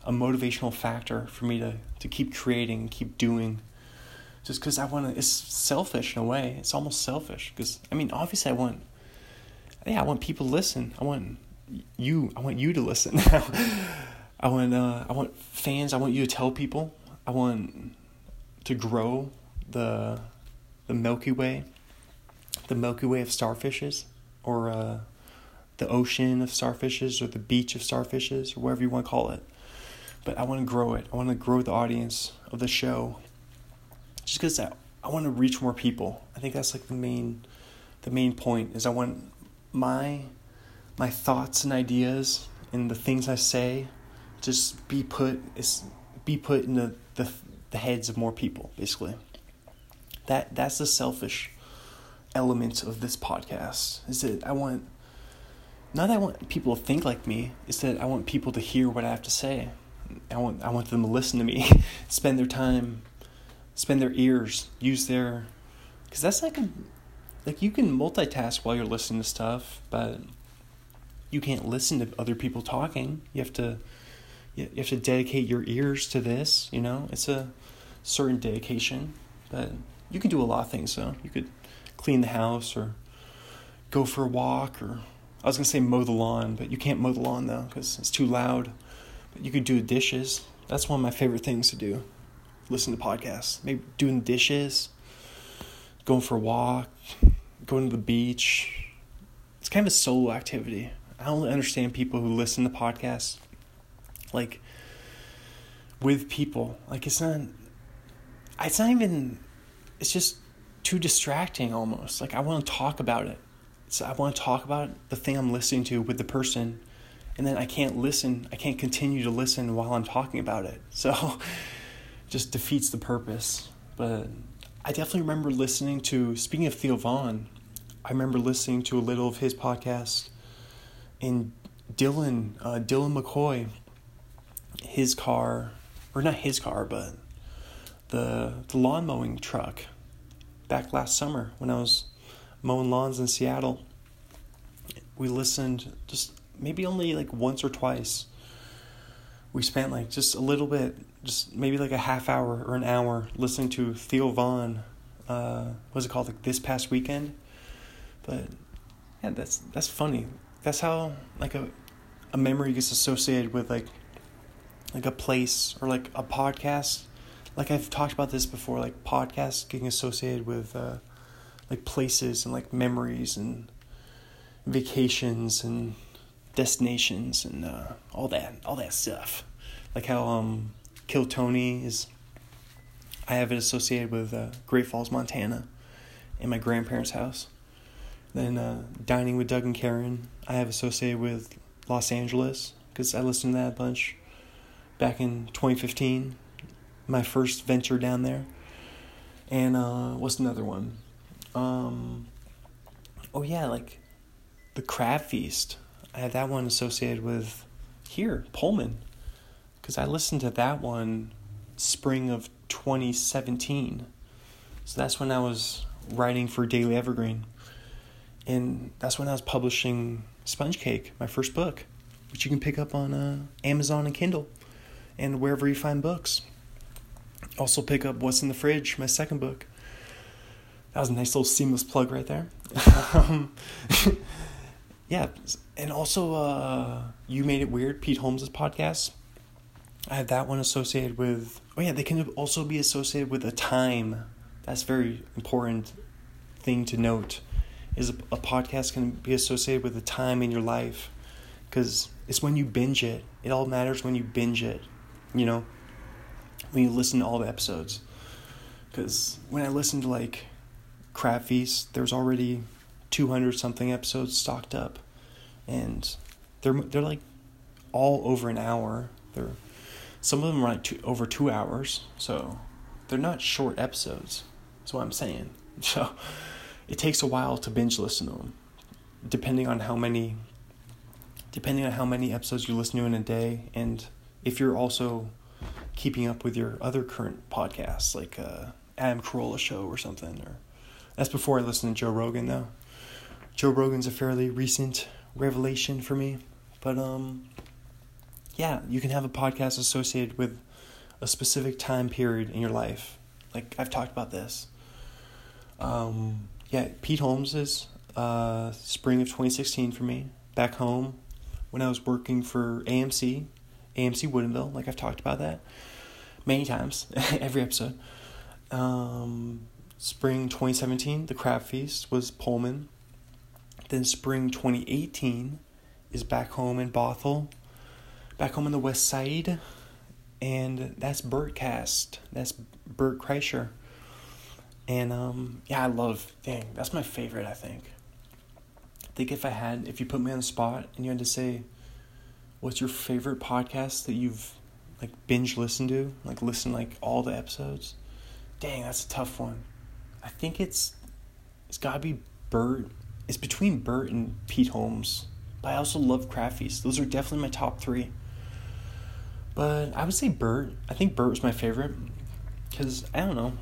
a motivational factor for me to to keep creating, keep doing just because I want to. It's selfish in a way. It's almost selfish because I mean, obviously, I want. Yeah, I want people to listen. I want you. I want you to listen. I want. Uh, I want fans. I want you to tell people. I want to grow the the Milky Way, the Milky Way of starfishes, or uh, the ocean of starfishes, or the beach of starfishes, or whatever you want to call it. But I want to grow it. I want to grow the audience of the show just because I, I want to reach more people. I think that's like the main the main point is I want my my thoughts and ideas and the things I say just be put is be put in the, the the heads of more people basically. That that's the selfish element of this podcast is that I want not that I want people to think like me, is that I want people to hear what I have to say. I want I want them to listen to me, spend their time spend their ears, use their, because that's like a, like you can multitask while you're listening to stuff, but you can't listen to other people talking. You have to, you have to dedicate your ears to this. You know, it's a certain dedication, but you can do a lot of things. So you could clean the house or go for a walk or I was gonna say mow the lawn, but you can't mow the lawn though because it's too loud. But you could do dishes. That's one of my favorite things to do listen to podcasts, maybe doing dishes, going for a walk, going to the beach. It's kind of a solo activity. I don't understand people who listen to podcasts like with people. Like it's not it's not even it's just too distracting almost. Like I want to talk about it. So I want to talk about the thing I'm listening to with the person and then I can't listen. I can't continue to listen while I'm talking about it. So just defeats the purpose. But I definitely remember listening to, speaking of Theo Von, I remember listening to a little of his podcast. And Dylan, uh, Dylan McCoy, his car, or not his car, but the the lawn mowing truck back last summer when I was mowing lawns in Seattle. We listened just maybe only like once or twice. We spent like just a little bit just maybe like a half hour or an hour listening to Theo Von. Uh, what's it called? Like this past weekend. But yeah, that's that's funny. That's how like a a memory gets associated with like like a place or like a podcast. Like I've talked about this before, like podcasts getting associated with uh, like places and like memories and vacations and destinations and uh, all that all that stuff. Like how um Kill Tony is I have it associated with uh, Great Falls, Montana, and my grandparents' house. Then uh, Dining with Doug and Karen, I have associated with Los Angeles because I listened to that a bunch back in 2015, my first venture down there. And uh, what's another one? Um, oh yeah, like the Crab Feast. I have that one associated with here, Pullman because I listened to that one spring of 2017. So that's when I was writing for Daily Evergreen. And that's when I was publishing Sponge Cake, my first book, which you can pick up on uh, Amazon and Kindle and wherever you find books. Also, pick up What's in the Fridge, my second book. That was a nice little seamless plug right there. um, yeah, and also, uh, You Made It Weird, Pete Holmes' podcast. I have that one associated with. Oh yeah, they can also be associated with a time. That's very important thing to note is a, a podcast can be associated with a time in your life because it's when you binge it. It all matters when you binge it, you know, when you listen to all the episodes. Because when I listened to like Crab Feast, there's already 200 something episodes stocked up, and they're they're like all over an hour. They're some of them are like two, over two hours, so they're not short episodes. That's what I'm saying. So it takes a while to binge listen to them, depending on how many depending on how many episodes you listen to in a day, and if you're also keeping up with your other current podcasts, like uh, Adam Carolla show or something. Or that's before I listened to Joe Rogan though. Joe Rogan's a fairly recent revelation for me, but um, yeah, you can have a podcast associated with a specific time period in your life. Like I've talked about this. Um, yeah, Pete Holmes is uh, spring of 2016 for me. Back home, when I was working for AMC, AMC Woodinville, like I've talked about that many times, every episode. Um, spring 2017, the Crab Feast was Pullman. Then spring 2018 is back home in Bothell back home on the west side. And that's Bertcast. That's Bert Kreischer. And um, yeah, I love, dang, that's my favorite, I think. I think if I had, if you put me on the spot and you had to say, what's your favorite podcast that you've like binge listened to, like listen like all the episodes? Dang, that's a tough one. I think it's, it's gotta be Bert. It's between Bert and Pete Holmes. But I also love Feast. Those are definitely my top three. But I would say Bert. I think Bert was my favorite because I don't know.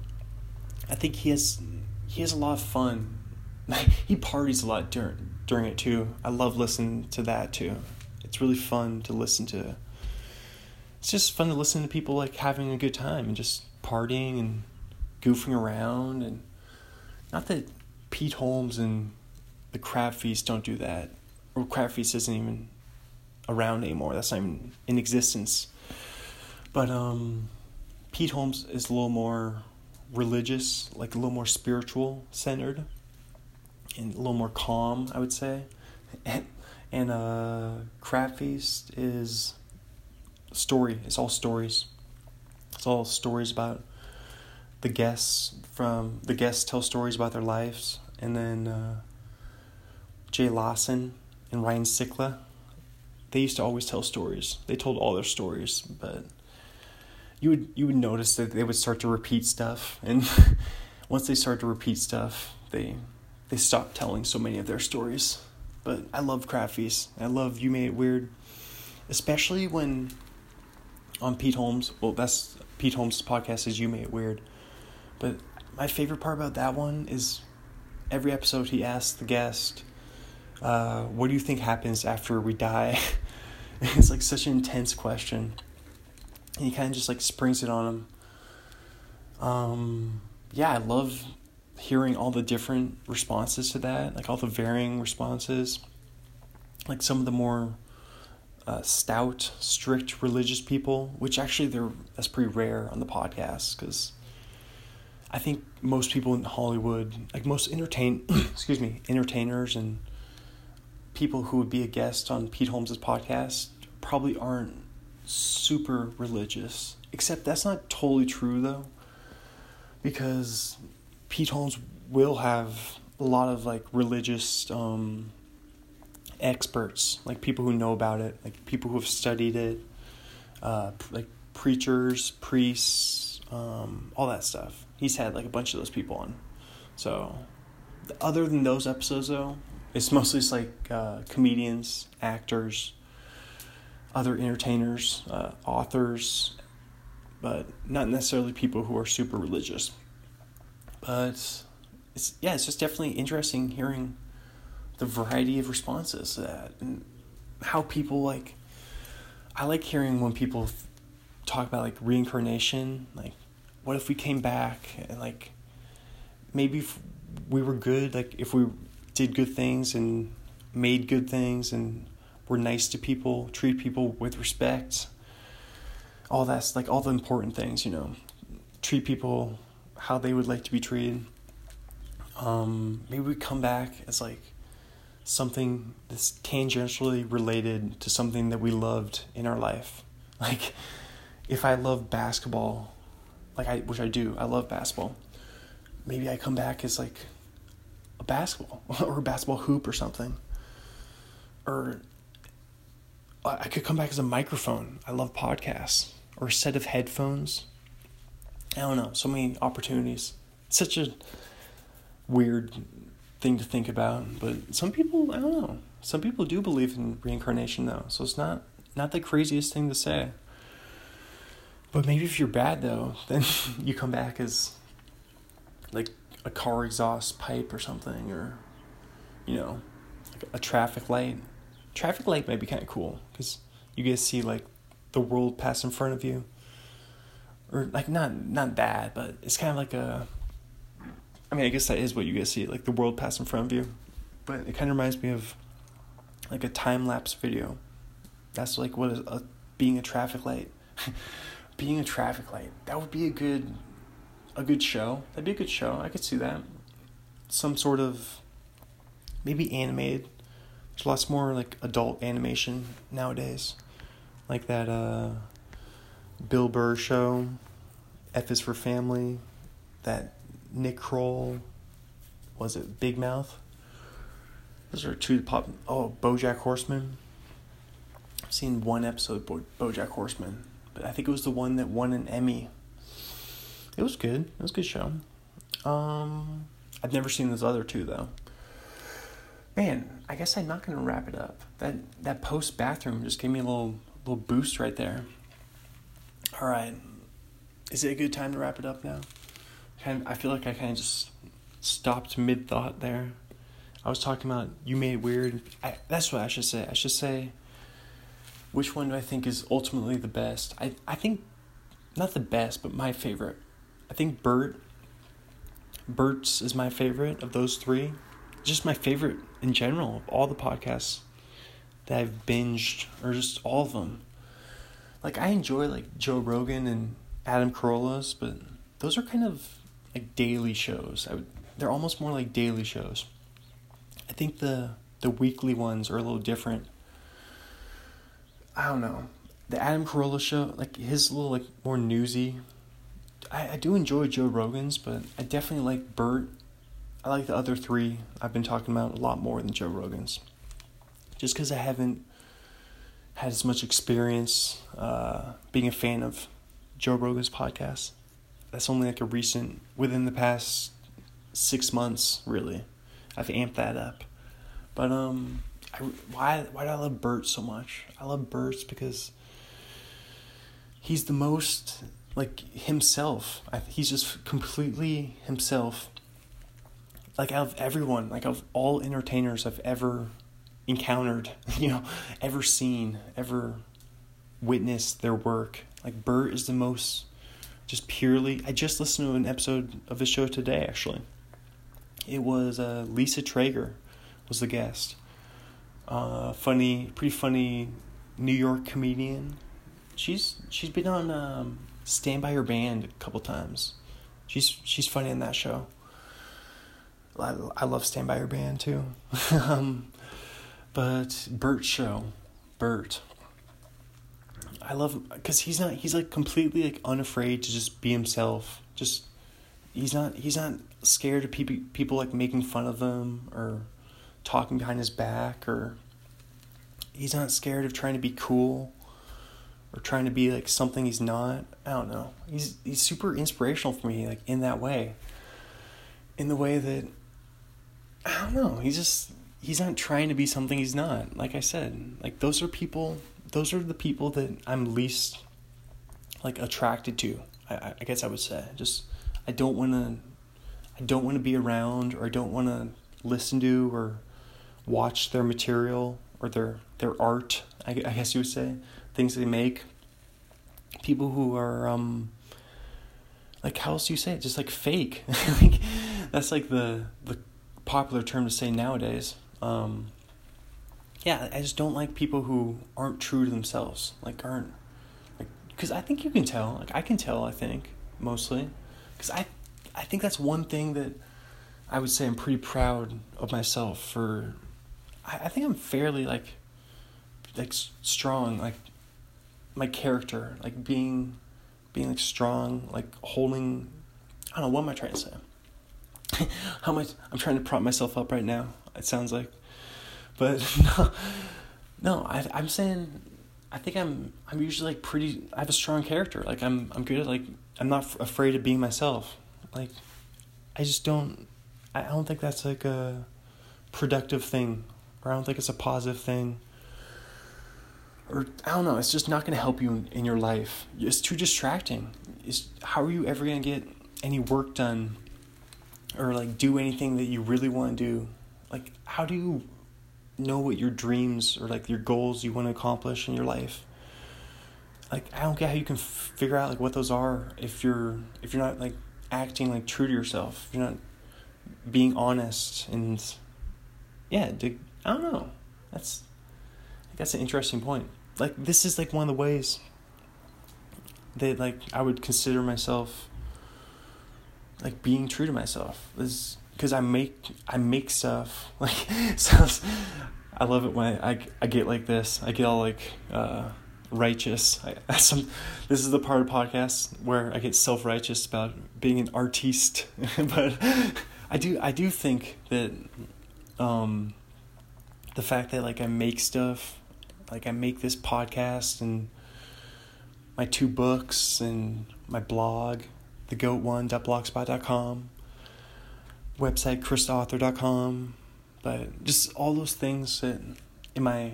I think he has he has a lot of fun. he parties a lot during during it too. I love listening to that too. It's really fun to listen to. It's just fun to listen to people like having a good time and just partying and goofing around and not that Pete Holmes and the Crab Feast don't do that. Or Crab Feast isn't even around anymore. That's not even in existence. But um, Pete Holmes is a little more religious, like a little more spiritual centered, and a little more calm, I would say. And, and uh, Crab Feast is story. It's all stories. It's all stories about the guests from the guests tell stories about their lives, and then uh, Jay Larson and Ryan Sickler. They used to always tell stories. They told all their stories, but you would you would notice that they would start to repeat stuff. And once they start to repeat stuff they they stop telling so many of their stories. But i love Feast. I love you made it weird. Especially when on pete holmes well that's pete holmes podcast is you made it weird but my favorite part about that one is every episode he asks the guest uh, what do you think happens after we die it's like such an intense question and he kind of just like springs it on him. Um, yeah, I love hearing all the different responses to that, like all the varying responses. Like some of the more uh, stout, strict religious people, which actually they're that's pretty rare on the podcast because I think most people in Hollywood, like most entertain, excuse me, entertainers and people who would be a guest on Pete Holmes's podcast probably aren't super religious. Except that's not totally true though. Because Pete Holmes will have a lot of like religious um, experts, like people who know about it, like people who have studied it, uh, like preachers, priests, um, all that stuff. He's had like a bunch of those people on. So, other than those episodes though, it's mostly just like uh, comedians, actors, other entertainers, uh, authors, but not necessarily people who are super religious. But it's yeah, it's just definitely interesting hearing the variety of responses to that and how people like. I like hearing when people talk about like reincarnation, like what if we came back and like maybe if we were good, like if we did good things and made good things and we're nice to people, treat people with respect. All that's like all the important things, you know. Treat people how they would like to be treated. Um, maybe we come back as like something that's tangentially related to something that we loved in our life. Like, if I love basketball, like I, which I do, I love basketball. Maybe I come back as like a basketball or a basketball hoop or something. Or I could come back as a microphone. I love podcasts or a set of headphones. I don't know, so many opportunities. It's such a weird thing to think about, but some people, I don't know. Some people do believe in reincarnation though, so it's not not the craziest thing to say. But maybe if you're bad though, then you come back as like a car exhaust pipe or something or you know, like a traffic light. Traffic light might be kind of cool cuz you get to see like the world pass in front of you. Or like not not that, but it's kind of like a I mean, I guess that is what you get to see, like the world pass in front of you. But it kind of reminds me of like a time lapse video. That's like what is a, being a traffic light. being a traffic light. That would be a good a good show. That'd be a good show. I could see that. Some sort of maybe animated. There's lots more like adult animation nowadays. Like that uh Bill Burr show, F is for Family, that Nick Kroll, was it Big Mouth? Those are two pop. Oh, BoJack Horseman. I've seen one episode of Bo- BoJack Horseman, I think it was the one that won an Emmy. It was good. It was a good show. Um, I've never seen those other two though. Man, I guess I'm not gonna wrap it up. That that post bathroom just gave me a little little boost right there. All right, is it a good time to wrap it up now? kind I feel like I kind of just stopped mid thought there. I was talking about you made weird. I, that's what I should say. I should say which one do I think is ultimately the best? I I think not the best, but my favorite. I think Bert Bert's is my favorite of those three. Just my favorite in general of all the podcasts that I've binged, or just all of them. Like I enjoy like Joe Rogan and Adam Carolla's, but those are kind of like daily shows. I would, they're almost more like daily shows. I think the the weekly ones are a little different. I don't know. The Adam Carolla show, like his little like more newsy. I, I do enjoy Joe Rogan's, but I definitely like Bert. I like the other three I've been talking about a lot more than Joe Rogan's. Just because I haven't had as much experience uh, being a fan of Joe Rogan's podcast that's only like a recent within the past six months really i've amped that up but um I, why why do i love bert so much i love bert because he's the most like himself I, he's just completely himself like out of everyone like of all entertainers i've ever encountered you know ever seen ever witnessed their work like bert is the most just purely. I just listened to an episode of his show today, actually. It was uh, Liza Treyger was the guest. Uh, funny, pretty funny New York comedian. She's she's been on um, Stand by Your Band a couple times. She's she's funny in that show. I, I love Stand by Your Band too. um, but Bert show, Bert. I love because he's not he's like completely like unafraid to just be himself. Just he's not he's not scared of people people like making fun of him or talking behind his back or he's not scared of trying to be cool or trying to be like something he's not. I don't know. He's he's super inspirational for me like in that way. In the way that I don't know. He's just he's not trying to be something he's not. Like I said, like those are people those are the people that I'm least like attracted to. I, I guess I would say just I don't want to I don't want to be around or I don't want to listen to or watch their material or their their art. I, I guess you would say things they make. People who are um like how else do you say it? Just like fake. like that's like the the popular term to say nowadays. Um, yeah, I just don't like people who aren't true to themselves. Like aren't like because I think you can tell. Like I can tell. I think mostly because I I think that's one thing that I would say I'm pretty proud of myself for. I, I think I'm fairly like, like strong, like my character, like being, being like strong, like holding. I don't know what am I trying to say. How much I'm trying to prop myself up right now. It sounds like, but no, no. I I'm saying, I think I'm I'm usually like pretty. I have a strong character. Like I'm I'm good at like I'm not f- afraid of being myself. Like, I just don't. I don't think that's like a productive thing, or I don't think it's a positive thing. Or I don't know. It's just not going to help you in, in your life. It's too distracting. It's how are you ever going to get any work done, or like do anything that you really want to do? Like, how do you know what your dreams or like your goals you want to accomplish in your life? like I don't get how you can f- figure out like what those are if you're if you're not like acting like true to yourself. You're not being honest and yeah, I don't know. That's that's an interesting point. Like this is like one of the ways that like I would consider myself like being true to myself. Is because I make I make stuff like sounds. I love it when I, I, get like this. I get all like uh, righteous. I, some, this is the part of the podcast where I get self righteous about being an artiste, but I do I do think that um, the fact that like I make stuff, like I make this podcast and my two books and my blog, the goat one blogspot.com, website chrisauthor.com, but just all those things that in my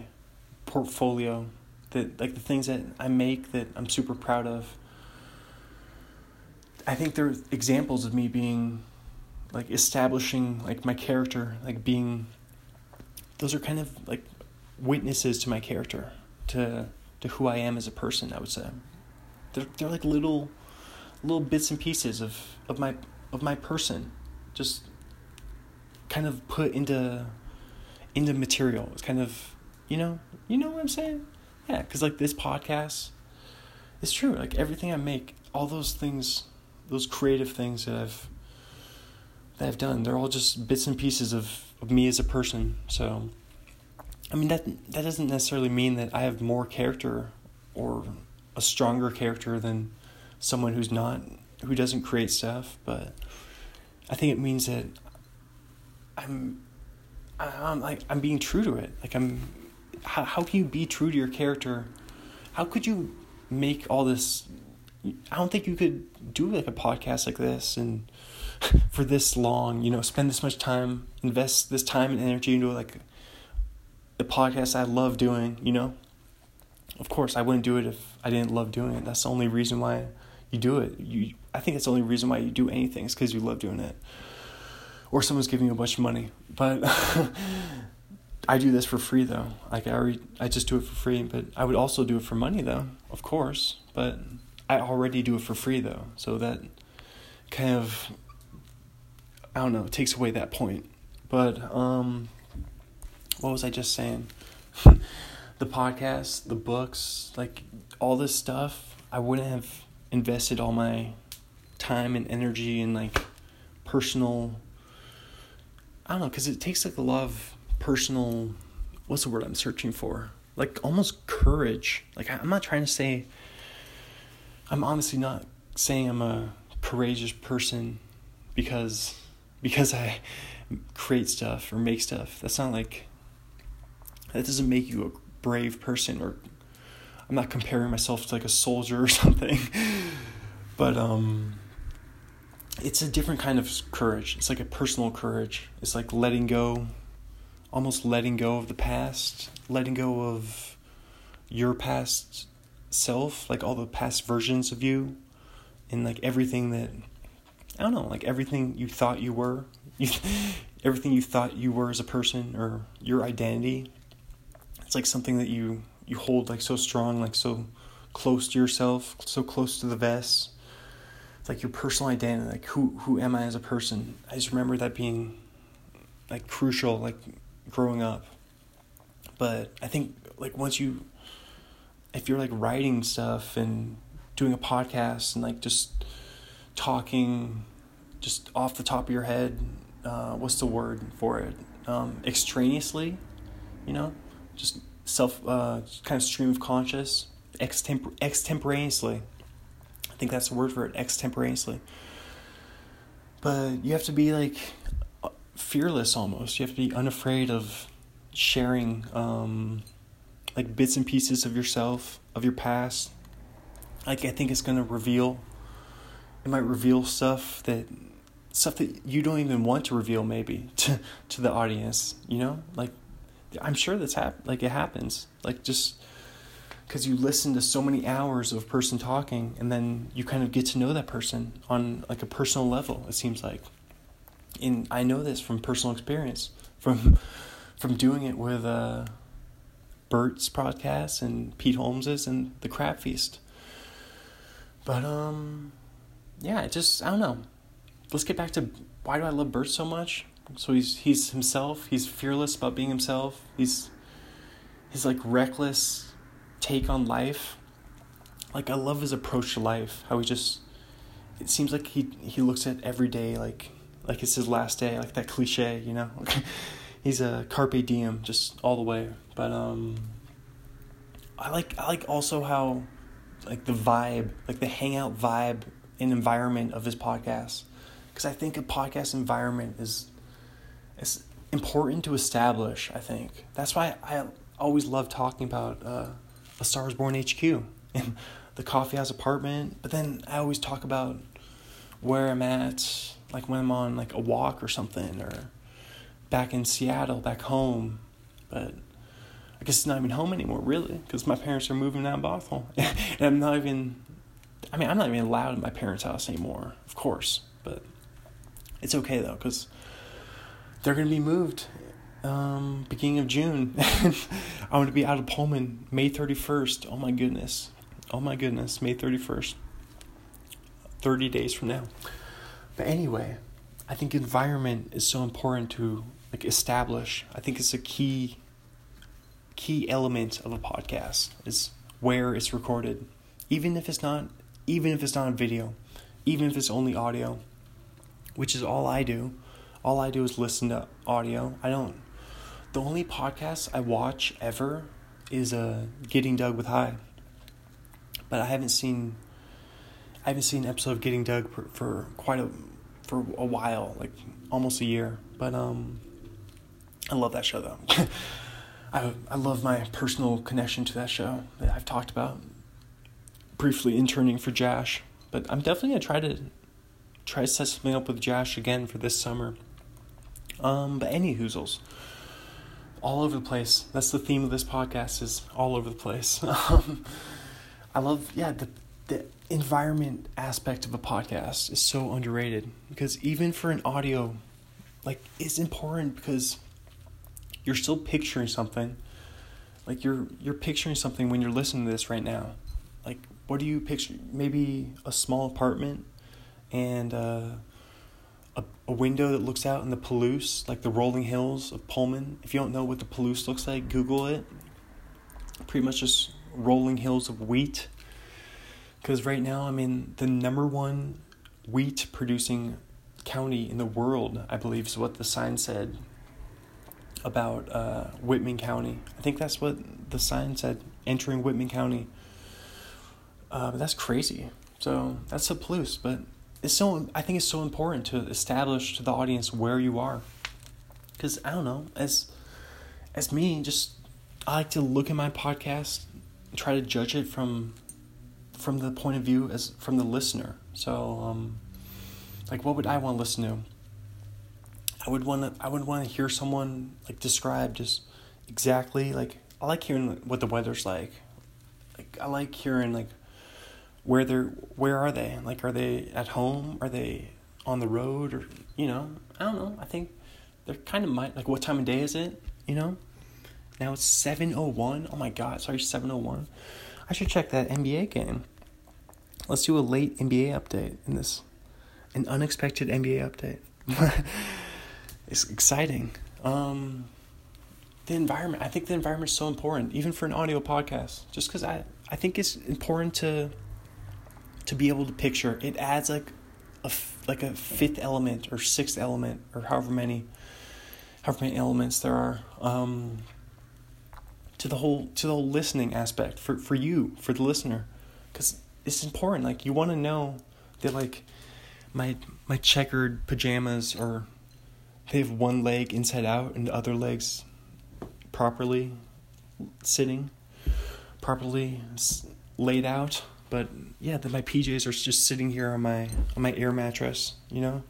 portfolio that like the things that I make that I'm super proud of. I think they're examples of me being like establishing like my character, like being those are kind of like witnesses to my character, to to who I am as a person, I would say. They're they're like little little bits and pieces of, of my of my person. Just kind of put into into material. It's kind of you know, you know what I'm saying? Yeah, because like this podcast, it's true. Like everything I make, all those things, those creative things that I've that I've done, they're all just bits and pieces of, of me as a person. So, I mean that that doesn't necessarily mean that I have more character or a stronger character than someone who's not who doesn't create stuff, but I think it means that I'm I'm like I'm being true to it. Like I'm how, how can you be true to your character? How could you make all this? I don't think you could do like a podcast like this and for this long, you know, spend this much time, invest this time and energy into like the podcast I love doing, you know? Of course, I wouldn't do it if I didn't love doing it. That's the only reason why you do it. You I think it's the only reason why you do anything is cuz you love doing it. Or someone's giving you a bunch of money. But I do this for free though. Like I already, I just do it for free. But I would also do it for money though, of course. But I already do it for free though, so that kind of I don't know takes away that point. But um, what was I just saying? the podcast, the books, like all this stuff, I wouldn't have invested all my time and energy and like personal. I don't know, because it takes like a lot of personal what's the word I'm searching for? Like almost courage. Like I'm not trying to say I'm honestly not saying I'm a courageous person because because I create stuff or make stuff. That's not like that doesn't make you a brave person or I'm not comparing myself to like a soldier or something. but um it's a different kind of courage. It's like a personal courage. It's like letting go almost letting go of the past, letting go of your past self, like all the past versions of you, and like everything that I don't know, like everything you thought you were, you, everything you thought you were as a person or your identity. It's like something that you you hold like so strong, like so close to yourself, so close to the vest. It's like your personal identity, like who who am I as a person? I just remember that being like crucial, like growing up. But I think like once you if you're like writing stuff and doing a podcast and like just talking just off the top of your head uh, what's the word for it? Um, extraneously, you know, just self uh, kind of stream of conscious, extempor- extemporaneously. I think that's the word for it, extemporaneously. But you have to be like fearless almost. You have to be unafraid of sharing um, like bits and pieces of yourself, of your past. Like I think it's gonna reveal. It might reveal stuff that stuff that you don't even want to reveal maybe to to the audience. You know, like I'm sure that's hap- like it happens. Like just because you listen to so many hours of person talking and then you kind of get to know that person on like a personal level it seems like and i know this from personal experience from from doing it with uh bert's podcast and pete holmes's and the crab feast but um yeah it just i don't know let's get back to why do i love bert so much so he's he's himself he's fearless about being himself he's he's like reckless take on life. Like I love his approach to life. How he just it seems like he he looks at every day like like it's his last day, like that cliche, you know. He's a carpe diem just all the way. But um I like I like also how like the vibe, like the hangout vibe and environment of his podcast. Cuz I think a podcast environment is is important to establish, I think. That's why I always love talking about uh a Stars Born HQ in the coffee house apartment. But then I always talk about where I'm at, like when I'm on like a walk or something, or back in Seattle, back home. But I guess it's not even home anymore, really, because my parents are moving down Bothell, and I'm not even. I mean, I'm not even allowed in my parents' house anymore, of course, but it's okay though, because they're gonna be moved um, beginning of June. I'm to be out of Pullman May 31st. Oh my goodness. Oh my goodness. May 31st. 30 days from now. But anyway, I think environment is so important to like establish. I think it's a key key element of a podcast is where it's recorded. Even if it's not even if it's not a video, even if it's only audio, which is all I do. All I do is listen to audio. I don't the only podcast I watch ever is uh, Getting Doug with High. But I haven't seen I haven't seen an episode of Getting Doug for, for quite a for a while, like almost a year. But um I love that show though. I I love my personal connection to that show that I've talked about briefly interning for Josh, but I'm definitely gonna try to try to set something up with Josh again for this summer. Um, but any hoozles all over the place. That's the theme of this podcast is all over the place. Um, I love yeah the the environment aspect of a podcast is so underrated because even for an audio, like it's important because you're still picturing something. Like you're you're picturing something when you're listening to this right now. Like what do you picture? Maybe a small apartment and. Uh, a, a window that looks out in the Palouse, like the rolling hills of Pullman. If you don't know what the Palouse looks like, Google it. Pretty much just rolling hills of wheat. Because right now, I mean, the number one wheat producing county in the world, I believe, is what the sign said about uh, Whitman County. I think that's what the sign said, entering Whitman County. Uh, that's crazy. So that's a Palouse, but it's so I think it's so important to establish to the audience where you are. Cuz I don't know, as as me just I like to look at my podcast and try to judge it from from the point of view as from the listener. So um like what would I want to listen to? I would want to I would want to hear someone like describe just exactly like I like hearing what the weather's like. Like I like hearing like where they're where are they? Like are they at home? Are they on the road? Or you know i don't know. I think they're kind of might like what time of day is it? You know? Now it's 701 oh my god sorry 701 i should check that nba game. Let's do a late nba update in this an unexpected nba update. It's exciting. Um the environment i think the environment is so important even for an audio podcast just because i i think it's important to to be able to picture. It adds like a like a fifth element or sixth element or however many however many elements there are um, to the whole to the whole listening aspect for for you for the listener because it's important like you want to know that like my my checkered pajamas are they have one leg inside out and the other legs properly sitting properly laid out but yeah that my pjs are just sitting here on my on my air mattress you know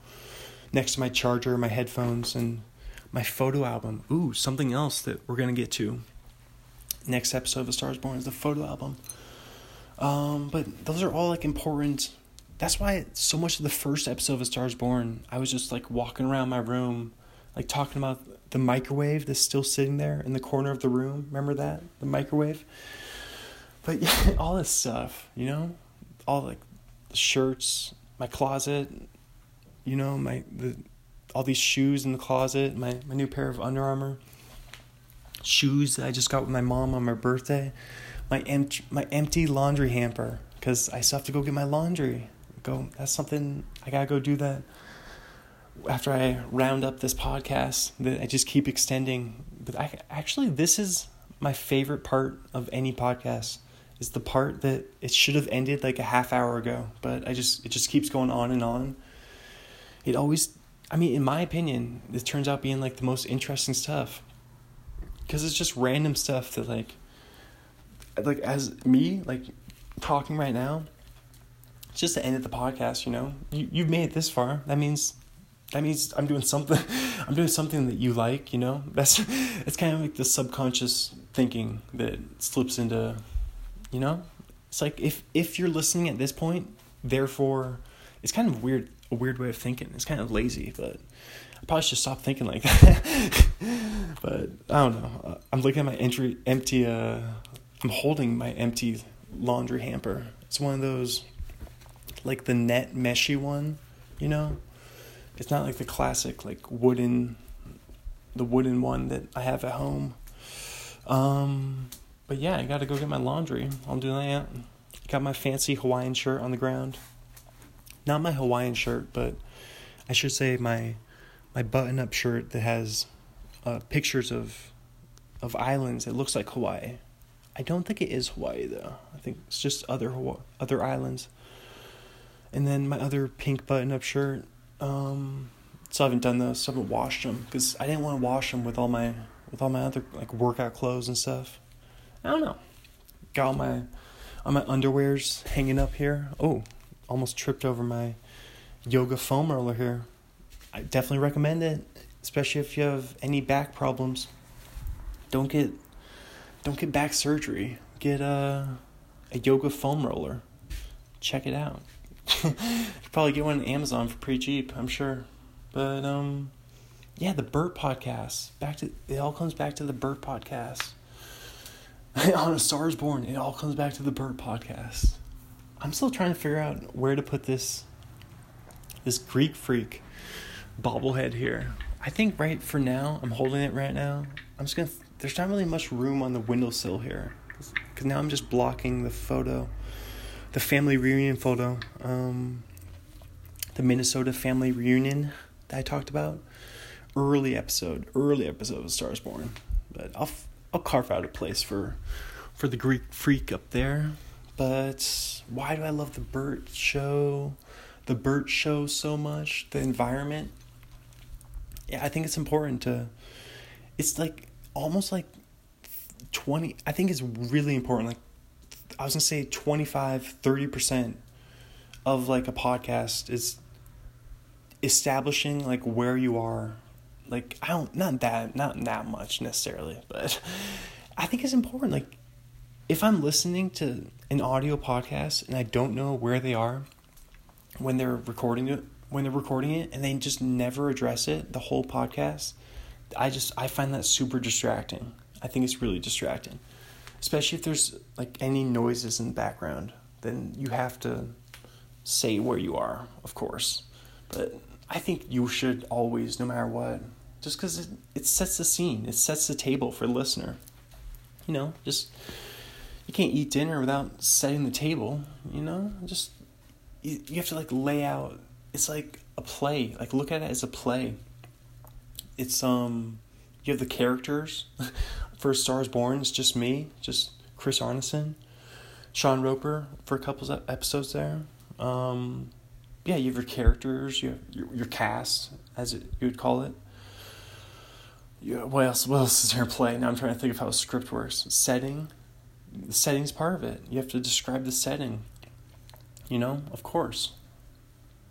next to my charger my headphones and my photo album ooh something else that we're gonna get to next episode of a stars born is the photo album um but those are all like important that's why so much of the first episode of A Star Is Born, I was just like walking around my room, like talking about the microwave that's still sitting there in the corner of the room. Remember that? The microwave? But yeah, all this stuff, you know? All like the shirts, my closet, you know, my the all these shoes in the closet, my, my new pair of Under Armour shoes that I just got with my mom on my birthday, my empty my empty laundry hamper because I still have to go get my laundry go that's something I gotta go do that after I round up this podcast that I just keep extending. But I actually this is my favorite part of any podcast is the part that it should have ended like a half hour ago, but I just it just keeps going on and on. It always I mean in my opinion, it turns out being like the most interesting stuff. Cuz it's just random stuff that like like as me like talking right now, it's just the end of the podcast, you know. You you've made it this far. That means that means I'm doing something I'm doing something that you like, you know? That's it's kind of like the subconscious thinking that slips into you know? It's like if if you're listening at this point, therefore it's kind of weird a weird way of thinking. It's kind of lazy, but I probably should stop thinking like that. but I don't know. I'm looking at my entry empty uh I'm holding my empty laundry hamper. It's one of those like the net meshy one, you know? It's not like the classic like wooden the wooden one that I have at home. Um but yeah, I got to go get my laundry. I'll do that. Got my fancy Hawaiian shirt on the ground. Not my Hawaiian shirt, but I should say my my button-up shirt that has uh, pictures of of islands. It looks like Hawaii. I don't think it is Hawaii though. I think it's just other Hawaii, other islands. And then my other pink button up shirt. Um, so I haven't done those. So I haven't washed them because I didn't want to wash them with all my with all my other like workout clothes and stuff. I don't know. Got all my all my underwears hanging up here. Oh, almost tripped over my yoga foam roller here. I definitely recommend it, especially if you have any back problems. Don't get don't get back surgery. Get a a yoga foam roller. Check it out. you probably get one on Amazon for pretty cheap, I'm sure. But um, yeah, the Bert podcast. Back to it all comes back to the Bert podcast. on a Stars Born, it all comes back to the Bert podcast. I'm still trying to figure out where to put this this Greek freak bobblehead here. I think right for now, I'm holding it right now. I'm just gonna. There's not really much room on the windowsill here, because now I'm just blocking the photo the family reunion photo, um, the Minnesota family reunion that I talked about, early episode, early episode of Stars Born. But I'll I'll carve out a place for for the Greek freak up there. But why do I love the Bert show, the Bert show so much? The environment. Yeah, I think it's important to. It's like almost like twenty. I think it's really important. Like I was gonna say 25, 30% of like a podcast is establishing like where you are. Like I don't not that not that much necessarily, but I think it's important. Like if I'm listening to an audio podcast and I don't know where they are when they're recording it when they're recording it and they just never address it the whole podcast, I just I find that super distracting. I think it's really distracting especially if there's like any noises in the background, then you have to say where you are, of course. But I think you should always, no matter what, just because it, it sets the scene, it sets the table for the listener. You know, just you can't eat dinner without setting the table. You know, just you, you have to like lay out it's like a play. Like look at it as a play. It's um you have the characters. for Stars Born, it's just me, just Chris Arneson, Sean Roper for a couple episodes there. Um, yeah, you have your characters, you have your, your cast, as it, you would call it. Yeah, what else? What else is there play? Now I'm trying to think of how a script works. Setting, the setting's part of it. You have to describe the setting. You know, of course.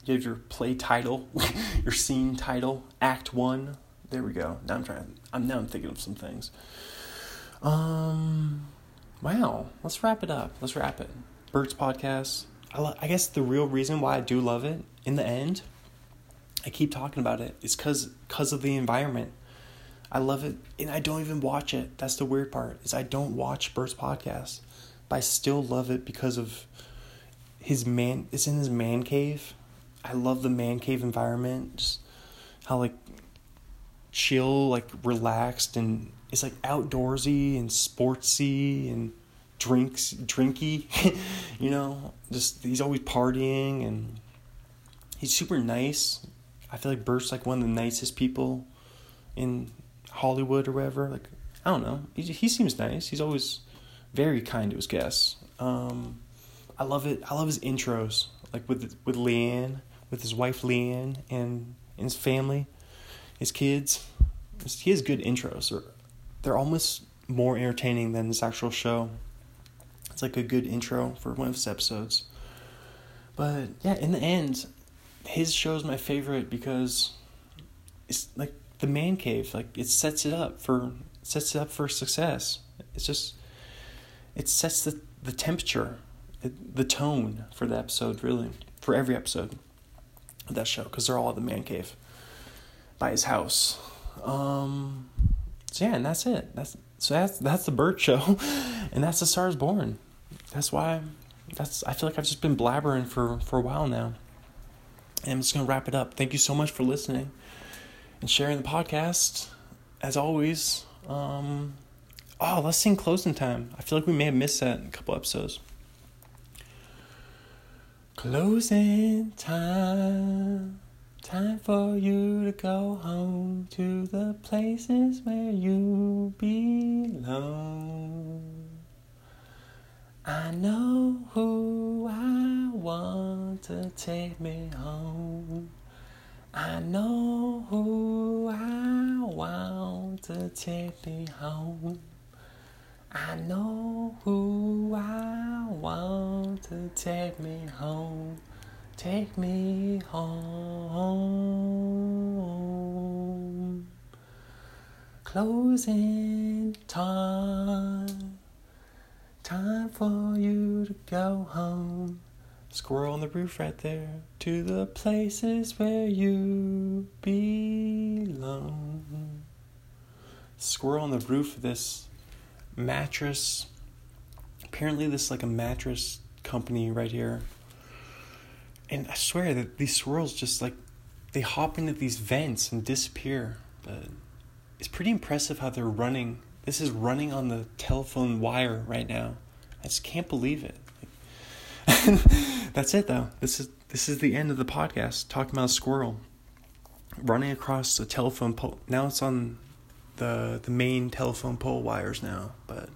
You have your play title, your scene title, Act One. There we go. Now I'm trying. I'm now I'm thinking of some things. Um, wow. Let's wrap it up. Let's wrap it. Bert's podcast. I, lo- I guess the real reason why I do love it in the end, I keep talking about it, is because cause of the environment. I love it, and I don't even watch it. That's the weird part is I don't watch Bert's podcast, but I still love it because of his man it's in his man cave. I love the man cave environment. Just how like chill, like relaxed and it's like outdoorsy and sportsy and drinks drinky, you know. Just he's always partying and he's super nice. I feel like Bert's like one of the nicest people in Hollywood or whatever. Like I don't know, he he seems nice. He's always very kind to his guests. Um, I love it. I love his intros, like with with LeAnn, with his wife LeAnn, and, and his family, his kids. He has good intros. Or they're almost more entertaining than this actual show. It's like a good intro for one of his episodes. But yeah, in the end, his show is my favorite because it's like the man cave. Like it sets it up for sets it up for success. It's just it sets the the temperature the tone for the episode, really, for every episode of that show, because they're all at the man cave by his house. Um, so yeah, and that's it. That's so that's that's the Bert show, and that's the Stars Born. That's why. That's I feel like I've just been blabbering for for a while now. And I'm just gonna wrap it up. Thank you so much for listening and sharing the podcast. As always, um, oh, let's sing closing time. I feel like we may have missed that in a couple episodes. Closing time. Time for you to go home to the places where you belong. I know who I want to take me home. I know who I want to take me home. I know who I want to take me home. Take me home. Closing time. Time for you to go home. Squirrel on the roof right there. To the places where you belong. Squirrel on the roof of this mattress. Apparently, this is like a mattress company right here. And I swear that these squirrels just like they hop into these vents and disappear. But it's pretty impressive how they're running. This is running on the telephone wire right now. I just can't believe it. That's it though. This is this is the end of the podcast talking about a squirrel running across a telephone pole. Now it's on the the main telephone pole wires now, but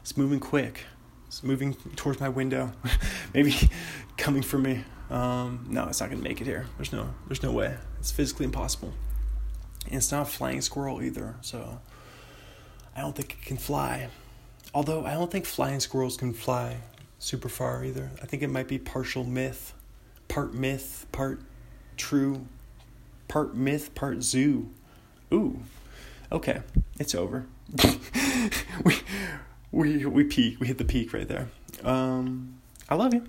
it's moving quick. It's moving towards my window, maybe coming for me. Um, no, it's not gonna make it here. There's no there's no way. It's physically impossible. And it's not a flying squirrel either, so I don't think it can fly. Although I don't think flying squirrels can fly super far either. I think it might be partial myth, part myth, part true, part myth, part zoo. Ooh, okay, it's over. we we we peak. We hit the peak right there. Um, I love you.